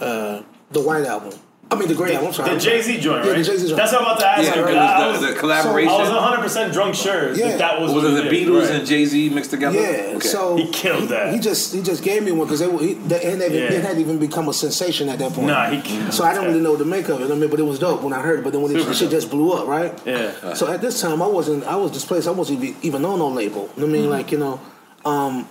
Speaker 3: uh, the White Album. I mean the Gray Album. I'm sorry.
Speaker 2: The Jay Z joint,
Speaker 3: Yeah,
Speaker 2: right?
Speaker 3: the Jay-Z joint.
Speaker 2: That's what I'm about to ask
Speaker 1: Yeah,
Speaker 2: you.
Speaker 1: it
Speaker 2: 'cause I
Speaker 1: was
Speaker 2: was,
Speaker 1: the, the collaboration.
Speaker 2: I was 100 percent drunk sure
Speaker 3: Yeah.
Speaker 2: that that was
Speaker 1: was
Speaker 2: what
Speaker 1: it the
Speaker 2: did,
Speaker 1: Beatles
Speaker 2: right.
Speaker 1: and Jay Z mixed together?
Speaker 3: Yeah.
Speaker 1: Okay.
Speaker 3: So
Speaker 2: He killed that.
Speaker 3: He just he just gave me one because it, he, it, hadn't even-
Speaker 2: Yeah.
Speaker 3: it hadn't even become a sensation at that point.
Speaker 2: Nah, he killed
Speaker 3: So I
Speaker 2: didn't
Speaker 3: really know what to make of it. I mean, but it was dope when I heard it. But then when it,
Speaker 2: Super
Speaker 3: the shit
Speaker 2: dope.
Speaker 3: just blew up, right?
Speaker 2: Yeah.
Speaker 3: So at this time, I wasn't. I was displaced. I wasn't even, even on no label. You know what I mean, like you know, um,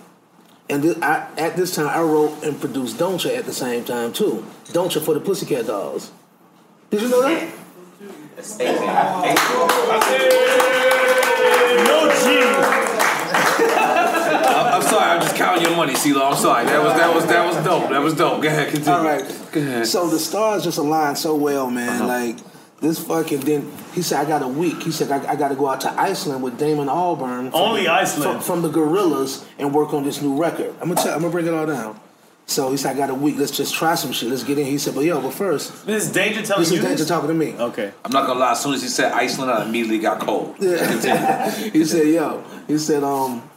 Speaker 3: and thi- I, at this time, I wrote and produced Don't Ya at the same time too. Don't Ya for the Pussycat Dolls. Did you know that?
Speaker 2: No G.
Speaker 1: I'm sorry. I'm just counting your money, CeeLo. I'm sorry. That was that was that was dope. That was dope. Go ahead, continue.
Speaker 3: All right.
Speaker 1: Go ahead.
Speaker 3: So the stars just aligned so well, man.
Speaker 1: Uh-huh.
Speaker 3: Like this fucking then he said I got a week. He said I, I got to go out to Iceland with Damon Albarn.
Speaker 2: Only
Speaker 3: the-
Speaker 2: Iceland.
Speaker 3: from, from the Gorillaz and work on this new record. I'm gonna tell, I'm gonna bring it all down. So he said I got a week. Let's just try some shit. Let's get in. He said, but yo, but first,
Speaker 2: This is Danger telling
Speaker 3: this
Speaker 2: you
Speaker 3: is Danger talking to me.
Speaker 2: Okay.
Speaker 1: I'm not gonna lie. As soon as he said Iceland, I immediately got cold.
Speaker 3: he said, "Yo," he said, "Um,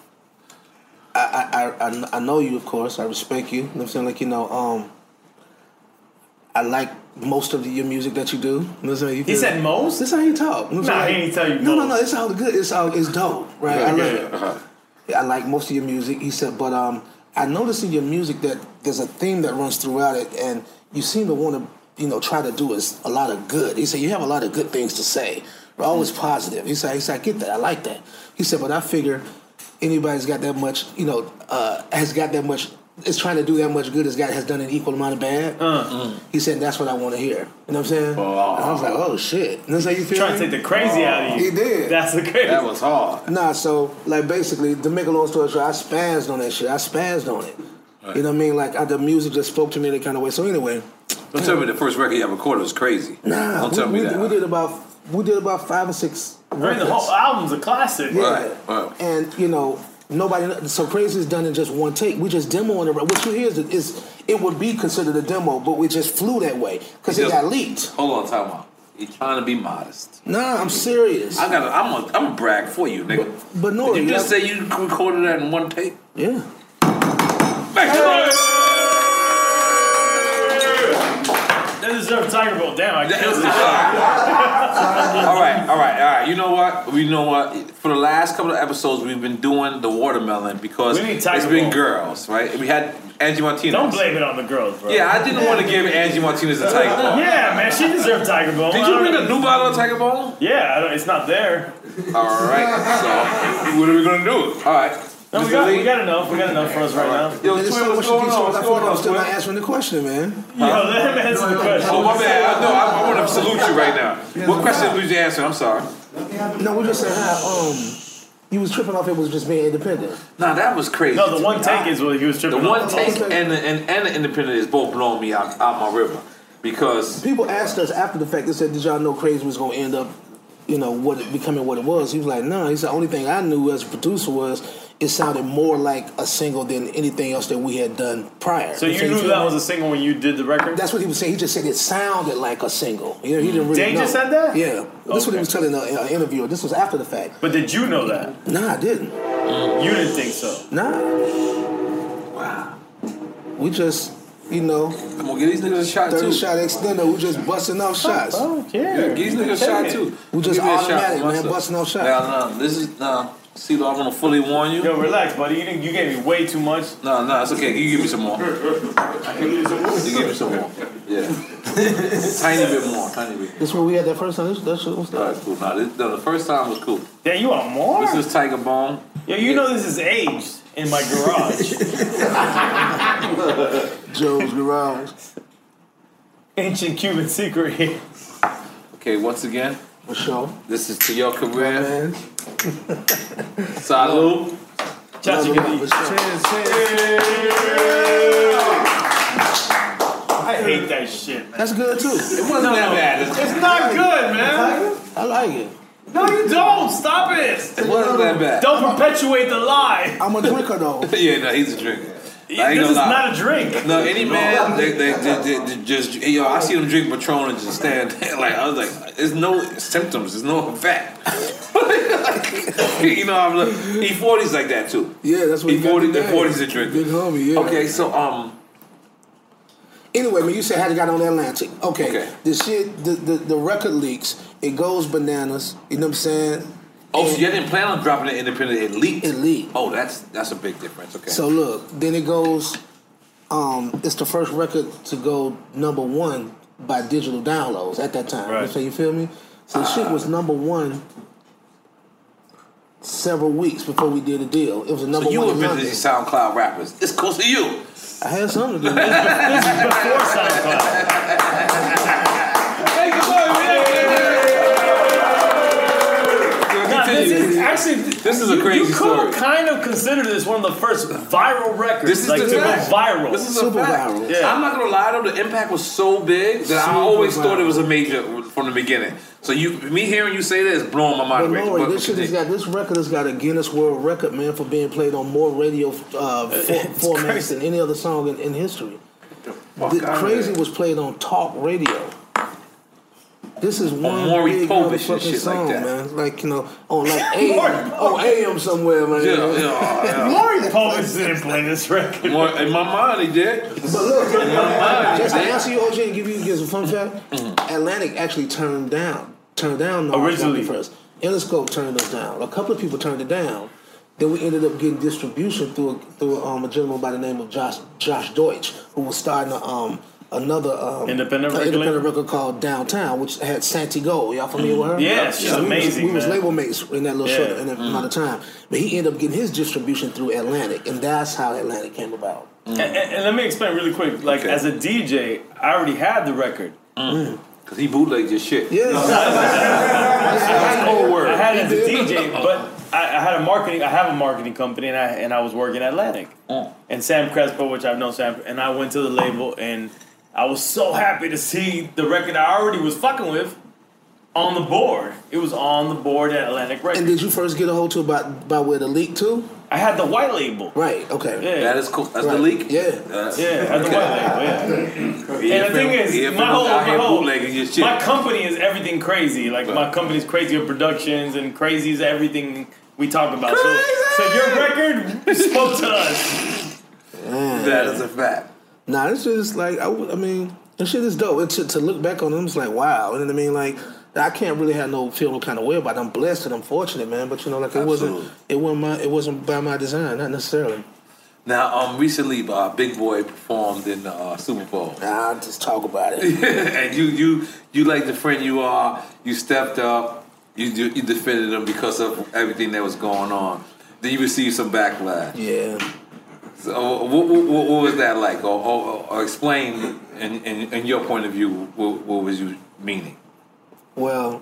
Speaker 3: I, I, I, I- I know you, of course. I respect you. You know what I'm saying, like, you know, um, I like most of your music that you do. You know what I'm saying? You
Speaker 2: He said most?
Speaker 3: This is how you talk. You know what I'm
Speaker 2: Nah,
Speaker 3: saying?
Speaker 2: he ain't tell you
Speaker 3: No, no,
Speaker 2: most.
Speaker 3: no. It's all good. It's all it's dope, right? I love
Speaker 2: Okay.
Speaker 3: it.
Speaker 1: Uh-huh.
Speaker 3: I like most of your music. He said, but um, I noticed in your music that there's a theme that runs throughout it, and you seem to want to, you know, try to do is a lot of good. He said you have a lot of good things to say. You're always positive. He said, he said, I get that. I like that. He said, but I figure anybody's got that much, you know, uh, has got that much. Is trying to do that much good as God has done an equal amount of bad.
Speaker 2: Uh.
Speaker 3: He said that's what I want to hear. You know what I'm saying? And I was like, oh shit. And that's how you feel.
Speaker 2: Trying to take the crazy out of you.
Speaker 3: He did.
Speaker 2: That's the crazy.
Speaker 1: That was hard.
Speaker 3: Nah, so like basically, to make a long story short, I spazzed on that shit. I spazzed on it. You know what I mean? Like I, the music just spoke to me in that kind of way. So anyway,
Speaker 1: Don't tell me the first record you ever recorded was crazy.
Speaker 3: nah,
Speaker 1: Don't
Speaker 3: we,
Speaker 1: tell me
Speaker 3: we,
Speaker 1: that.
Speaker 3: we did about we did about five or six.
Speaker 2: I mean, the whole album's a classic.
Speaker 3: Yeah.
Speaker 1: Right, right.
Speaker 3: And you know, nobody. So crazy is done in just one take. We just demoing it. What you hear is, is it would be considered a demo, but we just flew that way because it got leaked.
Speaker 1: Hold on, time out. You trying to be modest?
Speaker 3: Nah, I'm serious.
Speaker 1: I got. I'm. a. I'm a brag for you, nigga.
Speaker 3: but no,
Speaker 1: Did you just
Speaker 3: yeah.
Speaker 1: say you recorded that in one take?
Speaker 3: yeah.
Speaker 1: Back to the
Speaker 2: Deserve Tiger Bowl. Damn, I killed this.
Speaker 1: all right, all right, all right. You know what? We know what. For the last couple of episodes, we've been doing the watermelon because
Speaker 2: We need Tiger
Speaker 1: it's been
Speaker 2: Ball.
Speaker 1: girls, right? We had Angie Martinez.
Speaker 2: Don't blame it on the girls, bro.
Speaker 1: Yeah, I didn't want to give Angie Martinez a Tiger Ball.
Speaker 2: Yeah, man, she deserved Tiger Bowl.
Speaker 1: Did you bring a new bottle of Tiger Ball?
Speaker 2: Yeah, I don't, it's not there.
Speaker 1: All right. So what are we gonna do? All right.
Speaker 2: No, we got, we got enough. We got enough for us right now.
Speaker 1: Yo,
Speaker 3: And so
Speaker 1: what's
Speaker 3: much
Speaker 1: going
Speaker 3: you
Speaker 1: on? What's
Speaker 3: I feel
Speaker 1: going
Speaker 3: like I'm
Speaker 1: on,
Speaker 3: still not answering the question, man.
Speaker 2: Yo, let him answer the question.
Speaker 1: Oh, my bad. I, no, I, I want to salute you right now. What question did you answer? I'm sorry.
Speaker 3: No, we just said how um you was tripping off it was just being independent.
Speaker 1: Nah, that was crazy.
Speaker 2: No, the one take is what he was tripping. Off.
Speaker 1: The one
Speaker 2: on.
Speaker 1: take and the, and, and the independent is both blowing me out, out my river because
Speaker 3: People asked us after the fact. They said, "Did y'all know Crazy was gonna end up, you know, what it, becoming what it was?" He was like, "No." He said, "The only thing I knew as a producer was it sounded more like a single than anything else that we had done prior."
Speaker 2: So you
Speaker 3: feel
Speaker 2: knew that was a single when you did the record?
Speaker 3: That's what he was saying. He just said it sounded like a single. You know, he didn't really
Speaker 2: Danger
Speaker 3: know.
Speaker 2: said that?
Speaker 3: Yeah, this is what he was telling the uh, interviewer. This was after the fact.
Speaker 2: But did you know that?
Speaker 3: Nah, I didn't.
Speaker 2: You didn't think so.
Speaker 3: Nah. Wow. We just, you know,
Speaker 1: come on, give these niggas a shot
Speaker 3: thirty
Speaker 1: too.
Speaker 3: shot extender. We just busting off shots.
Speaker 2: I don't
Speaker 1: Yeah,
Speaker 2: care.
Speaker 1: give these niggas a shot too.
Speaker 3: We just
Speaker 1: Give me a shot
Speaker 3: automatic,
Speaker 1: for
Speaker 3: man,
Speaker 1: myself.
Speaker 3: busting off shots.
Speaker 1: Now, no, this is no. See, I want to fully warn you.
Speaker 2: Yo, relax, buddy. You didn't. You gave me way too much.
Speaker 1: No, no, it's okay. You give me some more. You give me some more. Yeah, tiny bit more, tiny bit.
Speaker 3: This is where we had that first time. This, that shit was
Speaker 1: All right, cool. Now, this, no, the first time was cool.
Speaker 2: Yeah, you want more?
Speaker 1: This is Tiger Bone.
Speaker 2: Yo, you know this is aged in my garage.
Speaker 3: Joe's Garage.
Speaker 2: Ancient Cuban secret here.
Speaker 1: Okay, once again,
Speaker 3: For sure.
Speaker 1: this is to your career.
Speaker 3: Man.
Speaker 1: Salute.
Speaker 2: Chachi
Speaker 3: For.
Speaker 2: I hate that shit, man.
Speaker 3: That's good too.
Speaker 1: It wasn't that bad. It
Speaker 2: It's not good, man.
Speaker 3: I like it.
Speaker 2: No, you don't. Stop it.
Speaker 1: wasn't that bad.
Speaker 2: Don't perpetuate the lie.
Speaker 3: I'm a drinker though.
Speaker 1: Yeah, no, he's a drinker. I
Speaker 2: This is
Speaker 1: lie.
Speaker 2: not a drink.
Speaker 1: No, any man, they, they, they, they, they just yo, I see them drink Patron and just stand there like I was like, there's no symptoms, there's no effect. you know, I'm like, E40's like that too.
Speaker 3: Yeah, that's what he got
Speaker 1: E40, the 40's a drinker.
Speaker 3: Big homie, yeah.
Speaker 1: Okay, so um,
Speaker 3: Anyway, when you said how they got on the Atlantic. Okay.
Speaker 1: Okay.
Speaker 3: The shit, the, the the record leaks. It goes bananas. You know what I'm saying?
Speaker 1: Oh, so you didn't plan on dropping it independent? It leaked.
Speaker 3: It leaked.
Speaker 1: Oh, that's that's a big difference. Okay.
Speaker 3: So look, then it goes. Um, it's the first record to go number one by digital downloads at that time.
Speaker 2: Right.
Speaker 3: So you feel me? So the shit was number one several weeks before we did the deal. It was a number one.
Speaker 1: So you
Speaker 3: one.
Speaker 1: were
Speaker 3: in
Speaker 1: busy SoundCloud rappers. It's close to you.
Speaker 3: I had something to do. with.
Speaker 2: This is before SoundCloud. actually,
Speaker 1: This is a
Speaker 2: you,
Speaker 1: crazy
Speaker 2: You could
Speaker 1: story.
Speaker 2: kind of consider this one of the first viral records.
Speaker 1: This is
Speaker 2: like
Speaker 1: the
Speaker 2: to go viral.
Speaker 1: This is
Speaker 3: Super
Speaker 1: a
Speaker 3: viral.
Speaker 2: Yeah.
Speaker 1: I'm not gonna lie to though, the impact was so big that I
Speaker 3: Super
Speaker 1: always thought it was a major from the beginning. So you, me hearing you say that is blowing my mind.
Speaker 3: But
Speaker 1: away. But-
Speaker 3: this shit has got this record has got a Guinness World Record, man, for being played on more radio uh, for, formats than any other song in, in history.
Speaker 1: fuck
Speaker 3: The Crazy was played on talk radio. This is one
Speaker 1: Maury
Speaker 3: big
Speaker 1: Povich and
Speaker 3: motherfucking
Speaker 1: shit like
Speaker 3: song,
Speaker 1: that.
Speaker 3: man. Like you know, on like AM, on AM somewhere, man.
Speaker 1: Yeah, yeah, yeah.
Speaker 2: Maury Povich didn't play this record.
Speaker 3: Oh,
Speaker 1: Well, in my mind, he did.
Speaker 3: But look,
Speaker 1: In my mind,
Speaker 3: just to answer you, OJ, and give you give a fun fact. Atlantic actually turned down, turned down Nas
Speaker 2: Originally.
Speaker 3: Rocky first. Interscope turned us down. A couple of people turned it down. Then we ended up getting distribution through a, through um, a gentleman by the name of Josh Josh Deutsch, who was starting to um, another um,
Speaker 2: Independent
Speaker 3: an
Speaker 2: record
Speaker 3: independent record called Downtown, which had Santigold. Y'all familiar with her? Mm-hmm.
Speaker 2: Yeah, she's
Speaker 3: we was-
Speaker 2: amazing,
Speaker 3: We was, label mates in that little
Speaker 2: Yeah.
Speaker 3: short in that amount of mm-hmm. time. But he ended up getting his distribution through Atlantic, and that's how Atlantic came about. Mm.
Speaker 2: And, and- and let me explain really quick. Like
Speaker 1: Okay.
Speaker 2: as a DJ, I already had the record. Mm. Mm.
Speaker 1: Cause he bootlegged your shit.
Speaker 3: Yeah.
Speaker 1: That's cold word.
Speaker 2: I had it as a DJ, but I, I had a marketing. I have a marketing company, and I and I was working at Atlantic. And Sam Crespo, which I've known Sam, and I went to the label, and I was so happy to see the record I already was fucking with on the board. It was on the board at Atlantic Records.
Speaker 3: And did you first get a hold to about by where the leak to?
Speaker 2: I had the white label.
Speaker 3: Right. Okay.
Speaker 2: Yeah.
Speaker 1: That is cool. That's the leak.
Speaker 3: Yeah.
Speaker 1: That's,
Speaker 2: Yeah, I had the white label. Yeah. And the thing is,
Speaker 1: he
Speaker 2: my whole, my, whole
Speaker 1: bootlegging your shit.
Speaker 2: my company is everything crazy. Like my
Speaker 1: Right.
Speaker 2: company's crazy with productions and crazy is everything we talk about. So, so your record spoke to us.
Speaker 1: that is a fact.
Speaker 3: Nah, it's just like I, I mean, this shit is dope. It's to, to look back on them, it's like wow. You know what I mean? Like I can't really have no feel no kind of way about. it. I'm blessed and I'm fortunate, man. But you know, like it wasn't, it wasn't my, it wasn't by my design, not necessarily.
Speaker 1: Now, um, recently, uh, Big Boi performed in the uh, Super Bowl,
Speaker 3: Nah, I'll just talk about it.
Speaker 1: and you, you, you like the friend you are. You stepped up. You, you, you defended him because of everything that was going on. Then you received some backlash.
Speaker 3: yeah.
Speaker 1: So, what, what, what, what was that like? Or, or, or explain, in, in, in your point of view, what, what was you meaning?
Speaker 3: Well,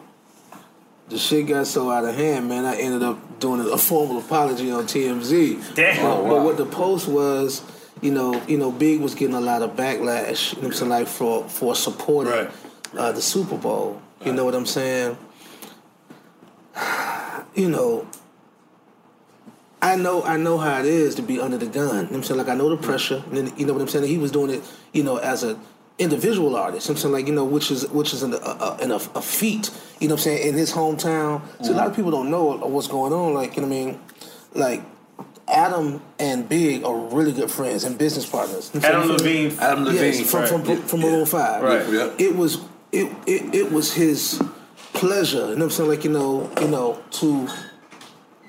Speaker 3: the shit got so out of hand, man. I ended up doing a formal apology on TMZ.
Speaker 2: Damn.
Speaker 3: But,
Speaker 1: Oh, wow.
Speaker 3: but what the post was, you know, you know, Big was getting a lot of backlash. You know what like for for supporting
Speaker 2: Right.
Speaker 3: uh, the Super Bowl. You know what I'm saying? You know, I know I know how it is to be under the gun. You know what I'm saying? Like I know the pressure. And then, you know what I'm saying? He was doing it, you know, as a individual artist. You know I'm saying like, you know, which is which is an, a, a, an- a, a feat, you know what I'm saying, in his hometown. So a lot of people don't know what's going on. Like, you know what I mean? Like Adam and Big are really good friends and business partners. You know what I'm
Speaker 2: Adam
Speaker 3: saying?
Speaker 2: Levine.
Speaker 1: Adam Levine,
Speaker 3: Yes, from
Speaker 1: right.
Speaker 3: from, from, from Maroon Five.
Speaker 2: Right.
Speaker 1: Yeah.
Speaker 3: It was it, it it was his pleasure. You know what I'm saying? Like you know you know to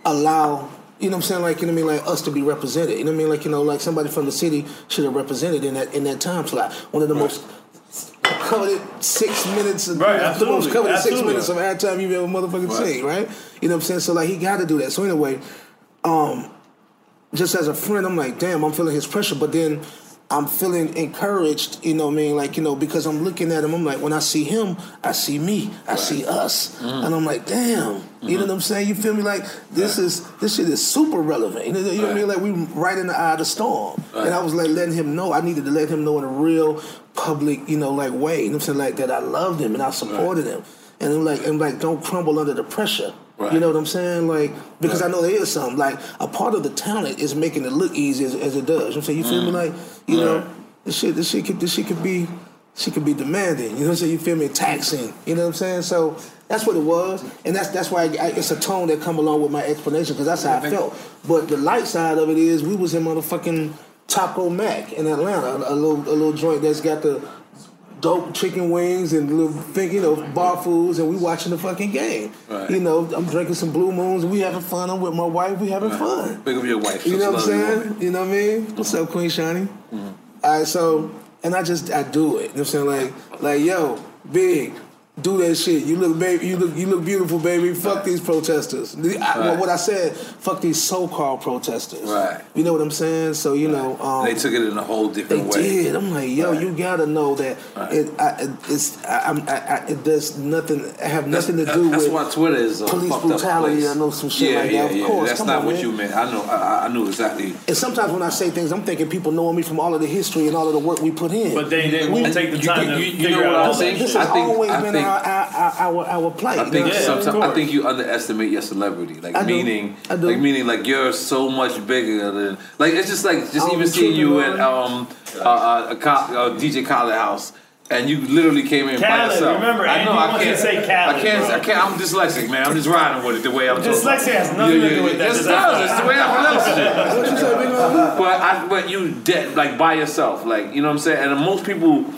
Speaker 3: allow. You know what I'm saying? Like you know what I mean? Like us to be represented. You know what I mean? Like you know, like somebody from the city should have represented in that in that time slot. One of the most coveted six minutes. Of,
Speaker 2: Right,
Speaker 3: the most
Speaker 2: absolutely,
Speaker 3: coveted six minutes of airtime you've ever motherfucking seen. Right? You know what I'm saying? So like he got to do that. So anyway, um, just as a friend, I'm like, damn, I'm feeling his pressure, but then I'm feeling encouraged, you know what I mean? Like, you know, because I'm looking at him, I'm like, when I see him, I see me, I see us. Mm. And I'm like, damn, you know mm-hmm. what I'm saying? You feel me? Like, this is, this shit is super relevant. You know, you know what I mean? Like, we right in the eye of the storm. And I was like, letting him know, I needed to let him know in a real public, you know, like way, you know what I'm saying? Like, that I loved him and I supported him. And I'm like, and like, don't crumble under the pressure.
Speaker 1: Right.
Speaker 3: You know what I'm saying? Like, because I know there is something. Like, a part of the talent is making it look easy as, as it does. You know what I'm saying? You feel me? Mm. Like, you know, this shit, this shit could, this shit could be, she could be demanding. You know what I'm saying? You feel me? Taxing. You know what I'm saying? So that's what it was, and that's that's why I, it's a tone that come along with my explanation because that's how I felt. But the light side of it is we was in motherfucking Taco Mac in Atlanta, a, a little a little joint that's got the dope chicken wings and little thing, you know, bar foods, and we watching the fucking game.
Speaker 1: Right.
Speaker 3: You know, I'm drinking some blue moons, we having fun. I'm with my wife, we having fun.
Speaker 1: Big of your wife.
Speaker 3: You know what I'm
Speaker 1: She's a lovely
Speaker 3: saying? You know what I mean? What's up, Queen Shani? Mm-hmm. All right, so and I just I do it. You know what I'm saying? Like like yo, big. Do that shit. You look, baby. You look, you look beautiful, baby. Fuck these protesters. The- I, well, what I said, fuck these so-called protesters.
Speaker 1: Right.
Speaker 3: You know what I'm saying? So you know, um,
Speaker 1: They took it in a whole
Speaker 3: they
Speaker 1: different way.
Speaker 3: did. I'm like, yo,
Speaker 1: Right.
Speaker 3: you gotta know that
Speaker 1: Right.
Speaker 3: it, I, it's, I, I'm, I, I, it does nothing. I have nothing to do
Speaker 1: That's
Speaker 3: with
Speaker 1: why Twitter is a
Speaker 3: police
Speaker 1: fucked up
Speaker 3: brutality.
Speaker 1: place.
Speaker 3: I know some shit
Speaker 1: yeah,
Speaker 3: like
Speaker 1: yeah,
Speaker 3: that. Of
Speaker 1: yeah.
Speaker 3: course,
Speaker 1: That's
Speaker 3: come
Speaker 1: not
Speaker 3: on,
Speaker 1: what
Speaker 3: man.
Speaker 1: you meant. I know. I, I- I knew exactly.
Speaker 3: And sometimes when I say things, I'm thinking people knowing me from all of the history and all of the work we put in.
Speaker 2: But they, they
Speaker 3: We-
Speaker 2: won't take the
Speaker 1: you-
Speaker 2: time
Speaker 1: you-
Speaker 2: to
Speaker 1: you
Speaker 2: figure
Speaker 1: know what
Speaker 2: out
Speaker 1: I
Speaker 2: all
Speaker 1: think?
Speaker 3: this has always been
Speaker 1: think-
Speaker 3: our, our, our, our, our plight.
Speaker 1: I think
Speaker 3: know
Speaker 2: Yeah,
Speaker 1: sometimes I think you underestimate your celebrity. Like
Speaker 3: I do.
Speaker 1: meaning,
Speaker 3: I do.
Speaker 1: like meaning, like you're so much bigger than. Like it's just like just even seeing you
Speaker 3: tripping
Speaker 1: at um uh, uh, a co- uh, DJ Khaled house. And you literally came in by yourself.
Speaker 2: remember,
Speaker 1: I know. I can't
Speaker 2: say Khaled,
Speaker 1: I can't.
Speaker 2: bro.
Speaker 1: I can't. I'm dyslexic, man. I'm just riding with it the way I'm talking.
Speaker 2: Dyslexia has nothing to do with that.
Speaker 1: Yes, it does. It's the way I pronounce it.
Speaker 3: What you say, big?
Speaker 1: But I, but you dead like by yourself, like you know what I'm saying. And most people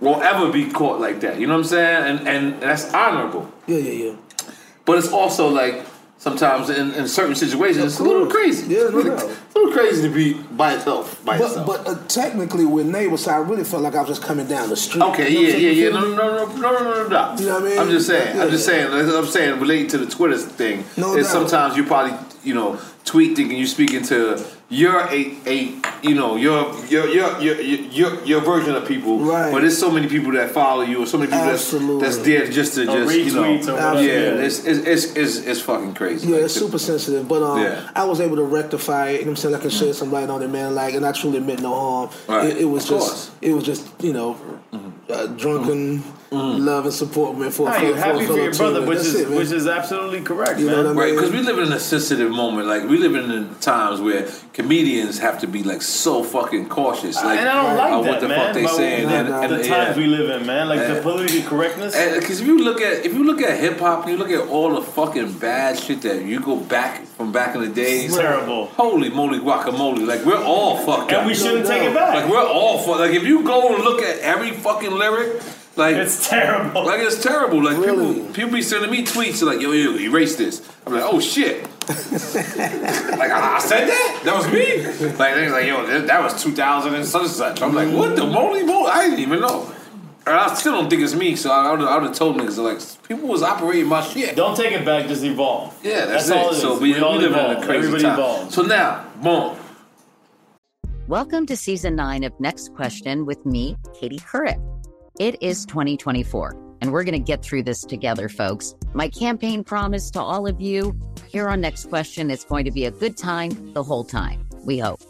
Speaker 1: won't ever be caught like that. You know what I'm saying? And and that's honorable.
Speaker 3: Yeah, yeah, yeah.
Speaker 1: But it's also like sometimes in, in certain situations it's a little crazy.
Speaker 3: Yeah, no
Speaker 1: It's a little crazy to be by yourself. By itself.
Speaker 3: But
Speaker 1: yourself.
Speaker 3: but uh, technically with neighbors, I really felt like I was just coming down the street.
Speaker 1: Okay,
Speaker 3: You know
Speaker 1: yeah, yeah, yeah. No, no, no, no, no, no, no, no.
Speaker 3: You know what I mean?
Speaker 1: I'm just saying. I'm just
Speaker 3: Yeah.
Speaker 1: saying. I'm saying relating to the Twitter thing.
Speaker 3: No
Speaker 1: is
Speaker 3: doubt.
Speaker 1: sometimes you probably you know tweet thinking you're speaking to your a a you know your your your your your, your version of people.
Speaker 3: Right.
Speaker 1: But there's so many people that follow you, or so many people that's,
Speaker 3: Absolutely.
Speaker 1: that's there just to just you know.
Speaker 2: retweets.
Speaker 1: Yeah, it's it's, it's it's it's fucking crazy.
Speaker 3: Yeah,
Speaker 1: Like,
Speaker 3: it's super sensitive, but um,
Speaker 1: Yeah.
Speaker 3: I was able to rectify it. You know what I'm saying? I can shed some light on it, man. Like, and I truly meant no harm.
Speaker 1: Right.
Speaker 3: It, it was
Speaker 1: Of
Speaker 3: just,
Speaker 1: course.
Speaker 3: it was just, you know, uh, drunken Mm. love and support, man. For,
Speaker 2: Nah,
Speaker 3: for,
Speaker 2: you're happy
Speaker 3: for
Speaker 2: for your brother,
Speaker 3: team,
Speaker 2: which is
Speaker 3: it,
Speaker 2: which is absolutely correct,
Speaker 3: You know
Speaker 2: man.
Speaker 3: what I mean?
Speaker 1: Right, because we live in a sensitive moment. Like we live in times where comedians have to be like so fucking cautious. Like,
Speaker 2: and I don't like uh,
Speaker 1: of
Speaker 2: that,
Speaker 1: what the
Speaker 2: man.
Speaker 1: fuck they saying.
Speaker 3: Nah,
Speaker 1: and,
Speaker 3: nah.
Speaker 1: and,
Speaker 2: the
Speaker 1: yeah.
Speaker 2: times we live in, man, like the political correctness.
Speaker 1: Because if you look at if you look at hip hop and you look at all the fucking bad shit that you go back from back in the days,
Speaker 2: Terrible.
Speaker 1: Holy moly, guacamole! Like we're all fucked up.
Speaker 2: and we shouldn't take it back.
Speaker 1: Like we're all fucked. Like if you go and look at every fucking lyric, like
Speaker 2: it's terrible.
Speaker 1: like it's terrible. Like
Speaker 3: Really?
Speaker 1: people, people be sending me tweets like, "Yo, yo, erase this." I'm like, "Oh shit!" like I, I said that. That was me. Like they like, "Yo, that, that was 2000 and such and such." I'm like, "What the moly moly?" I didn't even know. And I still don't think it's me. So I would I would have told niggas like people was operating my shit.
Speaker 2: Don't take it back, just evolve.
Speaker 1: Yeah, that's,
Speaker 2: all
Speaker 1: it.
Speaker 2: it is.
Speaker 1: So we, we,
Speaker 2: all
Speaker 1: live in
Speaker 2: evolve.
Speaker 1: a crazy
Speaker 2: Everybody
Speaker 1: time.
Speaker 2: evolves.
Speaker 1: So now, boom.
Speaker 5: Welcome to season nine of Next Question with me, Katie Couric. It is 2024, and we're going to get through this together, folks. My campaign promise to all of you here on Next Question is going to be a good time the whole time. We hope.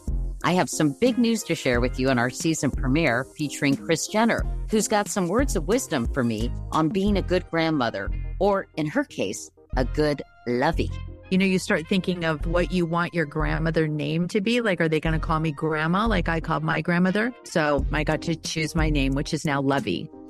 Speaker 5: I have some big news to share with you in our season premiere featuring Kris Jenner, who's got some words of wisdom for me on being a good grandmother, or in her case, a good lovey.
Speaker 6: You know, you start thinking of what you want your grandmother name to be. Like, are they going to call me grandma like I called my grandmother? So I got to choose my name, which is now Lovey.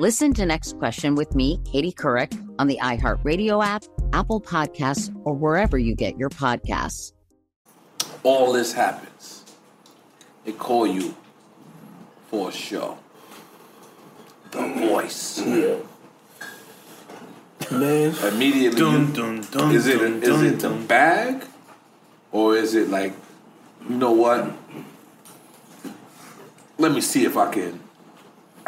Speaker 5: Listen to Next Question with me, Katie Couric, on the iHeartRadio app, Apple Podcasts, or wherever you get your podcasts.
Speaker 1: all this happens, they call you for a show. The voice.
Speaker 3: man.
Speaker 1: Immediately,
Speaker 2: Dun, dun, dun,
Speaker 1: is it
Speaker 2: dun,
Speaker 1: is
Speaker 2: dun,
Speaker 1: it the bag, or is it like, you know what? Let me see if I can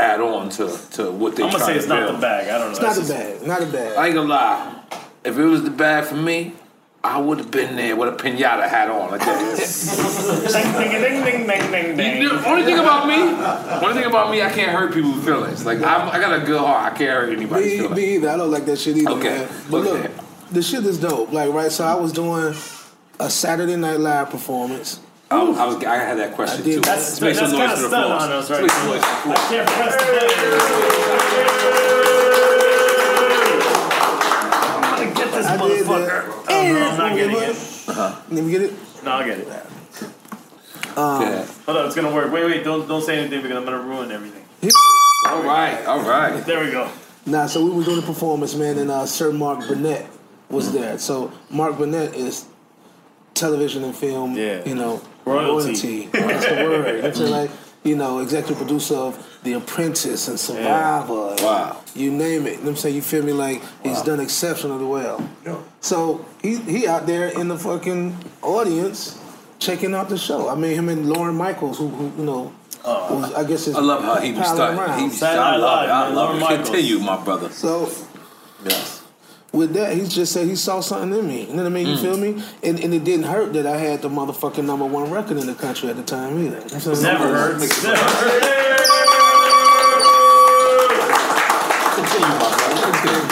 Speaker 1: add on to, to what they
Speaker 2: I'm gonna
Speaker 1: trying
Speaker 2: say it's
Speaker 1: to
Speaker 2: not
Speaker 1: build.
Speaker 2: the bag. I don't know.
Speaker 3: It's not a
Speaker 2: That's
Speaker 3: bag. Not a bag.
Speaker 1: I ain't gonna lie. If it was the bag for me, I would have been there with a pinata hat on like that.
Speaker 2: Ding, ding, ding, ding, ding, ding, ding.
Speaker 1: The only thing about me, only thing about me, I can't hurt people's feelings. Like I'm, I got a good heart. I can't hurt anybody's
Speaker 3: Me,
Speaker 1: feelings.
Speaker 3: me either. I don't like that shit either,
Speaker 1: Okay,
Speaker 3: man. But
Speaker 1: okay.
Speaker 3: look, the shit is dope. Like, right? So I was doing a Saturday Night Live performance.
Speaker 1: I, was, I was, I had that question too.
Speaker 2: That's,
Speaker 1: Let's make
Speaker 2: that's
Speaker 1: some
Speaker 2: kind
Speaker 1: noise
Speaker 2: of
Speaker 1: for the
Speaker 2: stun on us
Speaker 1: Let's
Speaker 2: right
Speaker 1: make some noise for the
Speaker 2: I can't press the button. I'm gonna get this
Speaker 3: I
Speaker 2: motherfucker. Oh, no, I'm not getting it.
Speaker 3: Let me get it.
Speaker 2: No, I'll get it.
Speaker 1: Yeah.
Speaker 2: Hold on, it's gonna work. Wait, wait, don't don't say anything because I'm gonna ruin everything.
Speaker 1: All right, all right.
Speaker 2: There we go.
Speaker 3: Nah, so we were doing a performance, man, and uh, Sir Mark Burnett was
Speaker 2: Mm.
Speaker 3: there. So Mark Burnett is television and film,
Speaker 2: Yeah.
Speaker 3: you know,
Speaker 2: Royalty.
Speaker 3: That's the word. You know what I'm saying? like, you know, executive producer of The Apprentice and Survivor. and
Speaker 1: Wow.
Speaker 3: You name it. You know what I'm saying? You feel me? Like he's done exceptionally well. Yeah. So he he out there in the fucking audience checking out the show. I mean, him and Lorne Michaels, who, who you know, uh, was, I guess is
Speaker 1: I love how he was
Speaker 3: palling
Speaker 1: starting. He was,
Speaker 2: Saturday
Speaker 1: I love it. I love it. Continue, my brother.
Speaker 3: So
Speaker 1: Yes.
Speaker 3: With that, he just said he saw something in me. You know what I mean? You
Speaker 1: Mm.
Speaker 3: feel me? And, and it didn't hurt that I had the motherfucking number one record in the country at the time either. You know what
Speaker 2: Never hurts. Never hurts.
Speaker 1: Continue, my brother. Continue.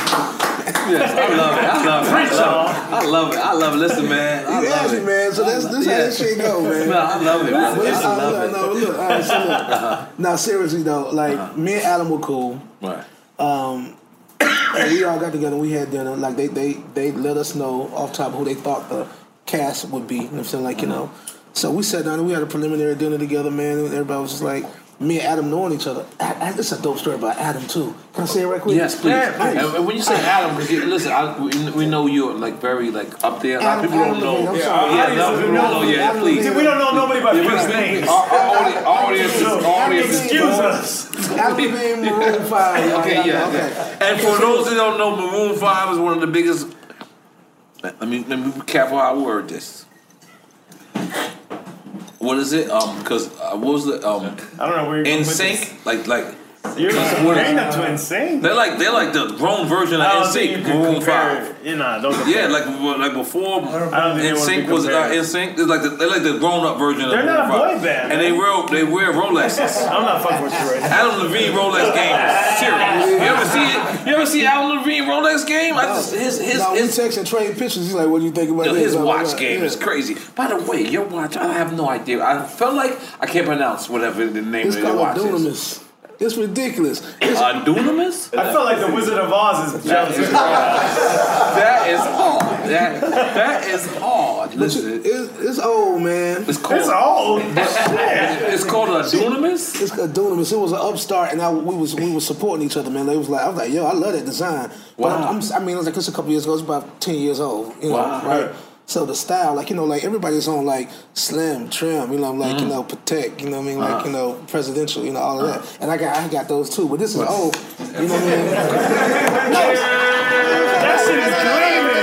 Speaker 1: Yes, I love it. I love it. I love it. I love it. I love it. Listen, man. I
Speaker 3: You
Speaker 1: love it.
Speaker 3: man. So that's this how
Speaker 1: Yeah.
Speaker 3: this shit go, man.
Speaker 1: No, I love it. man.
Speaker 3: But
Speaker 1: I love it.
Speaker 3: no, look, all right, so look.
Speaker 1: Uh-huh.
Speaker 3: Now, seriously though, like me and Adam were cool.
Speaker 1: Right.
Speaker 3: Um, and we all got together. We had dinner. Like they, they, they let us know off top who they thought the cast would be. You know what I'm saying? Like you uh-huh. know. So we sat down and we had a preliminary dinner together, man. And everybody was just like, me and Adam knowing each other. I, I, this is a dope story about Adam too. Can I say it right quick?
Speaker 1: Yes, please.
Speaker 3: Yeah, please.
Speaker 1: And, and when you say Adam, because you, listen, I, we, we know you're like very like up there. A lot of
Speaker 3: Adam-
Speaker 1: people don't know.
Speaker 3: I'm
Speaker 1: yeah,
Speaker 3: sorry.
Speaker 1: yeah,
Speaker 2: Adam
Speaker 1: no, people don't know. Yeah,
Speaker 3: Adam
Speaker 1: please.
Speaker 2: See, we don't know nobody by
Speaker 1: Yeah,
Speaker 2: first
Speaker 1: we-
Speaker 2: names.
Speaker 1: Our, our, audience, our audience our audience
Speaker 2: Excuse us.
Speaker 3: Adam Levine, Maroon Five. y'all-
Speaker 1: Okay,
Speaker 3: y'all
Speaker 1: yeah, okay. And for those that don't know, Maroon Five is one of the biggest. Let me let me be careful how I word this. What is it? Um, because uh, what was the um,
Speaker 2: I don't know where you're going
Speaker 1: NSYNC? Like like.
Speaker 2: You're
Speaker 1: What is-
Speaker 2: comparing them to insane.
Speaker 1: they're like they're like the grown version of
Speaker 2: don't think you
Speaker 1: NSYNC.
Speaker 2: can
Speaker 1: Five.
Speaker 2: You know, don't compare.
Speaker 1: Yeah, like like before
Speaker 2: I don't think they wanna
Speaker 1: NSYNC was uh,
Speaker 2: compared.
Speaker 1: NSYNC. They're like the, they're like the grown up version.
Speaker 2: They're
Speaker 1: of
Speaker 2: not a boy band,
Speaker 1: and they wear they wear Rolexes.
Speaker 2: I'm not fucking with you right now.
Speaker 1: Adam Levine Rolex game is serious. You ever see it? You ever see Adam Levine Rolex game? I just his his
Speaker 3: No,
Speaker 1: his,
Speaker 3: text and trade pictures. He's like, "What do you think about
Speaker 1: yo,
Speaker 3: this?"
Speaker 1: his
Speaker 3: Blah, blah,
Speaker 1: watch
Speaker 3: blah.
Speaker 1: game
Speaker 3: Yeah.
Speaker 1: is crazy. By the way, your watch I have no idea. I felt like I can't pronounce whatever the name
Speaker 3: It's
Speaker 1: of your watch
Speaker 3: a
Speaker 1: is.
Speaker 3: Dunamis. It's ridiculous. It's,
Speaker 1: A Dunamis?
Speaker 2: I felt like the Wizard of Oz is jealous.
Speaker 1: That is hard. That that is hard. Listen,
Speaker 3: it's, it's old, man.
Speaker 1: it's called
Speaker 2: It's old.
Speaker 1: it's called a Dunamis.
Speaker 3: It's called Dunamis. It was an upstart, and I, we was we was supporting each other, man. They was like, I was like, yo, I love that design. But
Speaker 1: Wow.
Speaker 3: I'm, I'm, I mean, it was like it's a couple years ago. It's about ten years old. You know,
Speaker 1: Wow.
Speaker 3: right? So the style, like you know, like everybody's on like slim, trim, you know, I'm like
Speaker 1: Mm.
Speaker 3: you know, protect, you know, what I mean, like
Speaker 1: Uh-huh.
Speaker 3: you know, presidential, you know, all of that. And I got I got those too, but this is old. You know what I mean?
Speaker 2: That shit is dreaming.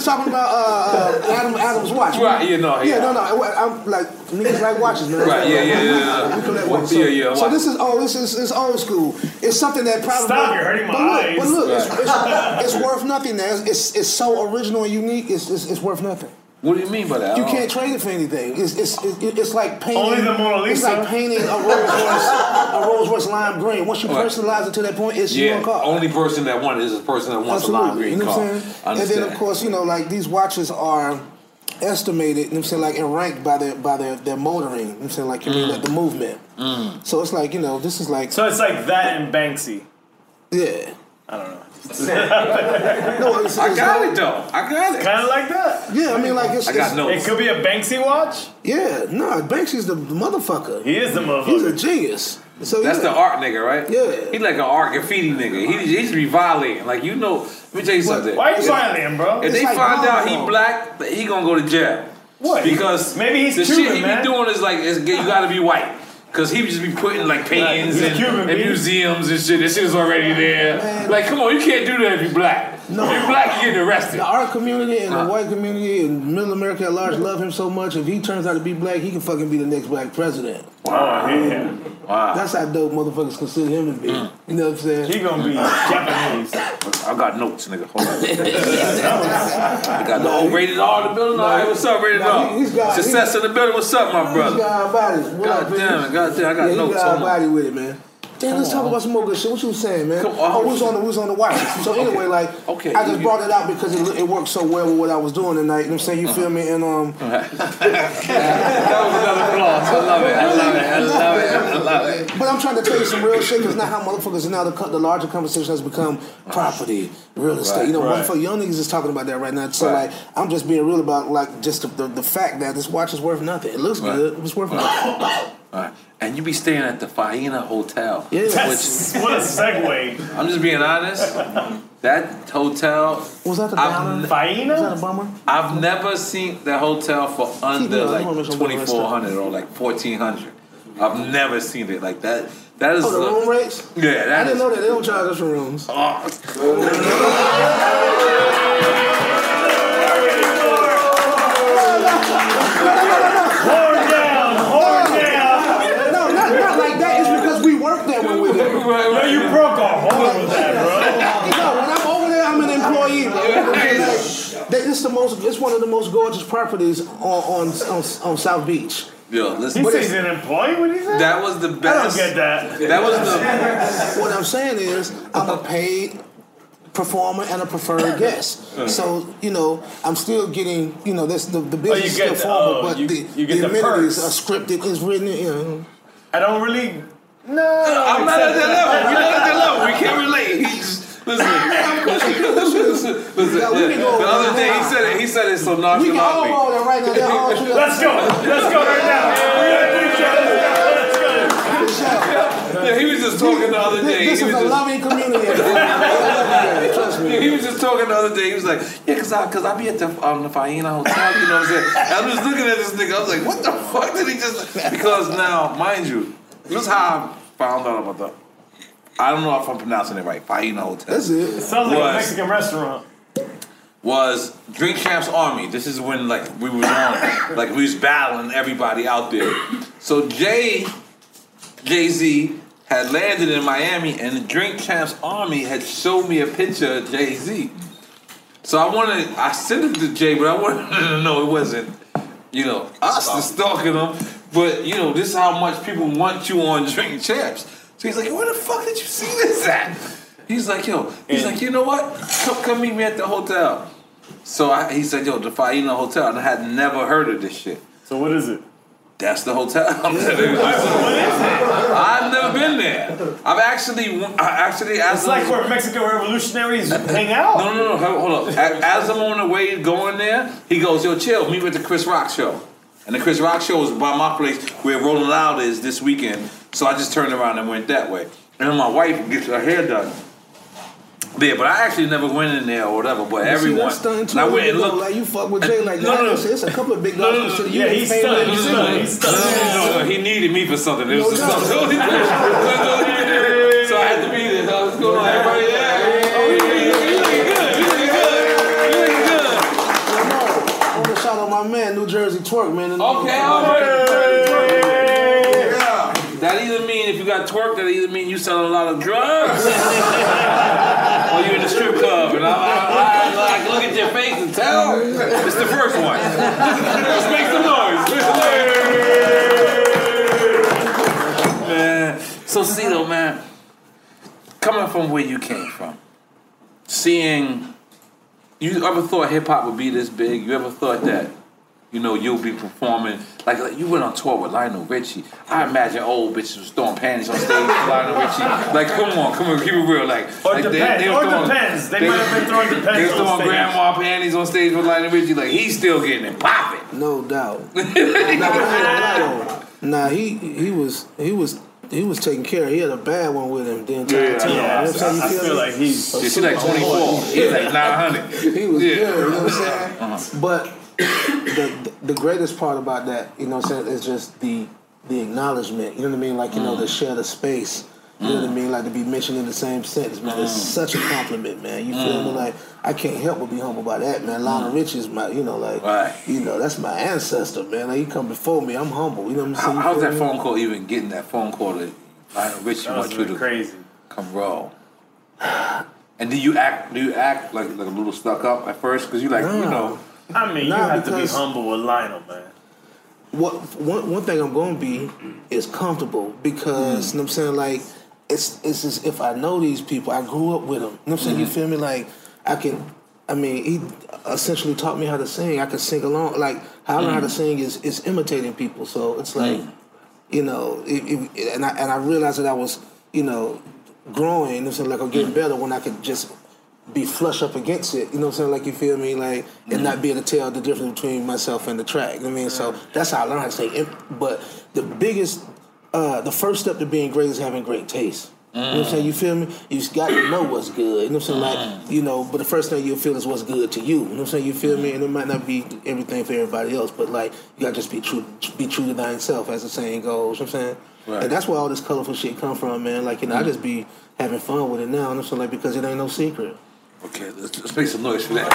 Speaker 3: Just talking about uh, uh, Adam Adam's watch.
Speaker 1: Right, yeah, no,
Speaker 3: yeah,
Speaker 1: yeah.
Speaker 3: no, no. I'm like niggas like watches, man.
Speaker 1: Right, yeah, yeah, yeah, yeah.
Speaker 3: We collect watches. So,
Speaker 1: yeah, yeah,
Speaker 3: So this is oh, this is it's old school. It's something that probably
Speaker 2: Stop, you're hurting my
Speaker 3: but look,
Speaker 2: eyes.
Speaker 3: But look, it's, it's, it's worth nothing. Now it's, it's it's so original and unique. It's it's, it's worth nothing.
Speaker 1: What do you mean by that?
Speaker 3: You can't trade it for anything. It's it's it's, it's like painting.
Speaker 2: Only the Mona Lisa.
Speaker 3: It's like painting a Rolls Royce a Rolls Royce lime green. Once you
Speaker 1: Right.
Speaker 3: personalize it to that point, it's
Speaker 1: Yeah,
Speaker 3: your car.
Speaker 1: only person that wants is the person that wants a lime
Speaker 3: Absolutely.
Speaker 1: green
Speaker 3: You know
Speaker 1: car.
Speaker 3: what I'm saying?
Speaker 1: I
Speaker 3: And then of course, you know, like these watches are estimated, you know what I'm saying, like and ranked by their by their, their motoring. You know what I'm saying, like you mean
Speaker 1: Mm.
Speaker 3: like the movement. So it's like, you know, this is like
Speaker 2: So it's like that and Banksy.
Speaker 3: yeah.
Speaker 2: I don't know.
Speaker 3: No, it's,
Speaker 1: I got
Speaker 3: not-
Speaker 1: it though. I got it.
Speaker 2: Kind of like that.
Speaker 3: Yeah, I mean like it's,
Speaker 1: I got
Speaker 3: it's-
Speaker 1: notes.
Speaker 2: It could be a Banksy watch.
Speaker 3: Yeah, no, Banksy's the motherfucker.
Speaker 2: He is the motherfucker.
Speaker 3: He's a genius. So
Speaker 1: That's
Speaker 3: yeah.
Speaker 1: the art nigga, right?
Speaker 3: Yeah.
Speaker 1: he's like an art graffiti nigga. He, he should be violating. Like you know, let me tell you something.
Speaker 2: Why are you violating, bro?
Speaker 1: If they
Speaker 3: like
Speaker 1: find out he black, he gonna go to jail.
Speaker 2: What?
Speaker 1: Because
Speaker 2: Maybe he's
Speaker 1: the
Speaker 2: Cuban,
Speaker 1: shit he
Speaker 2: man.
Speaker 1: be doing is like it's, you gotta be white. Cause he would just be putting like paintings in,
Speaker 2: Cuban,
Speaker 1: museums and shit. This shit is already there. Like, come on, you can't do that if you're black.
Speaker 3: No.
Speaker 1: If you black, you getting arrested.
Speaker 3: the art community and the white community and middle America at large love him so much. If he turns out to be black, he can fucking be the next black president.
Speaker 2: Oh, yeah.
Speaker 1: Wow.
Speaker 3: That's how dope motherfuckers consider him to be.
Speaker 1: Mm.
Speaker 3: You know what I'm saying?
Speaker 2: He gonna be Japanese.
Speaker 1: I got notes, nigga. Hold on. I got the old rated R in the building. All right, what's up, rated
Speaker 3: Nah,
Speaker 1: R?
Speaker 3: he- he's got-
Speaker 1: Success in the building. What's up, my
Speaker 3: He's
Speaker 1: brother?
Speaker 3: got our bodies. What
Speaker 1: God
Speaker 3: up,
Speaker 1: damn it, God damn, I got
Speaker 3: yeah,
Speaker 1: notes.
Speaker 3: He got our body with it, man. Damn, let's talk about some more good shit. What you was saying, man?
Speaker 1: Come on.
Speaker 3: Oh, was on the who's on the watch. So anyway, like,
Speaker 1: Okay,
Speaker 3: I just brought it out because it, it worked so well with what I was doing tonight. You know what I'm saying? You
Speaker 1: Uh-huh.
Speaker 3: feel me? And um,
Speaker 1: That was another floss. I love it. I love it. I love it. I love it.
Speaker 3: but I'm trying to tell you some real shit because now how motherfuckers and now the, the larger conversation has become property, real estate. you know,
Speaker 2: right.
Speaker 3: motherfucker, young niggas is talking about that right now. So
Speaker 1: Right.
Speaker 3: like, I'm just being real about like just the, the, the fact that this watch is worth nothing. It looks
Speaker 1: Right.
Speaker 3: good. It's worth nothing.
Speaker 1: All right. And you be staying at the Faena Hotel.
Speaker 3: Yeah.
Speaker 1: Which,
Speaker 2: what a segue.
Speaker 1: I'm just being honest. That hotel,
Speaker 3: Was that the
Speaker 1: I've
Speaker 3: downer?
Speaker 1: n-
Speaker 3: Is that a bummer?
Speaker 1: I've never seen that hotel for under
Speaker 3: it up. I
Speaker 1: like
Speaker 3: wanna make sure I'm doing the right
Speaker 1: 2400 or like 1400. I've never seen it like that. That is
Speaker 3: Oh, the
Speaker 1: the-
Speaker 3: room rates?
Speaker 1: Yeah,
Speaker 3: I
Speaker 1: that
Speaker 3: didn't
Speaker 1: is.
Speaker 3: know that they don't charge us for rooms.
Speaker 2: Oh, Horn down, horn down.
Speaker 3: No, not, not like that. It's because we work there when we're there.
Speaker 2: Yo, you broke a hole with that, bro.
Speaker 3: No, when I'm over there, I'm an employee. Bro. Like, it's the most. It's one of the most gorgeous properties on on on, on South Beach.
Speaker 1: Yo, listen.
Speaker 2: He says an employee. What he said?
Speaker 1: That was the best.
Speaker 2: I don't get that.
Speaker 1: That was the.
Speaker 3: What I'm saying is, I'm a paid performer and a preferred guest. Uh. So you know, I'm still getting. You know, this the the oh, business
Speaker 2: you
Speaker 3: is
Speaker 2: get
Speaker 3: still formal,
Speaker 2: oh,
Speaker 3: but
Speaker 2: you-
Speaker 3: the,
Speaker 2: you get
Speaker 3: the
Speaker 2: the
Speaker 3: amenities
Speaker 2: perks.
Speaker 3: are scripted. It's written. You know.
Speaker 2: I don't really. No.
Speaker 1: I'm not at that level. We're not at that level. We can't relate. He just, listen, listen, listen.
Speaker 3: Yeah,
Speaker 1: yeah.
Speaker 3: go
Speaker 1: The other day he said it. He said it so
Speaker 3: We can all
Speaker 1: nonchalantly.
Speaker 3: go there right now. All
Speaker 2: Let's go. Let's go right now. Let's go.
Speaker 1: Yeah, he was just talking the other day.
Speaker 3: This
Speaker 1: he
Speaker 3: is
Speaker 1: was
Speaker 3: a
Speaker 1: just,
Speaker 3: loving community. I love you guys. Trust me.
Speaker 1: He was just talking the other day. He was like, "Yeah, cause I, cause I be at the um, the Faena Hotel, you know what I'm saying?" And I'm just looking at this nigga. I was like, "What the fuck did he just?" Because now, mind you, this is how I found out about the. I don't know if I'm pronouncing it right. Faena Hotel.
Speaker 3: That's it.
Speaker 2: Sounds like a Mexican restaurant.
Speaker 1: was Drink Champs Army. This is when like we was on, like we was battling everybody out there. So Jay, Jay Z had landed in Miami, and the Drink Champs Army had showed me a picture of Jay Z. So I wanted, I sent it to Jay, but I wanted to know it wasn't, you know, us that's stalking him. But you know, this is how much people want you on Drink Champs. So he's like, where the fuck did you see this at? He's like, yo, he's like, you know what? Come, come meet me at the hotel. So I, he said, yo, the Faena Hotel, and I had never heard of this shit.
Speaker 2: So what is it?
Speaker 1: That's the hotel. I've never been there. I've actually, I actually, as
Speaker 2: It's like where Mexican revolutionaries hang out.
Speaker 1: no, no, no, hold hold up. As I'm on the way going there, he goes, yo, chill, meet me at the Chris Rock show. And the Chris Rock show is by my place where Rolling Loud is this weekend. So I just turned around and went that way. And then my wife gets her hair done. There, but I actually never went in there or whatever. But
Speaker 3: See,
Speaker 1: everyone,
Speaker 3: that's stunning too.
Speaker 1: and I went and looked.
Speaker 3: like you fuck with Jay like
Speaker 1: No,
Speaker 3: that.
Speaker 1: no, no.
Speaker 3: It's a couple of big
Speaker 1: No, no, no,
Speaker 3: You
Speaker 2: yeah, he's stunned,
Speaker 3: you
Speaker 2: he's
Speaker 3: see
Speaker 2: stunned, he's stunned.
Speaker 1: No, no, he needed me for something. It was
Speaker 3: No
Speaker 1: something. so I had to be there. So was going on, everybody? Yeah.
Speaker 3: My man, New Jersey Twerk, man.
Speaker 1: Okay, all right. That either mean if you got twerk, that either mean you selling a lot of drugs, or you in the strip club. And I, I, I, I look at your face and tell it's the first one. Let's make some noise. man, so see though, man, coming from where you came from, seeing you ever thought hip hop would be this big? You ever thought that, you know, you'll be performing like, like you went on tour with Lionel Richie? I imagine old bitches was throwing panties on stage with Lionel Richie. Like, come on, come on, keep it real. Like,
Speaker 2: Or
Speaker 1: like
Speaker 2: depends.
Speaker 1: were
Speaker 2: or
Speaker 1: throwing-
Speaker 2: depends. They, might have been throwing
Speaker 1: They
Speaker 2: depends
Speaker 1: was
Speaker 2: on
Speaker 1: throwing
Speaker 2: stage.
Speaker 1: grandma panties on stage with Lionel Richie. Like, he's still getting it popping.
Speaker 3: No doubt. nah, but I ain't gonna lie, though. Nah, he he was he was he was taking care. He had a bad one with him the entire
Speaker 1: Yeah,
Speaker 3: time.
Speaker 2: Yeah,
Speaker 3: You know what I'm saying?
Speaker 2: I, I
Speaker 3: You
Speaker 2: feel
Speaker 3: me?
Speaker 2: like he's.
Speaker 1: Yeah, she like 24. He's like 900.
Speaker 3: he was
Speaker 1: Yeah.
Speaker 3: good. You know what I'm saying?
Speaker 1: Uh-huh.
Speaker 3: But the, the the greatest part about that, you know what I'm saying, is just the the acknowledgement. You know what I mean? Like you know,
Speaker 1: Mm.
Speaker 3: to share the space. You know what I mean? Like to be mentioned in the same sentence, man. It's
Speaker 1: Mm.
Speaker 3: such a compliment, man. You feel me? Like I can't help but be humble by that, man. Lionel Richie is my, you know, like
Speaker 1: Mm. Right.
Speaker 3: you know, that's my ancestor, man. Like he come before me. I'm humble. You know what I'm saying? You
Speaker 1: how's that phone call even getting that phone call that Lionel Richie
Speaker 2: That
Speaker 1: wants
Speaker 2: was
Speaker 1: you to
Speaker 2: crazy.
Speaker 1: come roll? And do you act? Do you act like like a little stuck up at first? Because you like you know.
Speaker 2: I mean, you have to be humble with Lionel, man.
Speaker 3: what one, one thing I'm going to be is comfortable because you know what I'm saying like it's it's as if I know these people. I grew up with them. You know what I'm saying?
Speaker 1: Mm-hmm.
Speaker 3: You feel me? Like I can. I mean, he essentially taught me how to sing. I could sing along. Like how I learned how to
Speaker 1: Mm-hmm.
Speaker 3: sing is is imitating people. So it's like,
Speaker 1: Mm.
Speaker 3: you know, it, it, and I and I realized that I was, you know, growing. You know what I'm saying? Like I'm
Speaker 1: Mm.
Speaker 3: getting better when I could just be flush up against it. You know what I'm saying? Like you feel me? Like and not be able to tell the difference between myself and the track. You know what I mean? So that's how I learned how to say. It- But the biggest, uh, the first step to being great is having great taste. You know what I'm saying? You feel me? You got to know what's good. You know what I'm saying? Like, you know, but the first thing you'll feel is what's good to you. You know what I'm saying? You feel me? And it might not be everything for everybody else, but like, you got to just be true, be true to thyself, as the saying goes. You know what I'm saying?
Speaker 1: Right.
Speaker 3: And that's where all this colorful shit come from, man. Like, you know, I just be having fun with it now. You know what I'm saying? Like, because it ain't no secret.
Speaker 1: Okay, let's, let's make some noise for that.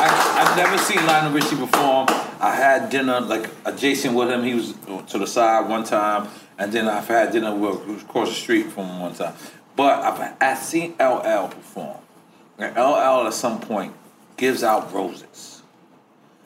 Speaker 1: I, I've never seen Lionel Richie perform. I had dinner like adjacent with him. He was to the side one time, and then I've had dinner with across the street from him one time. But I've, I've seen LL perform. And LL at some point gives out roses.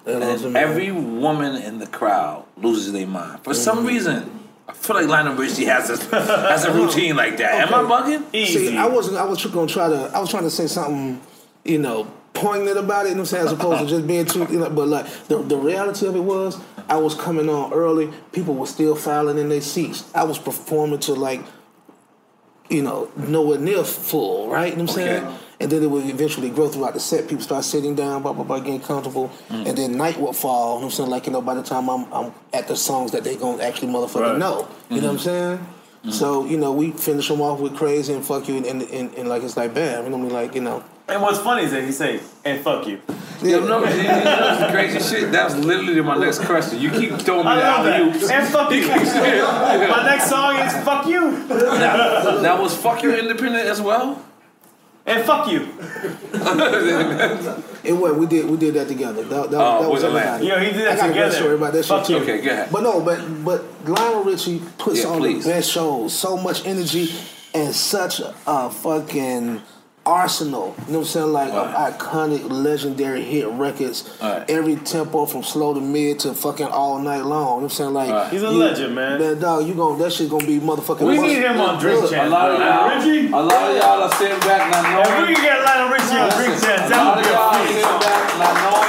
Speaker 1: And every woman in the crowd loses their mind. For some mm-hmm. reason, I feel like Lionel Richie has a, has a routine like that. Am I bugging?
Speaker 3: See, I wasn't. I was gonna try to. I was trying to say something, you know, poignant about it. You know what I'm saying? As opposed to just being too. You know, but like the the reality of it was, I was coming on early. People were still filing in their seats. I was performing to like, you know, nowhere near full. Right? You know what I'm saying?
Speaker 1: Okay.
Speaker 3: And then it would eventually grow throughout the set. People start sitting down, blah blah blah, getting comfortable,
Speaker 1: Mm.
Speaker 3: and then night would fall. You know what I'm saying? Like you know, by the time I'm, I'm at the songs that they gonna actually motherfucking
Speaker 2: Right.
Speaker 3: know. You know what I'm saying? So you know, we finish them off with crazy and fuck you, and, and, and, and like it's like bam. You know what I mean? Like you know,
Speaker 2: And what's funny is that he say, "And fuck you."
Speaker 1: You know, you know the crazy shit. That was literally my next question. You keep throwing me
Speaker 2: I
Speaker 1: the
Speaker 2: love
Speaker 1: alley
Speaker 2: that.
Speaker 1: oops.
Speaker 2: And fuck you. My next song is "Fuck You"
Speaker 1: That, now was fuck you independent as well?
Speaker 2: And "Fuck You."
Speaker 3: it was we did we did that together. That, that,
Speaker 1: Oh,
Speaker 3: that was
Speaker 1: with
Speaker 3: everybody.
Speaker 2: Yo, he did
Speaker 3: I
Speaker 2: that
Speaker 3: got a great
Speaker 2: together.
Speaker 3: story about that
Speaker 2: Fuck
Speaker 3: shit
Speaker 2: you.
Speaker 3: too.
Speaker 1: Okay, go ahead.
Speaker 3: But no, but but Lionel Richie puts
Speaker 1: Yeah,
Speaker 3: on
Speaker 1: please.
Speaker 3: the best shows, so much energy and such a fucking arsenal. You know what I'm saying? Like
Speaker 1: Right.
Speaker 3: of iconic, legendary hit records.
Speaker 1: Right.
Speaker 3: Every tempo from slow to mid to fucking all night long. You know what I'm saying? Like
Speaker 1: Right.
Speaker 2: He's a
Speaker 3: you-
Speaker 2: legend, man.
Speaker 3: Man, dog, you gon' that shit gonna be motherfucking.
Speaker 2: We need him on Drink
Speaker 3: Look,
Speaker 1: A lot of y'all,
Speaker 2: Richie.
Speaker 1: a lot of y'all are sitting back not knowing.
Speaker 2: If we
Speaker 1: knowing.
Speaker 2: can get Lionel Richie on Drink Champs,
Speaker 1: A lot of y'all
Speaker 2: a
Speaker 1: sitting back not knowing.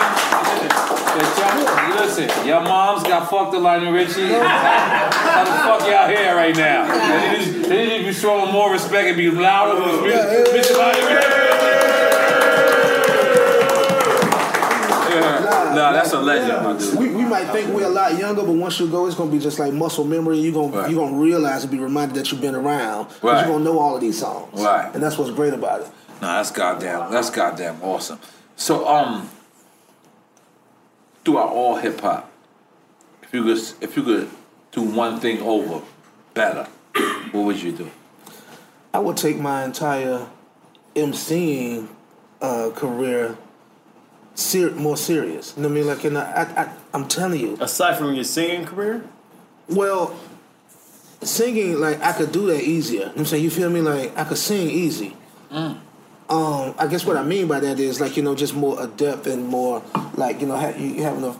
Speaker 1: that y'all- Listen, your moms got fucked to Lionel Richie. How the fuck y'all here right now? They need, to- need to be showing more respect and be louder with Mr. Lionel Richie. Yeah. Nah, that's a legend, my dude.
Speaker 3: We, we might think we're a lot younger, but once you go, it's gonna be just like muscle memory. You're gonna
Speaker 1: Right.
Speaker 3: you gonna realize and be reminded that you've been around.
Speaker 1: Right.
Speaker 3: You're gonna know all of these songs.
Speaker 1: Right.
Speaker 3: And that's what's great about it.
Speaker 1: Nah, that's goddamn. That's goddamn awesome. So, um, throughout all hip hop, if you could, if you could do one thing over better, what would you do?
Speaker 3: I would take my entire MCing uh, career ser- more serious. You know what I mean? Like, and I, I, I, I'm telling you.
Speaker 2: Aside from your singing career,
Speaker 3: Well, singing, like, I could do that easier. You know what I'm saying? You feel me? Like, I could sing easy. Um, I guess what I mean by that is, like, you know, just more adept and more, like, you know, ha- you you having a,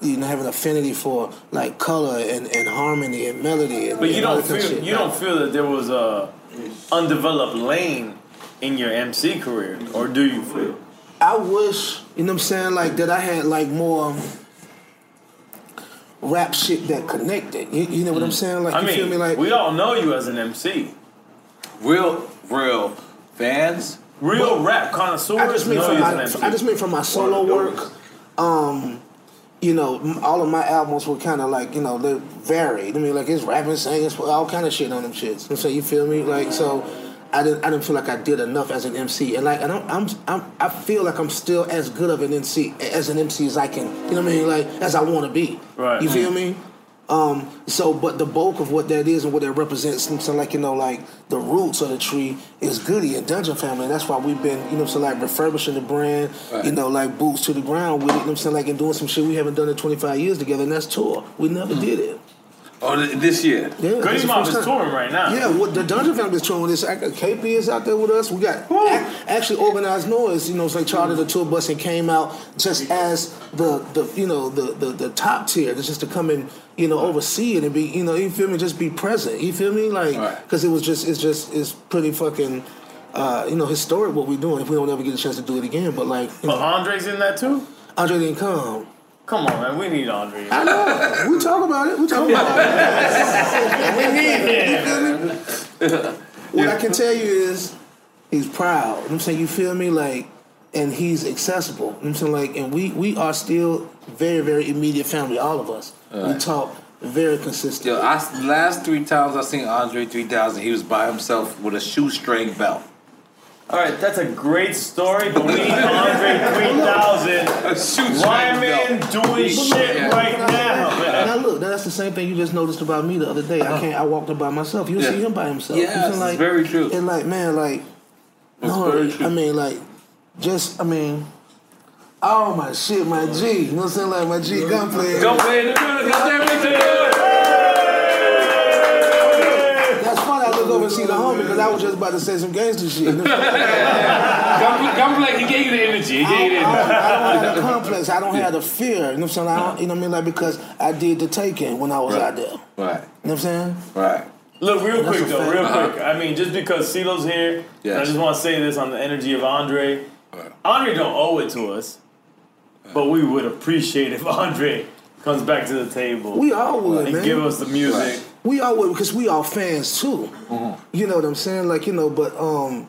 Speaker 3: you know, an affinity for, like, color and, and harmony and melody. And,
Speaker 2: but you
Speaker 3: and
Speaker 2: don't
Speaker 3: that kind of
Speaker 2: feel
Speaker 3: shit.
Speaker 2: you don't feel that there was a undeveloped lane in your MC career, or do you feel?
Speaker 3: I wish, you know what I'm saying, like that I had like more rap shit that connected. You, you know what I'm saying? Like
Speaker 2: I
Speaker 3: you
Speaker 2: mean,
Speaker 3: feel me? Like
Speaker 2: we all know you as an MC.
Speaker 1: Real, real fans.
Speaker 2: Real rap connoisseurs
Speaker 3: I just mean
Speaker 2: know
Speaker 3: from
Speaker 2: you
Speaker 3: my,
Speaker 2: as an MC.
Speaker 3: I just mean from my solo work. Um, you know, all of my albums were kind of like you know they varied. I mean, like it's rapping, singing, all kind of shit on them shits. And so you feel me? Like so. I didn't. I didn't feel like I did enough as an MC, and like, and I'm, I'm, I'm, I feel like I'm still as good of an MC as an MC as I can. You know what I mean? Like as I want to be.
Speaker 2: Right.
Speaker 3: You feel me? Um, so, but the bulk of what that is and what that represents, so like you know, like the roots of the tree is Goodie and Dungeon Family. And that's why we've been, you know, so like refurbishing the brand, you know, like boots to the ground with it. You know what I'm saying? Like and doing some shit we haven't done in 25 years together, and that's tour. We never did it.
Speaker 1: Oh, this year.
Speaker 3: Yeah, Goodie the
Speaker 2: Mob is touring right now.
Speaker 3: Yeah, what the Dungeon Family is touring this. Ac- KP is out there with us. We got ac- actually Organized Noize. You know, it's like chartered a tour bus and came out just as the the you know the the, the top tier. It's just to come and you know oversee it and be you know you feel me, just be present. You feel me, like
Speaker 1: Right.
Speaker 3: because it was just it's just it's pretty fucking. Uh, you know, historic what we're doing. If we don't ever get a chance to do it again, but like, you
Speaker 2: But
Speaker 3: know,
Speaker 2: Andre's in that too.
Speaker 3: Andre didn't come.
Speaker 2: Come on, man. We need Andre.
Speaker 3: I know. we talk about it. We talk about it.
Speaker 2: we need him.
Speaker 3: What I can tell you is he's proud. You know what I'm saying? You feel me? Like and he's accessible. You know what I'm saying? Like and we we are still very, very immediate family, all of us. We talk very consistent.
Speaker 1: Yo, I, last three times I seen Andre 3000, he was by himself with a shoestring belt.
Speaker 2: All right, that's a great story, but we need Andre 3000.
Speaker 1: A shoestring
Speaker 2: doing shit
Speaker 1: Yeah.
Speaker 2: right now.
Speaker 3: Now look, that's the same thing you just noticed about me the other day. I can't. I walked up by myself. You
Speaker 1: Yeah.
Speaker 3: see him by himself. You know what I'm
Speaker 1: Yes,
Speaker 3: saying?
Speaker 1: it's very true.
Speaker 3: And like, man, like, no,
Speaker 1: very true.
Speaker 3: I mean, like, just, I mean, oh my shit, my G. You know what I'm saying? Like my G gunplay.
Speaker 1: Don't play in the middle.
Speaker 3: Funny. I look over and see the homie because I was just about to say some gangster shit. You know I'm saying?
Speaker 1: He gave you the energy. He
Speaker 3: I
Speaker 1: gave you
Speaker 3: don't,
Speaker 1: the
Speaker 3: I
Speaker 1: energy.
Speaker 3: don't, I don't have the complex. I don't have the fear. You know what I'm saying? I don't, you know what I mean? Like because I did the taking when I was out there. Right. You know what I'm saying?
Speaker 1: right.
Speaker 2: Look, real
Speaker 3: That's
Speaker 2: quick though,
Speaker 3: fact.
Speaker 2: real
Speaker 1: Uh-huh.
Speaker 2: quick. I mean, just because CeeLo's here, and I just want to say this on the energy of Andre.
Speaker 1: Right.
Speaker 2: Andre don't owe it to us, but we would appreciate if Andre comes back to the table
Speaker 3: We all would,
Speaker 2: and
Speaker 3: man.
Speaker 2: give us the music.
Speaker 3: we all would because we all fans too.
Speaker 1: Mm-hmm.
Speaker 3: You know what I'm saying? Like you know, but um,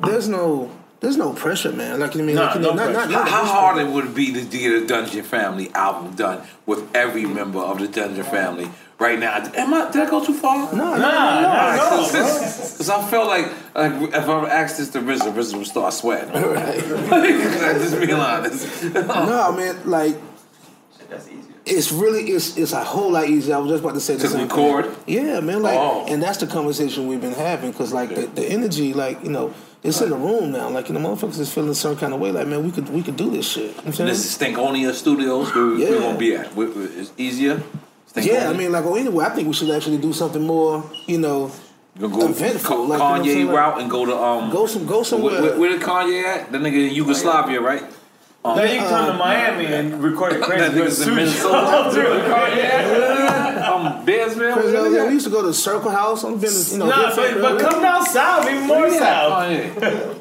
Speaker 3: there's no there's no pressure, man. Like you know I mean?
Speaker 2: Nah,
Speaker 3: like, you know,
Speaker 2: no
Speaker 3: not, not,
Speaker 2: pressure.
Speaker 1: How,
Speaker 3: not
Speaker 1: how hard it would be to get a Dungeon Family album done with every member of the Dungeon Family right now? Am I? Did I go too far?
Speaker 3: No, no,
Speaker 2: Nah, nah, no, bro.
Speaker 1: Because I felt like, like if I asked this to RZA, RZA would start sweating.
Speaker 3: Right.
Speaker 1: just being honest.
Speaker 3: no, man. Like
Speaker 2: That's easier.
Speaker 3: It's really it's it's a whole lot easier. I was just about to say the
Speaker 1: To
Speaker 3: same
Speaker 1: record?
Speaker 3: Thing. Yeah, man. Like,
Speaker 1: Oh.
Speaker 3: and that's the conversation we've been having because like the, the energy, like you know, it's in the room now. Like you know, motherfuckers is feeling some kind of way. Like man, we could we could do this shit. You know what I'm saying?
Speaker 1: This is Stankonia Studios. Where
Speaker 3: we're
Speaker 1: gonna be at? We- we- It's easier.
Speaker 3: yeah, I mean, like, or anyway, I think we should actually do something more, you know,
Speaker 1: You go
Speaker 3: eventful, like, you know
Speaker 1: Kanye?
Speaker 3: Like-
Speaker 1: route and go to um.
Speaker 3: go some, go somewhere.
Speaker 1: Where, where, where the Kanye at? That nigga in Yugoslavia, right? Um,
Speaker 2: Now you can come to Miami and record it crazy.
Speaker 1: that nigga's in Minnesota. um, Bearsville.
Speaker 3: Crazy,
Speaker 1: where
Speaker 3: we used to go to Circle House. I'm been, you know,
Speaker 2: Nah, but, but come down south, even more
Speaker 1: Where he at?
Speaker 2: south.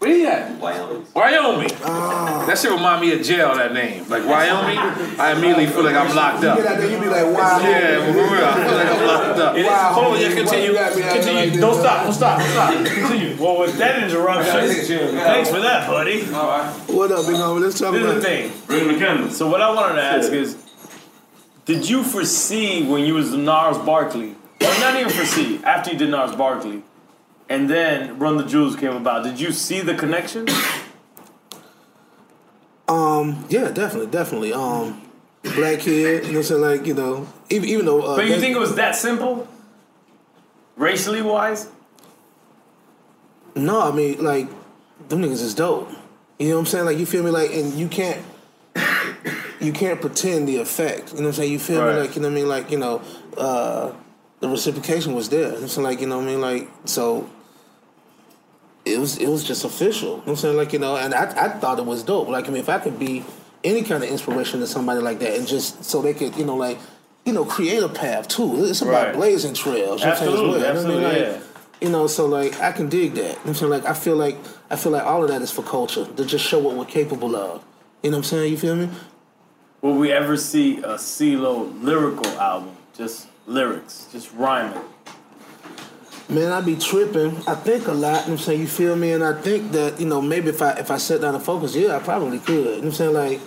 Speaker 1: Kanye? Where he at? Wyoming. Wyoming.
Speaker 3: Ah.
Speaker 1: That shit remind me of jail. That name, like Wyoming. I immediately feel like I'm locked
Speaker 3: Get
Speaker 1: up.
Speaker 3: out there, you be like, wow.
Speaker 1: Yeah, for real. I feel like I'm locked up.
Speaker 3: Wow.
Speaker 1: Hold on, yeah, continue.
Speaker 3: Why you got me out there like
Speaker 1: Continue. Don't stop. Don't stop. Don't stop. Continue.
Speaker 2: Well, with that interruption, thanks for that, buddy. All right.
Speaker 3: What up, big homie? Let's talk
Speaker 2: This
Speaker 3: about
Speaker 2: is the
Speaker 3: it.
Speaker 2: thing. So what I wanted to ask is, did you foresee when you was Gnarls Barkley, or not even foresee after you did Gnarls Barkley, and then Run the Jewels came about? Did you see the connection?
Speaker 3: Um, yeah, definitely, definitely. Um, black kid, you know what I'm saying? Like, you know, even, even though. Uh,
Speaker 2: But you think it was that simple, racially wise?
Speaker 3: No, I mean, like, them niggas is dope. You know what I'm saying? Like, you feel me? Like, and you can't. You can't pretend the effect. You know what I'm saying? You feel
Speaker 2: Right.
Speaker 3: me? Like, you know what I mean? Like, you know, uh, the reciprocation was there. You know what I'm saying? Like, you know what I mean? Like, so it was it was just official. You know what I'm saying? Like, you know, and I, I thought it was dope. Like, I mean, if I could be any kind of inspiration to somebody like that and just so they could, you know, like, you know, create a path too. It's about
Speaker 2: Right.
Speaker 3: blazing trails. You know what I'm saying,
Speaker 2: Absolutely,
Speaker 3: know I mean? Like,
Speaker 2: yeah.
Speaker 3: you know, so like I can dig that. You know what I'm saying? Like I feel like I feel like all of that is for culture to just show what we're capable of. You know what I'm saying? You feel me?
Speaker 2: Will we ever see a CeeLo lyrical album? Just lyrics, just rhyming.
Speaker 3: Man, I be tripping. I think a lot. You know I'm saying? You feel me? And I think that you know maybe if I if I sit down and focus, yeah, I probably could. You know what I'm saying? Like,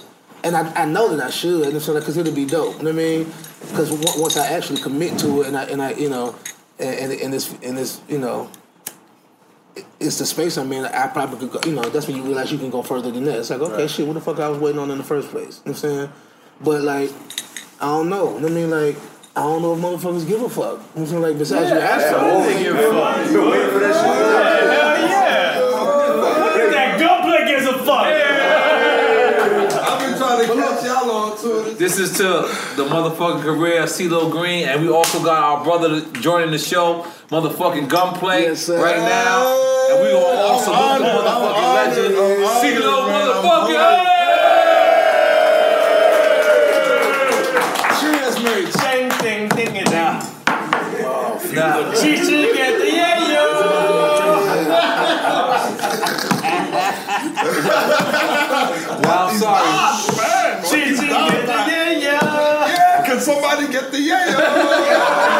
Speaker 3: and I, I know that I should. You know what I'm saying? Because it'll be dope. You know what I mean? Because once I actually commit to it, and I and I you know, and and, and this and this you know. It's the space I'm in. I probably could go. You know, that's when you realize you can go further than that. It's like, okay, shit, what the fuck I was waiting on in the first place? You know what I'm saying? But like, I don't know. You know what I mean, like, I don't know if motherfuckers give a fuck. You know what I'm saying? Like, besides you ask for it.
Speaker 2: They give a fuck. Hell yeah! Look at that gunplay gives a fuck.
Speaker 7: I've been trying to catch y'all on to it.
Speaker 1: This is to the motherfucking career of CeeLo Green, and we also got our brother joining the show, motherfucking Gunplay,
Speaker 3: Yes,
Speaker 1: right now. And we gonna also look nah, I'm sorry.
Speaker 2: Ah, she should get the yeah
Speaker 7: Yeah, can somebody get the yeah?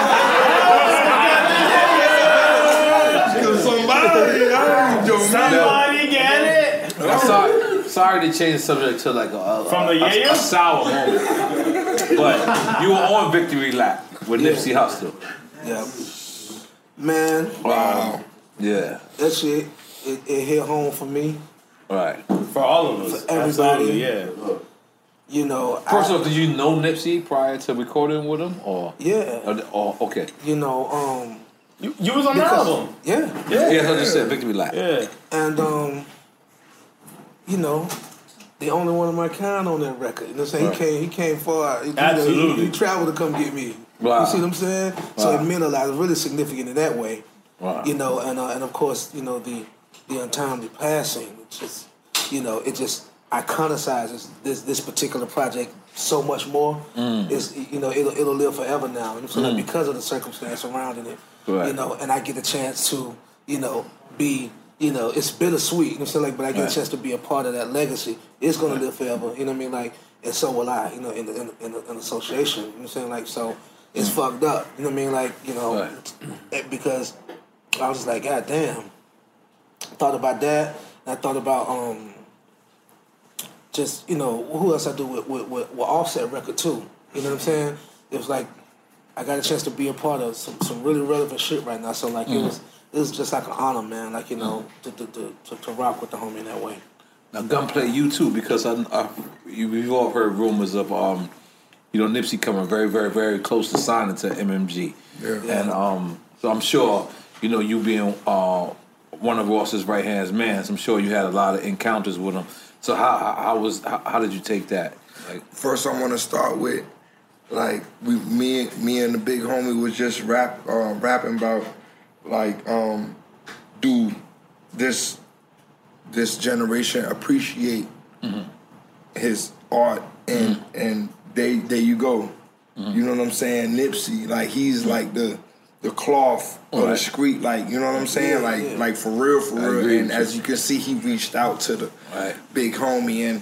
Speaker 7: Can somebody? I ain't.
Speaker 2: Somebody get it.
Speaker 1: I'm sorry. Sorry to change the subject to like a, a
Speaker 2: From the
Speaker 1: a, a,
Speaker 2: yayo?
Speaker 1: sour moment, but you were on victory lap with Nipsey Hussle.
Speaker 3: Yeah. Man,
Speaker 1: Wow. Yeah.
Speaker 3: that shit, it, it hit home for me.
Speaker 1: Right.
Speaker 2: For all of us.
Speaker 3: For everybody.
Speaker 2: Absolutely, yeah.
Speaker 3: You know,
Speaker 1: First
Speaker 3: I,
Speaker 1: off, did you know Nipsey prior to recording with him, or?
Speaker 3: yeah.
Speaker 1: or, or okay.
Speaker 3: You know, um,
Speaker 2: You, you was on the album.
Speaker 3: yeah.
Speaker 2: Yeah.
Speaker 1: Yeah, I just said victory lap.
Speaker 2: Yeah.
Speaker 3: And um, you know, the only one of my kind on that record. You know what I'm saying?
Speaker 1: Right.
Speaker 3: He came he came far. He, you know,
Speaker 2: Absolutely.
Speaker 3: he, he traveled to come get me.
Speaker 1: Wow.
Speaker 3: You see what I'm saying?
Speaker 1: Wow.
Speaker 3: So it meant a lot. It was really significant in that way.
Speaker 1: Wow.
Speaker 3: You know, and uh, and of course, you know, the the untimely passing, it's just you know, it just iconicizes this this particular project so much more.
Speaker 1: Mm.
Speaker 3: It's you know, it'll it'll live forever now. And so like, because of the circumstance surrounding it.
Speaker 1: Right.
Speaker 3: You know, and I get a chance to, you know, be you know, it's bittersweet, you know what Like, but I get
Speaker 1: Right.
Speaker 3: a chance to be a part of that legacy. It's gonna live forever, you know what I mean? Like, and so will I, you know, in in, in, in association, you know what I'm saying? Like, so it's fucked up, you know what I mean? Like, you know,
Speaker 1: Right.
Speaker 3: because I was just like, God damn. Thought about that. And I thought about um just, you know, who else I do with, with, with, with Offset record too. You know what I'm saying? It was like I got a chance to be a part of some, some really relevant shit right now. So like it was it was just like an honor, man. Like you know, to, to, to, to, to rock with the homie in that way.
Speaker 1: Now, Gunplay, you too, because I, I you, we've all heard rumors of um, you know, Nipsey coming very, very, very close to signing to MMG,
Speaker 7: Yeah.
Speaker 1: and um, so I'm sure you know you being uh, one of Ross's right hands man, I'm sure you had a lot of encounters with him. So how how, how was how, how did you take that? Like,
Speaker 7: First, I want to start with like we, me, me and the big homie was just rap, uh, rapping about like, um, do this this generation appreciate his art and and they there you go. You know what I'm saying? Nipsey, like he's like the the cloth or the
Speaker 1: Right.
Speaker 7: street, like you know what I'm saying? Like like for real, for real. And
Speaker 1: with
Speaker 7: as
Speaker 1: you.
Speaker 7: you can see, he reached out to the
Speaker 1: Right.
Speaker 7: big homie and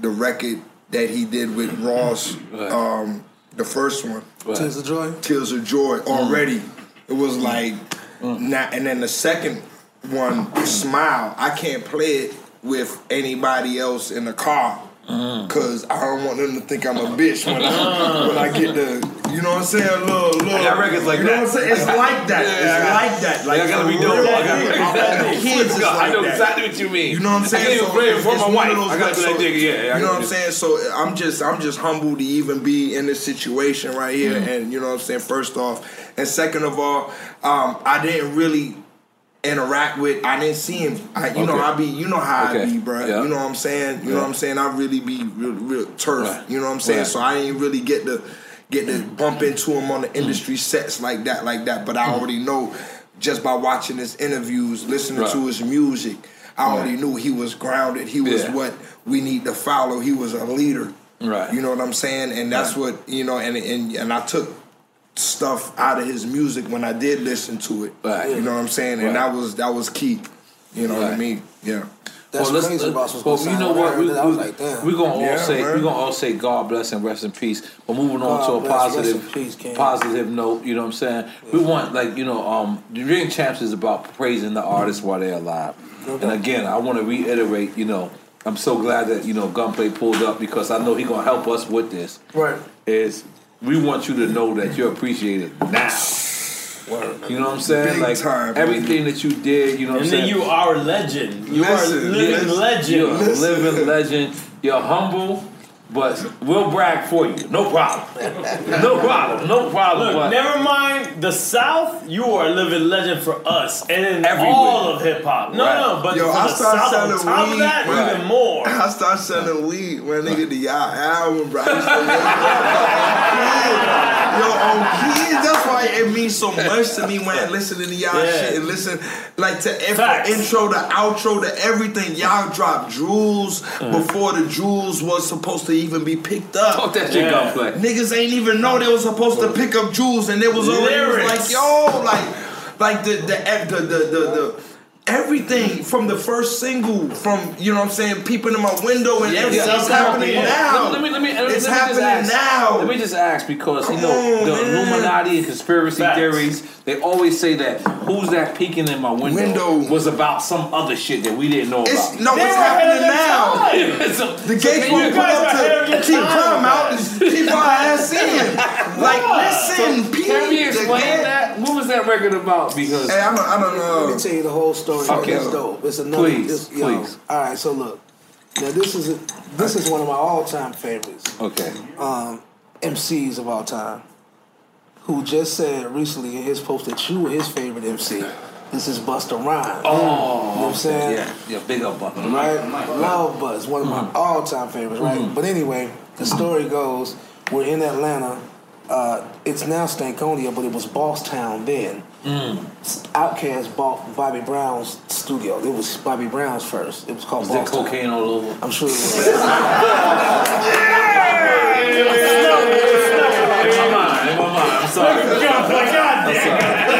Speaker 7: the record that he did with Ross,
Speaker 1: Right.
Speaker 7: um, the first one,
Speaker 1: Right.
Speaker 3: Tears of joy.
Speaker 7: Tears of Joy. Already, it was like,
Speaker 1: Mm.
Speaker 7: not, and then the second one, Smile. I can't play it with anybody else in the car.
Speaker 1: Mm.
Speaker 7: Cause I don't want them to think I'm a bitch when I when I get the you know what I'm saying little little
Speaker 1: got records like
Speaker 7: you know
Speaker 1: that.
Speaker 7: what I'm saying it's like that
Speaker 1: Yeah,
Speaker 7: it's
Speaker 1: got-
Speaker 7: like that like
Speaker 1: I gotta be dope. I gotta be
Speaker 7: All kids is
Speaker 1: I know exactly what you mean.
Speaker 7: You know what I'm saying?
Speaker 1: I can't even play it for my wife. I gotta be like,
Speaker 7: so-
Speaker 1: nigga, yeah.
Speaker 7: You know what I'm saying? So I'm just I'm just humbled to even be in this situation right here.
Speaker 1: Mm.
Speaker 7: And you know what I'm saying? First off, and second of all, um, I didn't really interact with. I didn't see him. I, you know I be. You know how I be, bro.
Speaker 1: Yeah.
Speaker 7: You know what I'm saying? You know what I'm saying? I really be real, real turf.
Speaker 1: Right.
Speaker 7: You know what I'm saying?
Speaker 1: Right.
Speaker 7: So I didn't really get to get to bump into him on the industry sets like that, like that. But I mm. already know just by watching his interviews, listening
Speaker 1: Right.
Speaker 7: to his music. I already knew he was grounded. He was
Speaker 1: Yeah.
Speaker 7: what we need to follow. He was a leader.
Speaker 1: Right.
Speaker 7: You know what I'm saying? And that's
Speaker 1: Right.
Speaker 7: what you know. And and and I took stuff out of his music when I did listen to it.
Speaker 1: Right.
Speaker 7: You know what I'm saying? And
Speaker 1: Right.
Speaker 7: that was that was key. You know what I mean? Yeah.
Speaker 3: That's
Speaker 1: let's-
Speaker 3: crazy.
Speaker 1: let's-
Speaker 3: Ross was
Speaker 1: well, you know what?
Speaker 3: heard
Speaker 1: We,
Speaker 3: that, I was like, damn.
Speaker 1: we gonna all
Speaker 7: Yeah,
Speaker 1: say we're gonna all say God bless and rest in peace. But moving on
Speaker 3: God
Speaker 1: to a
Speaker 3: bless,
Speaker 1: positive,
Speaker 3: peace,
Speaker 1: positive note. You know what I'm saying? We want like you know, um, the Drink Champs is about praising the artists while they're alive. And again, I want to reiterate. You know, I'm so glad that you know Gunplay pulled up because I know he gonna help us with this.
Speaker 3: Right.
Speaker 1: Is we want you to know that you're appreciated now. You know what I'm saying?
Speaker 7: Big
Speaker 1: like
Speaker 7: time,
Speaker 1: everything that you did. You know what I'm
Speaker 2: And
Speaker 1: saying?
Speaker 2: then you are a legend. You are a living
Speaker 7: listen.
Speaker 2: legend.
Speaker 1: You're a living legend. You're humble. But we'll brag for you. No problem. No problem. No problem.
Speaker 2: Look,
Speaker 1: but
Speaker 2: never mind the South. You are a living legend for us, and in
Speaker 1: Everywhere.
Speaker 2: all of hip hop. No,
Speaker 1: Right.
Speaker 2: no, but
Speaker 7: Yo,
Speaker 2: for
Speaker 7: I
Speaker 2: the
Speaker 7: started
Speaker 2: South on
Speaker 7: selling
Speaker 2: top
Speaker 7: weed.
Speaker 2: of that,
Speaker 7: Right.
Speaker 2: even more.
Speaker 7: I started selling weed when nigga the y'all album, bro. I used to listen- Yo, on keys, that's why it means so much to me when I listen to y'all
Speaker 2: Yeah.
Speaker 7: shit and listen like to every
Speaker 2: Facts.
Speaker 7: intro, to outro, to everything. Y'all drop jewels
Speaker 2: Mm.
Speaker 7: before the jewels was supposed to even be picked up.
Speaker 1: talk that shit,
Speaker 2: Yeah.
Speaker 1: gunplay.
Speaker 7: Niggas ain't even know they was supposed to pick up jewels, and it was already it like yo, like, like the the the the the. the Everything from the first single, from you know what I'm saying, peeping in my window and
Speaker 1: Yeah,
Speaker 7: everything,
Speaker 1: yeah,
Speaker 7: it's happening
Speaker 2: Yeah.
Speaker 7: now.
Speaker 1: Let me let me let me,
Speaker 7: it's
Speaker 1: let me
Speaker 7: happening
Speaker 1: ask,
Speaker 7: now.
Speaker 1: Let me just ask because you know
Speaker 7: on,
Speaker 1: the
Speaker 7: man.
Speaker 1: Illuminati and conspiracy
Speaker 2: Facts.
Speaker 1: theories. They always say that who's that peeking in my window,
Speaker 7: Window.
Speaker 1: was about some other shit that we didn't know
Speaker 7: It's
Speaker 1: about.
Speaker 7: no,
Speaker 2: They
Speaker 7: it's
Speaker 2: were ahead of
Speaker 7: happening now.
Speaker 1: So-
Speaker 7: The
Speaker 1: so
Speaker 7: gates
Speaker 1: can
Speaker 7: won't
Speaker 1: you-
Speaker 7: pull
Speaker 2: guys
Speaker 7: up
Speaker 2: are ahead of
Speaker 7: to keep
Speaker 2: time.
Speaker 7: crime out. and keep our ass in. Like, listen, Pete.
Speaker 1: Can we explain that? What was that record about? Because
Speaker 7: Hey, I don't, I don't
Speaker 3: Let me tell you the whole story.
Speaker 1: Okay.
Speaker 3: It's dope. It's another.
Speaker 1: Please,
Speaker 3: this, yo,
Speaker 1: please.
Speaker 3: All right, so look. Now this is a, this is one of my all-time favorites.
Speaker 1: okay,
Speaker 3: um, MCs of all time, who just said recently in his post that you were his favorite MC. This is Busta Rhymes.
Speaker 1: oh,
Speaker 3: you know what I'm saying?
Speaker 1: yeah, yeah, big up, Buck.
Speaker 3: Right? Love Buzz, one of my all-time favorites, right? But anyway, the story goes, we're in Atlanta. Uh, it's now Stankonia, but it was Bosstown then. Outkast bought Bobby Brown's studio. It was Bobby Brown's first. It was called
Speaker 1: Was there
Speaker 3: Town.
Speaker 1: cocaine all over?
Speaker 3: I'm sure it was.
Speaker 1: In my mind, in my mind. I'm sorry.
Speaker 2: God, God damn.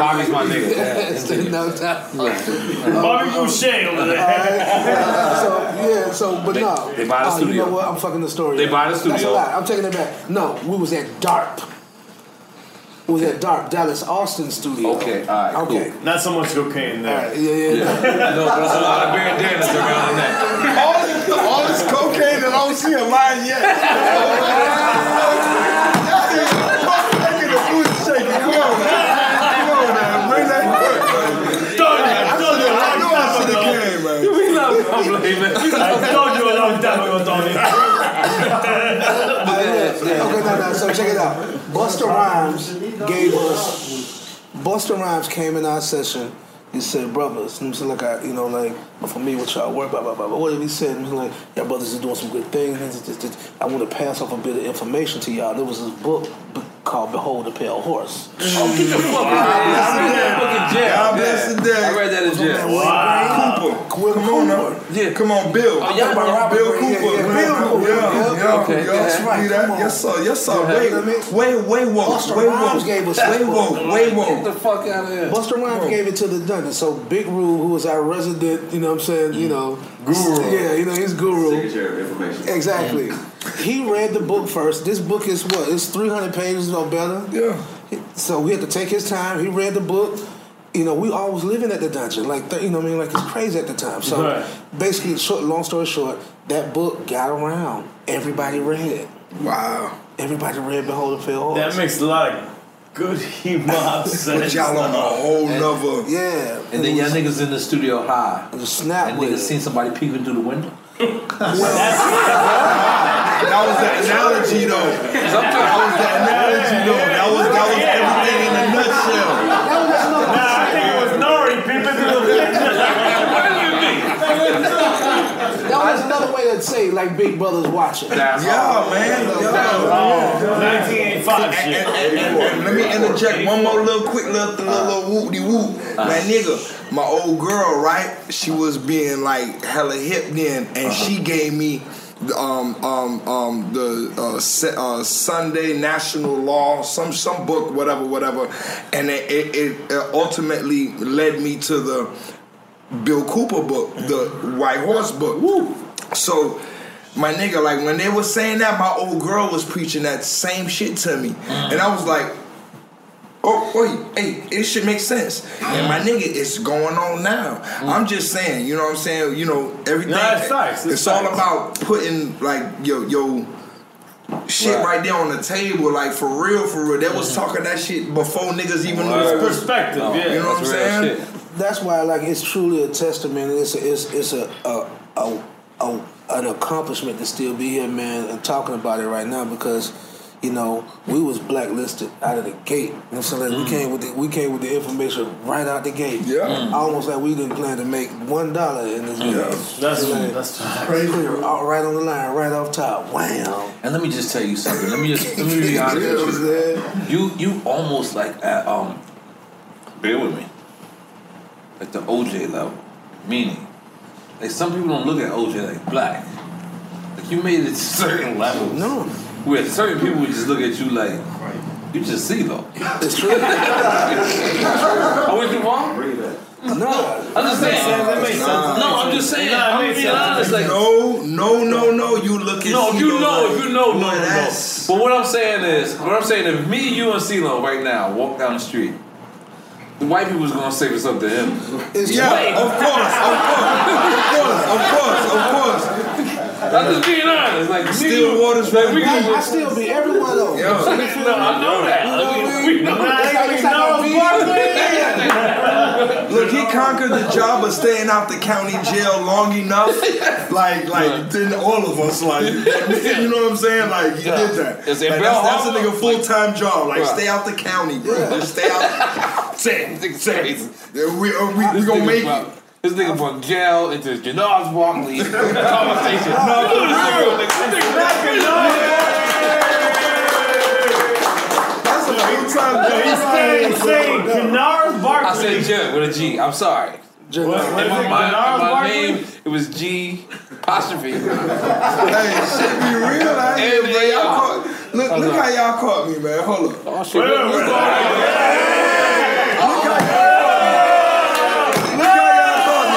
Speaker 1: Bobby's my nigga. Yeah.
Speaker 3: no doubt.
Speaker 2: Bobby Boucher over there.
Speaker 3: so yeah, so but
Speaker 1: They-
Speaker 3: no.
Speaker 1: they buy the
Speaker 3: Oh, You
Speaker 1: studio.
Speaker 3: know what? I'm fucking the story.
Speaker 1: They
Speaker 3: up.
Speaker 1: buy the
Speaker 3: That's a lie. I'm taking it back. No, we was at DARP. We was at DARP, Dallas Austin studio.
Speaker 1: Okay, all right, cool.
Speaker 3: Okay.
Speaker 2: Not so much cocaine there.
Speaker 3: right, yeah, yeah, yeah.
Speaker 1: No, but there's a lot of bandanas around that.
Speaker 7: All this, all this cocaine that I don't see a line yet. Look at the food shaking. Come on, man. Come on, man. Bring that quick.
Speaker 2: Told you, I told you a
Speaker 7: I
Speaker 2: long
Speaker 7: knew I
Speaker 2: time
Speaker 7: should have
Speaker 2: ago.
Speaker 7: came, man.
Speaker 1: We love Gunplay, man.
Speaker 2: I told you a long time ago, Tony.
Speaker 3: Okay, no, no. So check it out. Busta Rhymes gave us. Busta Rhymes came in our session. He said, "Brothers, I'm saying like I, you know, like for me, what y'all work, blah blah blah." blah. What did he say? He was like, "Y'all brothers is doing some good things. I want to pass off a bit of information to y'all." There was this book b- called "Behold the Pale Horse."
Speaker 1: Oh, get the fuck out of here. I read that book in jail.
Speaker 7: God bless the day.
Speaker 1: I read that in jail.
Speaker 7: Cooper.
Speaker 3: Will
Speaker 7: Come on now.
Speaker 3: Cooper.
Speaker 1: Yeah.
Speaker 7: Come on, Bill.
Speaker 1: Oh, y'all
Speaker 7: Bill
Speaker 3: Robert
Speaker 7: Bill
Speaker 3: Gray.
Speaker 7: Cooper.
Speaker 3: Yeah, yeah, Bill Cooper.
Speaker 7: Yeah,
Speaker 3: Yeah,
Speaker 7: yeah,
Speaker 1: okay.
Speaker 7: yeah.
Speaker 3: That's right.
Speaker 7: See that?
Speaker 3: Come on.
Speaker 7: Yes, sir. Yes, sir.
Speaker 3: You know
Speaker 7: Wait,
Speaker 3: what I mean?
Speaker 7: wait, wait, whoa.
Speaker 3: Busta
Speaker 7: Wait,
Speaker 3: Rhymes
Speaker 7: whoa.
Speaker 3: gave us
Speaker 7: Wait,
Speaker 3: that
Speaker 7: whoa.
Speaker 3: book.
Speaker 7: Wait,
Speaker 1: Get the
Speaker 7: whoa.
Speaker 1: fuck out of here.
Speaker 3: Busta Rhymes gave it to the dungeon. So Big Rube, who was our resident, you know what I'm saying, you mm. know,
Speaker 7: Guru.
Speaker 3: Yeah, you know, he's guru.
Speaker 8: Signature information.
Speaker 3: Exactly. Mm. He read the book first. This book is what? It's 300 pages or better.
Speaker 7: Yeah.
Speaker 3: So we had to take his time. He read the book. You know, we always living at the dungeon. Like, you know what I mean? Like, it's crazy at the time. So
Speaker 2: Right.
Speaker 3: basically, short, long story short, that book got around. Everybody read it.
Speaker 7: Wow.
Speaker 3: Everybody read Behold the Pale Horse.
Speaker 2: That makes a lot of good hip hop sense.
Speaker 7: Put y'all on a whole nother.
Speaker 3: yeah.
Speaker 1: And then y'all niggas in the studio high.
Speaker 3: And just snap
Speaker 1: And niggas
Speaker 3: it.
Speaker 1: seen somebody peeking through the window.
Speaker 7: That was the analogy, though. That was the analogy, though. That was that was everything in a nutshell.
Speaker 2: Nah, I think it was Nori peeping through the
Speaker 3: That was another way to say, like, Big Brother's watching.
Speaker 1: That's
Speaker 7: Yeah, man. Yeah.
Speaker 2: 1985 shit.
Speaker 7: And, and- and let me interject one more little quick little little, little whoop de whoop. Man, uh-huh. nigga, my old girl, right? She was being like hella hip then, and uh-huh. she gave me um um um the uh, uh, Sunday National Law, some some book, whatever, whatever, and it, it, it ultimately led me to the Bill Cooper book, the White Horse book. So, my nigga, like when they were saying that, my old girl was preaching that same shit to me, and I was like, "Oh, wait, hey, it should make sense." And my nigga, it's going on now. I'm just saying, you know what I'm saying? You know everything.
Speaker 2: Nah, it's facts, it's
Speaker 7: It's all about putting like yo yo. Shit
Speaker 1: Right.
Speaker 7: right. there on the table, like for real, for real. They was talking that shit before niggas even knew it was
Speaker 2: Perspective,
Speaker 1: Oh,
Speaker 2: yeah.
Speaker 7: You know what I'm
Speaker 1: That's
Speaker 7: saying?
Speaker 1: shit.
Speaker 3: That's why, like, it's truly a testament. It's a, it's it's a a a, a, an accomplishment to still be here, man, and talking about it right now because. You know, we was blacklisted out of the gate. You know what I'm saying? Like,
Speaker 1: Mm.
Speaker 3: We came with the we came with the information right out the gate.
Speaker 7: Yeah. Mm.
Speaker 3: Almost like we didn't plan to make one dollar in this game.
Speaker 2: That's
Speaker 3: Like,
Speaker 2: that's
Speaker 3: clear, all right on the line, right off top. Wow.
Speaker 1: And let me just tell you something. Let me just let me be honest
Speaker 3: You know
Speaker 1: with you. You you almost like at um bear with me. Like the OJ level. Meaning, like some people don't look at OJ like black. Like you made it to a certain level.
Speaker 3: No.
Speaker 1: Where certain people would just look at you like you just see though.
Speaker 3: It's true.
Speaker 1: I went too far?
Speaker 3: no.
Speaker 1: I'm just saying.
Speaker 2: That makes sense.
Speaker 1: No, I'm just saying.
Speaker 2: Nah,
Speaker 1: I'm
Speaker 2: makes
Speaker 1: being
Speaker 2: sense.
Speaker 1: honest. Like
Speaker 7: No, no, no, no. You look at
Speaker 1: No, if you know, if you know, no, no, no. But what I'm saying is, what I'm saying, if me, you, and CeeLo right now walk down the street, the white people's gonna say what's up to him.
Speaker 3: It's
Speaker 7: Yeah,
Speaker 1: Wait.
Speaker 7: of course, of course, of course, of course, of course.
Speaker 1: I'm just being honest. Like,
Speaker 7: Still
Speaker 1: you-
Speaker 7: waters
Speaker 1: like, we can,
Speaker 3: I, I still be everyone though.
Speaker 7: Yeah.
Speaker 1: No, I know that. I mean, we know that.
Speaker 2: ain't gonna be Gnarls
Speaker 7: Look, he conquered the job of staying out the county jail long enough. Like, like, then all of us, like, you know what I'm saying? Like, he did that. Like, that's, that's a nigga full time job. Like, stay out the county, bro. Just stay out. say say. We, uh, we, we gonna make it.
Speaker 1: This nigga from jail into Janaz Barkley conversation. No, look at this nigga. This nigga
Speaker 7: That's a full time
Speaker 2: He's
Speaker 7: job.
Speaker 2: saying, saying Janars
Speaker 1: I said J with a G. I'm sorry.
Speaker 2: What-
Speaker 1: In
Speaker 2: what is
Speaker 1: my,
Speaker 2: it,
Speaker 1: mind, my name, it was G apostrophe.
Speaker 7: Hey, shit be real out here, bro. Y'all caught, look, look how y'all caught me, man. Hold up.
Speaker 1: Oh, shit.
Speaker 2: Wait, wait, wait.
Speaker 7: Look how y'all caught me.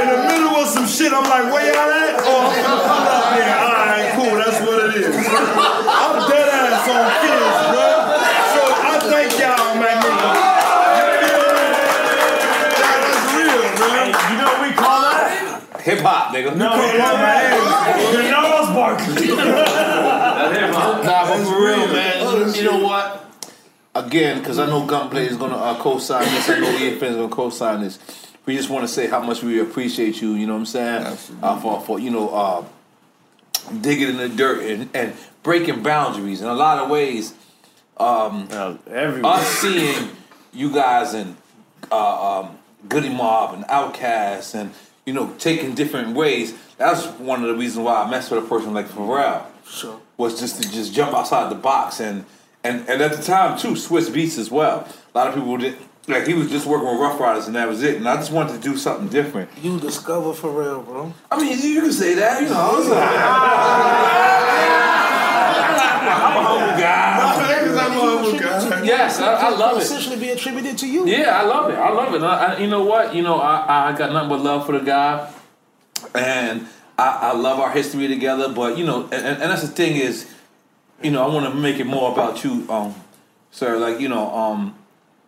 Speaker 7: In the middle of some shit, I'm like, where y'all at? Oh, I'm yeah, all right, cool, that's what it is. I'm dead ass on kids, bro. So I thank y'all, my nigga. That is real, man.
Speaker 2: You know what we call that?
Speaker 1: Hip hop, nigga.
Speaker 2: No,
Speaker 7: Come on, man.
Speaker 2: Janars Barkley.
Speaker 8: Nah, but for real, man. You know what? Again, because I know Gunplay is gonna uh, co-sign this. I know EFN is gonna co-sign this. We just want to say how much we appreciate you. You know what I'm saying? Uh, for for you know uh, digging in the dirt and, and breaking boundaries in a lot of ways. Um,
Speaker 2: Everywhere.
Speaker 8: us seeing you guys in uh, um, Goodie Mob and Outkast and you know taking different ways. That's one of the reasons why I mess with a person like Pharrell.
Speaker 3: Sure.
Speaker 8: Was just to just jump outside the box and and and at the time too, Swizz Beatz as well. A lot of people did like he was just working with Ruff Ryders and that was it. And I just wanted to do something different.
Speaker 3: You discover Pharrell, bro.
Speaker 8: I mean, you can say that, you know. I'm a humble guy. Yes, I, I love it.
Speaker 3: Essentially be attributed to you.
Speaker 8: Yeah, I love it. I love it. I, I, you know what? You know, I, I got nothing but love for the guy, and I, I love our history together. But you know, and, and that's the thing is, you know, I want to make it more about you, um, sir. Like you know, um,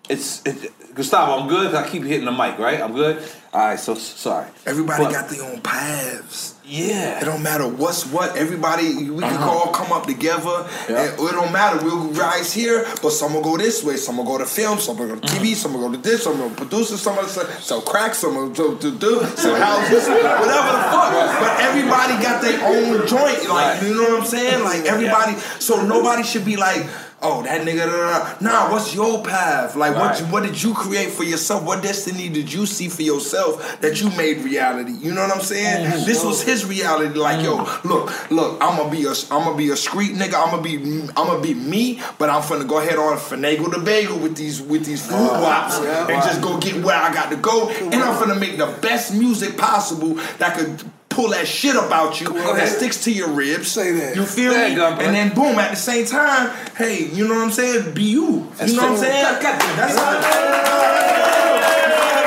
Speaker 8: it's it, Gustavo. I'm good. I keep hitting the mic, right? I'm good. All right. So sorry.
Speaker 7: Everybody
Speaker 8: But-
Speaker 7: got their own paths.
Speaker 8: Yeah.
Speaker 7: It don't matter what's what. Everybody, we can uh-huh. all come up together.
Speaker 8: Yeah.
Speaker 7: And it don't matter. We'll rise here, but some will go this way. Some will go to film. Some will go to TV. Mm-hmm. Some will go to this. Some will produce. Some will sell, crack. Some will do, do, do sell houses. whatever the fuck. But everybody got their own joint. Like
Speaker 8: Right.
Speaker 7: you know what I'm saying? Like everybody. So nobody should be like. Oh, that nigga, da, da, da. nah. What's your path? Like, what?
Speaker 8: Right.
Speaker 7: What did you create for yourself? What destiny did you see for yourself that you made reality? You know what I'm saying?
Speaker 8: Mm-hmm.
Speaker 7: This was his reality. Like, yo, look, look, I'm gonna be a, I'm gonna be a street nigga. I'm gonna be, I'm gonna be me. But I'm finna go ahead on finagle the bagel with these, with these food wops and just go get where I got to go. And I'm finna make the best music possible that could. Pull that shit about you that sticks to your ribs.
Speaker 3: Say that.
Speaker 7: You feel
Speaker 8: Go
Speaker 7: me? And then boom, at the same time, hey, you know what I'm saying? Be you. You know what I'm saying? That's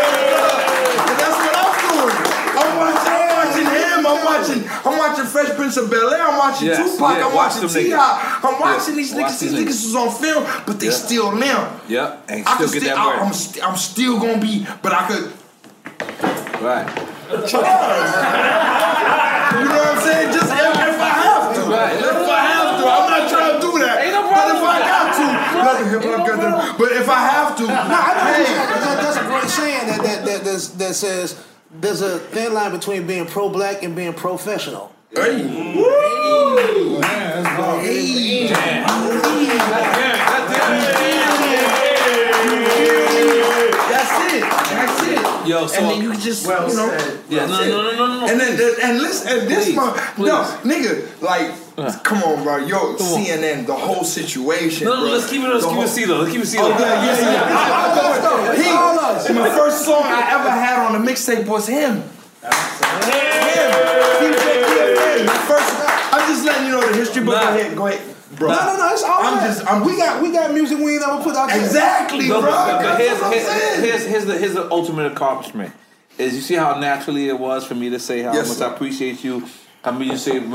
Speaker 7: That's what I'm doing. I'm watching, I'm watching him. I'm watching. I'm watching Fresh Prince of Bel Air. I'm watching
Speaker 8: Yes,
Speaker 7: Tupac.
Speaker 8: yeah,
Speaker 7: I'm
Speaker 8: watch
Speaker 7: watching Ti. I'm watching
Speaker 8: Yeah,
Speaker 7: these niggas. These
Speaker 8: these
Speaker 7: niggas is on film, but they
Speaker 8: Yeah.
Speaker 7: still them.
Speaker 8: Yep. And
Speaker 7: I
Speaker 8: still get
Speaker 7: still,
Speaker 8: that
Speaker 7: I. I'm, st- I'm still gonna be, but I could.
Speaker 8: right.
Speaker 7: You know what I'm saying? Just if, if I have to.
Speaker 8: Right.
Speaker 7: If I have to. I'm not trying to do that.
Speaker 8: Ain't no
Speaker 7: but if I got to. Hop got them. But if I have to.
Speaker 3: I know
Speaker 7: hey,
Speaker 3: that, that's a great saying that that that, that's- that says there's a thin line between being pro black and being professional.
Speaker 7: Hey.
Speaker 9: That's
Speaker 1: Yo, so
Speaker 9: and then you just
Speaker 7: Well
Speaker 9: you know.
Speaker 7: said.
Speaker 1: yeah, no, no, no, no, no.
Speaker 7: And then and listen, and this
Speaker 1: Please,
Speaker 7: my
Speaker 1: please.
Speaker 7: no nigga, like, come on, bro, yo, CNN, the whole situation.
Speaker 1: No, no,
Speaker 7: bro.
Speaker 1: let's keep it. Let's
Speaker 7: The
Speaker 1: keep
Speaker 7: whole-
Speaker 1: it C though. Let's keep it C
Speaker 7: Oh,
Speaker 1: though.
Speaker 7: yeah, yeah, yeah. He,
Speaker 3: All us.
Speaker 9: My first song I ever had on the mixtape was him. Him. DJ Khaled. My first. I'm just letting you know the history, but
Speaker 1: Nah.
Speaker 9: go ahead, go ahead, bro.
Speaker 3: No, no, no. It's all
Speaker 9: I'm
Speaker 3: right.
Speaker 9: just- I'm-
Speaker 3: we got we got music we ain't never put out.
Speaker 9: Exactly,
Speaker 1: No,
Speaker 9: bro.
Speaker 1: but, here's, here's, here's, here's the here's the ultimate accomplishment. Is you see how naturally it was for me to say how
Speaker 7: Yes,
Speaker 1: much
Speaker 7: sir.
Speaker 1: I appreciate you. I mean, you say, and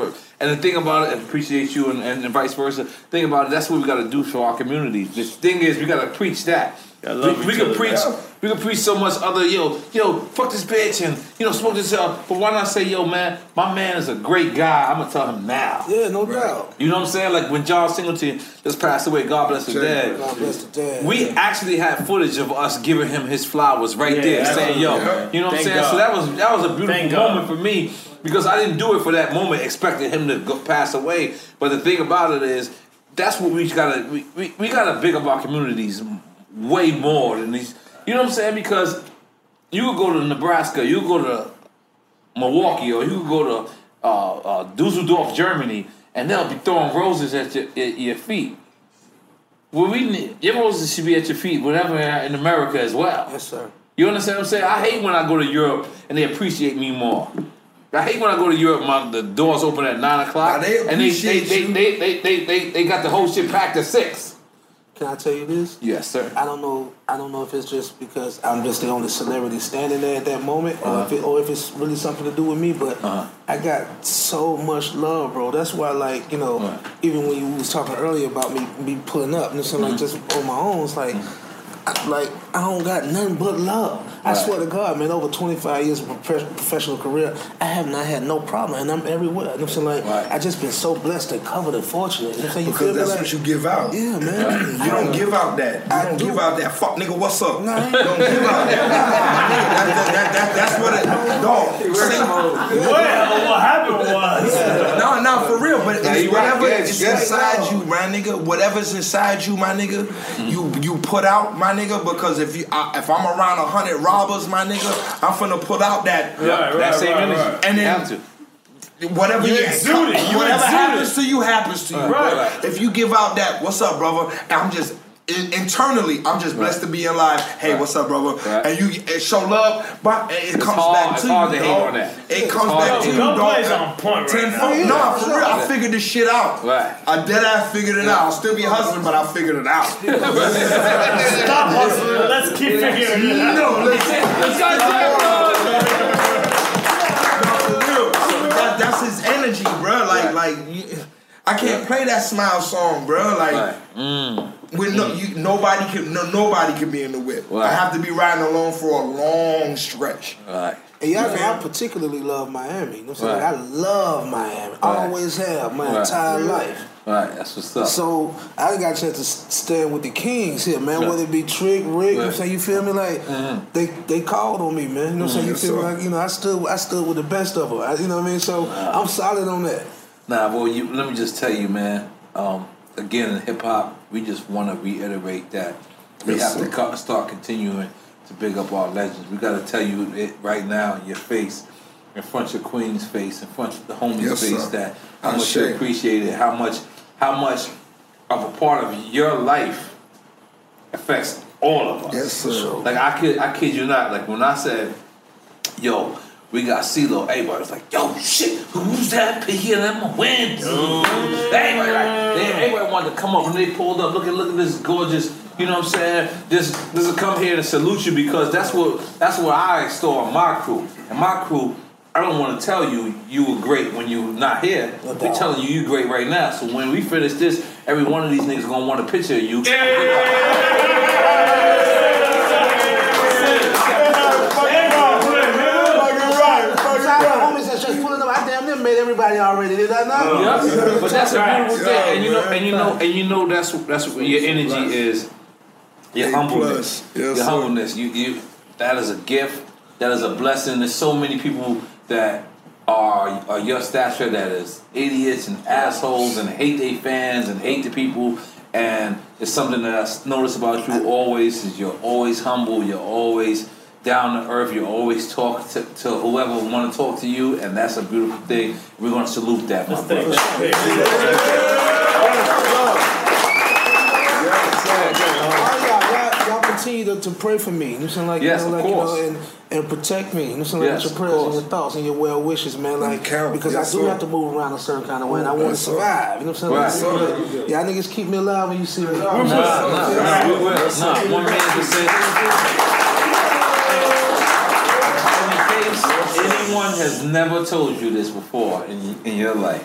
Speaker 1: the thing about it, appreciate you, and, and, vice versa. Thing about it, that's what we got to do for our community. The thing is, we got to preach that.
Speaker 2: Gotta
Speaker 1: we we can
Speaker 2: other,
Speaker 1: preach,
Speaker 2: man.
Speaker 1: we can preach so much other yo, yo, fuck this bitch, and you know, smoke this up. But why not say, yo, man, my man is a great guy. I'm gonna tell him now.
Speaker 3: Yeah, no doubt.
Speaker 1: You know what I'm saying? Like when John Singleton just passed away, God bless his
Speaker 7: Sure.
Speaker 1: dead.
Speaker 3: God bless the dad.
Speaker 1: We actually had footage of us giving him his flowers right
Speaker 2: Yeah,
Speaker 1: there, saying, "Yo,"
Speaker 2: absolutely.
Speaker 1: you know what
Speaker 2: Thank
Speaker 1: I'm saying? So that was that was a beautiful
Speaker 2: Thank God.
Speaker 1: moment for me because I didn't do it for that moment, expecting him to go, pass away. But the thing about it is, that's what we gotta we, we, we gotta big up our communities way more than these. You know what I'm saying? Because you could go to Nebraska, you could go to Milwaukee, or you could go to uh, uh, Dusseldorf, Germany, and they'll be throwing roses at your at your feet. Well, we need, your roses should be at your feet, whatever in America as well.
Speaker 3: Yes, sir.
Speaker 1: You understand what I'm saying? I hate when I go to Europe and they appreciate me more. I hate when I go to Europe, my the doors open at nine o'clock,
Speaker 7: Now, they
Speaker 1: and they they, they,
Speaker 7: you.
Speaker 1: they, they, they, they, they got the whole shit packed at six.
Speaker 3: Can I tell you this?
Speaker 1: Yes, sir.
Speaker 3: I don't know. I don't know if it's just because I'm just the only celebrity standing there at that moment, or if it, or if it's really something to do with me. But
Speaker 1: Uh-huh.
Speaker 3: I got so much love, bro. That's why, like you know,
Speaker 1: Right.
Speaker 3: even when you was talking earlier about me me pulling up, and so like just on my own, it's like. I, like I don't got nothing but love. I
Speaker 1: Right.
Speaker 3: swear to God, man. Over 25 years of professional career, I have not had no problem, and I'm everywhere. You know what I'm saying? Like
Speaker 1: Right.
Speaker 3: I just been so blessed and covered and fortunate. You know what I'm feel
Speaker 7: Because that's
Speaker 3: Like-
Speaker 7: what you give out.
Speaker 3: Yeah, man.
Speaker 7: You don't give out that. You
Speaker 3: I
Speaker 7: don't
Speaker 3: do.
Speaker 7: give out that. Fuck, nigga, what's up?
Speaker 3: Nah, I ain't-
Speaker 7: You don't give out that. Nigga, that, that, that, that, that's what it. Dog. Sing,
Speaker 2: Well, what happened was.
Speaker 7: no, no, for real. But
Speaker 1: Nah,
Speaker 7: it's
Speaker 1: you right.
Speaker 7: whatever
Speaker 1: Yes,
Speaker 7: is
Speaker 1: yes.
Speaker 7: inside you, my nigga. Whatever's inside you, my nigga. You you put out, my nigga. Because if you I, if I'm around a hundred robbers, my nigga, I'm finna put out that.
Speaker 2: Right, right,
Speaker 1: that same
Speaker 2: right,
Speaker 1: energy.
Speaker 2: right.
Speaker 7: And then-
Speaker 1: have to.
Speaker 7: Whatever
Speaker 2: You
Speaker 7: you,
Speaker 2: exude it. You
Speaker 7: whatever happens
Speaker 2: it.
Speaker 7: to you happens to you.
Speaker 1: Right,
Speaker 7: bro.
Speaker 1: right.
Speaker 7: If you give out that, what's up, brother? I'm just in, internally, I'm just blessed to be alive. Hey,
Speaker 1: Right.
Speaker 7: what's up, brother?
Speaker 1: Right.
Speaker 7: And you it show love, but it comes
Speaker 1: hard-
Speaker 7: back to you. dog.
Speaker 1: that.
Speaker 7: It comes
Speaker 1: hard
Speaker 7: back
Speaker 1: to
Speaker 7: to you, dog.
Speaker 2: Gunplay's on point right
Speaker 7: Tenfold.
Speaker 2: now.
Speaker 7: No,
Speaker 3: Yeah,
Speaker 7: for real. I figured this shit out.
Speaker 1: Right.
Speaker 7: I dead ass figured it out. I'll still be hustling, but I figured it out.
Speaker 2: Stop hustling. Let's keep figuring it out.
Speaker 7: no, listen. For real. So that, that's his energy, bro. Like, like I can't play that smile song, bro. Like,
Speaker 1: Right. Mm.
Speaker 7: With no, you, nobody can, no, nobody can be in the whip.
Speaker 1: Right.
Speaker 7: I have to be riding alone for a long stretch.
Speaker 1: Right.
Speaker 3: And y'all know I particularly love Miami. You know what I'm saying?
Speaker 1: Right.
Speaker 3: Like, I love Miami. Always have my
Speaker 1: Right.
Speaker 3: entire life.
Speaker 1: Right. That's what's up.
Speaker 3: So I got a chance to stand with the Kings here, man.
Speaker 1: Right.
Speaker 3: Whether it be Trick, Rick, you know what I'm saying? You feel me? Like they they called on me, man. You know what I'm saying? You feel me? Like you know, I stood I stood with the best of them. I, you know what I mean? So I'm solid on that.
Speaker 1: Nah, well, you, let me just tell you, man. Um, again, in hip hop, we just want to reiterate that we
Speaker 7: Yes,
Speaker 1: have
Speaker 7: sir.
Speaker 1: to co- start continuing to big up our legends. We got to tell you it right now in your face, in front of your queen's face, in front of the homies'
Speaker 7: Yes,
Speaker 1: face,
Speaker 7: sir.
Speaker 1: that how
Speaker 7: I
Speaker 1: much you appreciate it, how much, how much of a part of your life affects all of us.
Speaker 7: Yes, sir.
Speaker 1: Like I kid, I kid you not. Like when I said, "Yo, we got CeeLo," everybody was like, "Yo, shit, who's that picking them wins?" Everybody, like, they, everybody wanted to come up and they pulled up. Look at, look at this gorgeous. You know what I'm saying? Just, just to come here to salute you because that's what, that's what I saw my crew and my crew. I don't want to tell you you were great when you were not here.
Speaker 3: No
Speaker 1: We're telling you you great right now. So when we finish this, every one of these niggas gonna want a picture of you.
Speaker 3: homies made everybody already. Did that not?
Speaker 1: Yeah, but that's a
Speaker 2: Facts.
Speaker 1: beautiful thing, and you know, and you know, and you know that's that's what your energy is. Your
Speaker 7: A
Speaker 1: humbleness.
Speaker 7: Yes,
Speaker 1: your humbleness. You you that is a gift. That is a blessing. There's so many people that are, are your stature that is idiots and assholes and hate their fans and hate the people. And it's something that I notice about you always is you're always humble. You're always down to earth. You always talk to, to whoever want to talk to you, and that's a beautiful thing. We're going to salute that, my brother.
Speaker 3: All y'all, y'all, y'all continue to, to pray for me. You know what I'm saying? Like,
Speaker 1: Yes,
Speaker 3: you know,
Speaker 1: of course.
Speaker 3: you know, and, and protect me. You know what I'm saying? Like,
Speaker 1: Yes,
Speaker 3: with your prayers and your thoughts and your well wishes, man. Like,
Speaker 7: count.
Speaker 3: because
Speaker 7: Yes,
Speaker 3: I do
Speaker 7: sir.
Speaker 3: have to move around a certain kind of way, and I want to survive. You know what I'm saying?
Speaker 1: Right.
Speaker 3: Like, y'all niggas keep me alive when you see me.
Speaker 1: Nah, nah, nah, we will. Nah, one man just said. Case anyone has never told you this before in, in your life,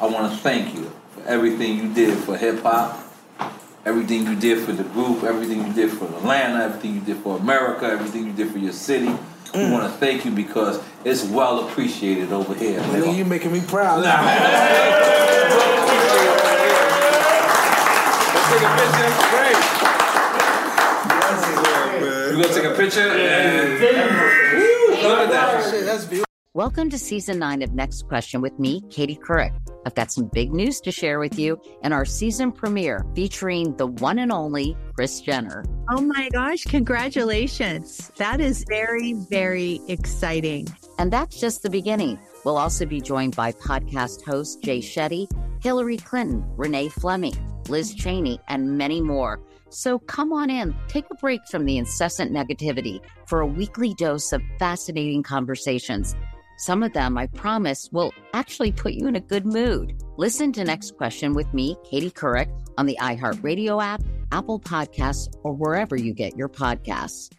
Speaker 1: I want to thank you for everything you did for hip hop, everything you did for the group, everything you did for Atlanta, everything you did for America, everything you did for your city. We mm. want to thank you because it's well appreciated over here.
Speaker 3: Man, nigga, you making me proud.
Speaker 1: Let's take a picture. Great. We're gonna take a picture and look at that.
Speaker 3: Shit, that's beautiful.
Speaker 5: Welcome to season nine of Next Question with me, Katie Couric. I've got some big news to share with you in our season premiere featuring the one and only Kris Jenner.
Speaker 6: Oh my gosh, congratulations. That is very, very exciting.
Speaker 5: And that's just the beginning. We'll also be joined by podcast host Jay Shetty, Hillary Clinton, Renee Fleming, Liz Cheney, and many more. So come on in, take a break from the incessant negativity for a weekly dose of fascinating conversations. Some of them, I promise, will actually put you in a good mood. Listen to Next Question with me, Katie Couric, on the iHeartRadio app, Apple Podcasts, or wherever you get your podcasts.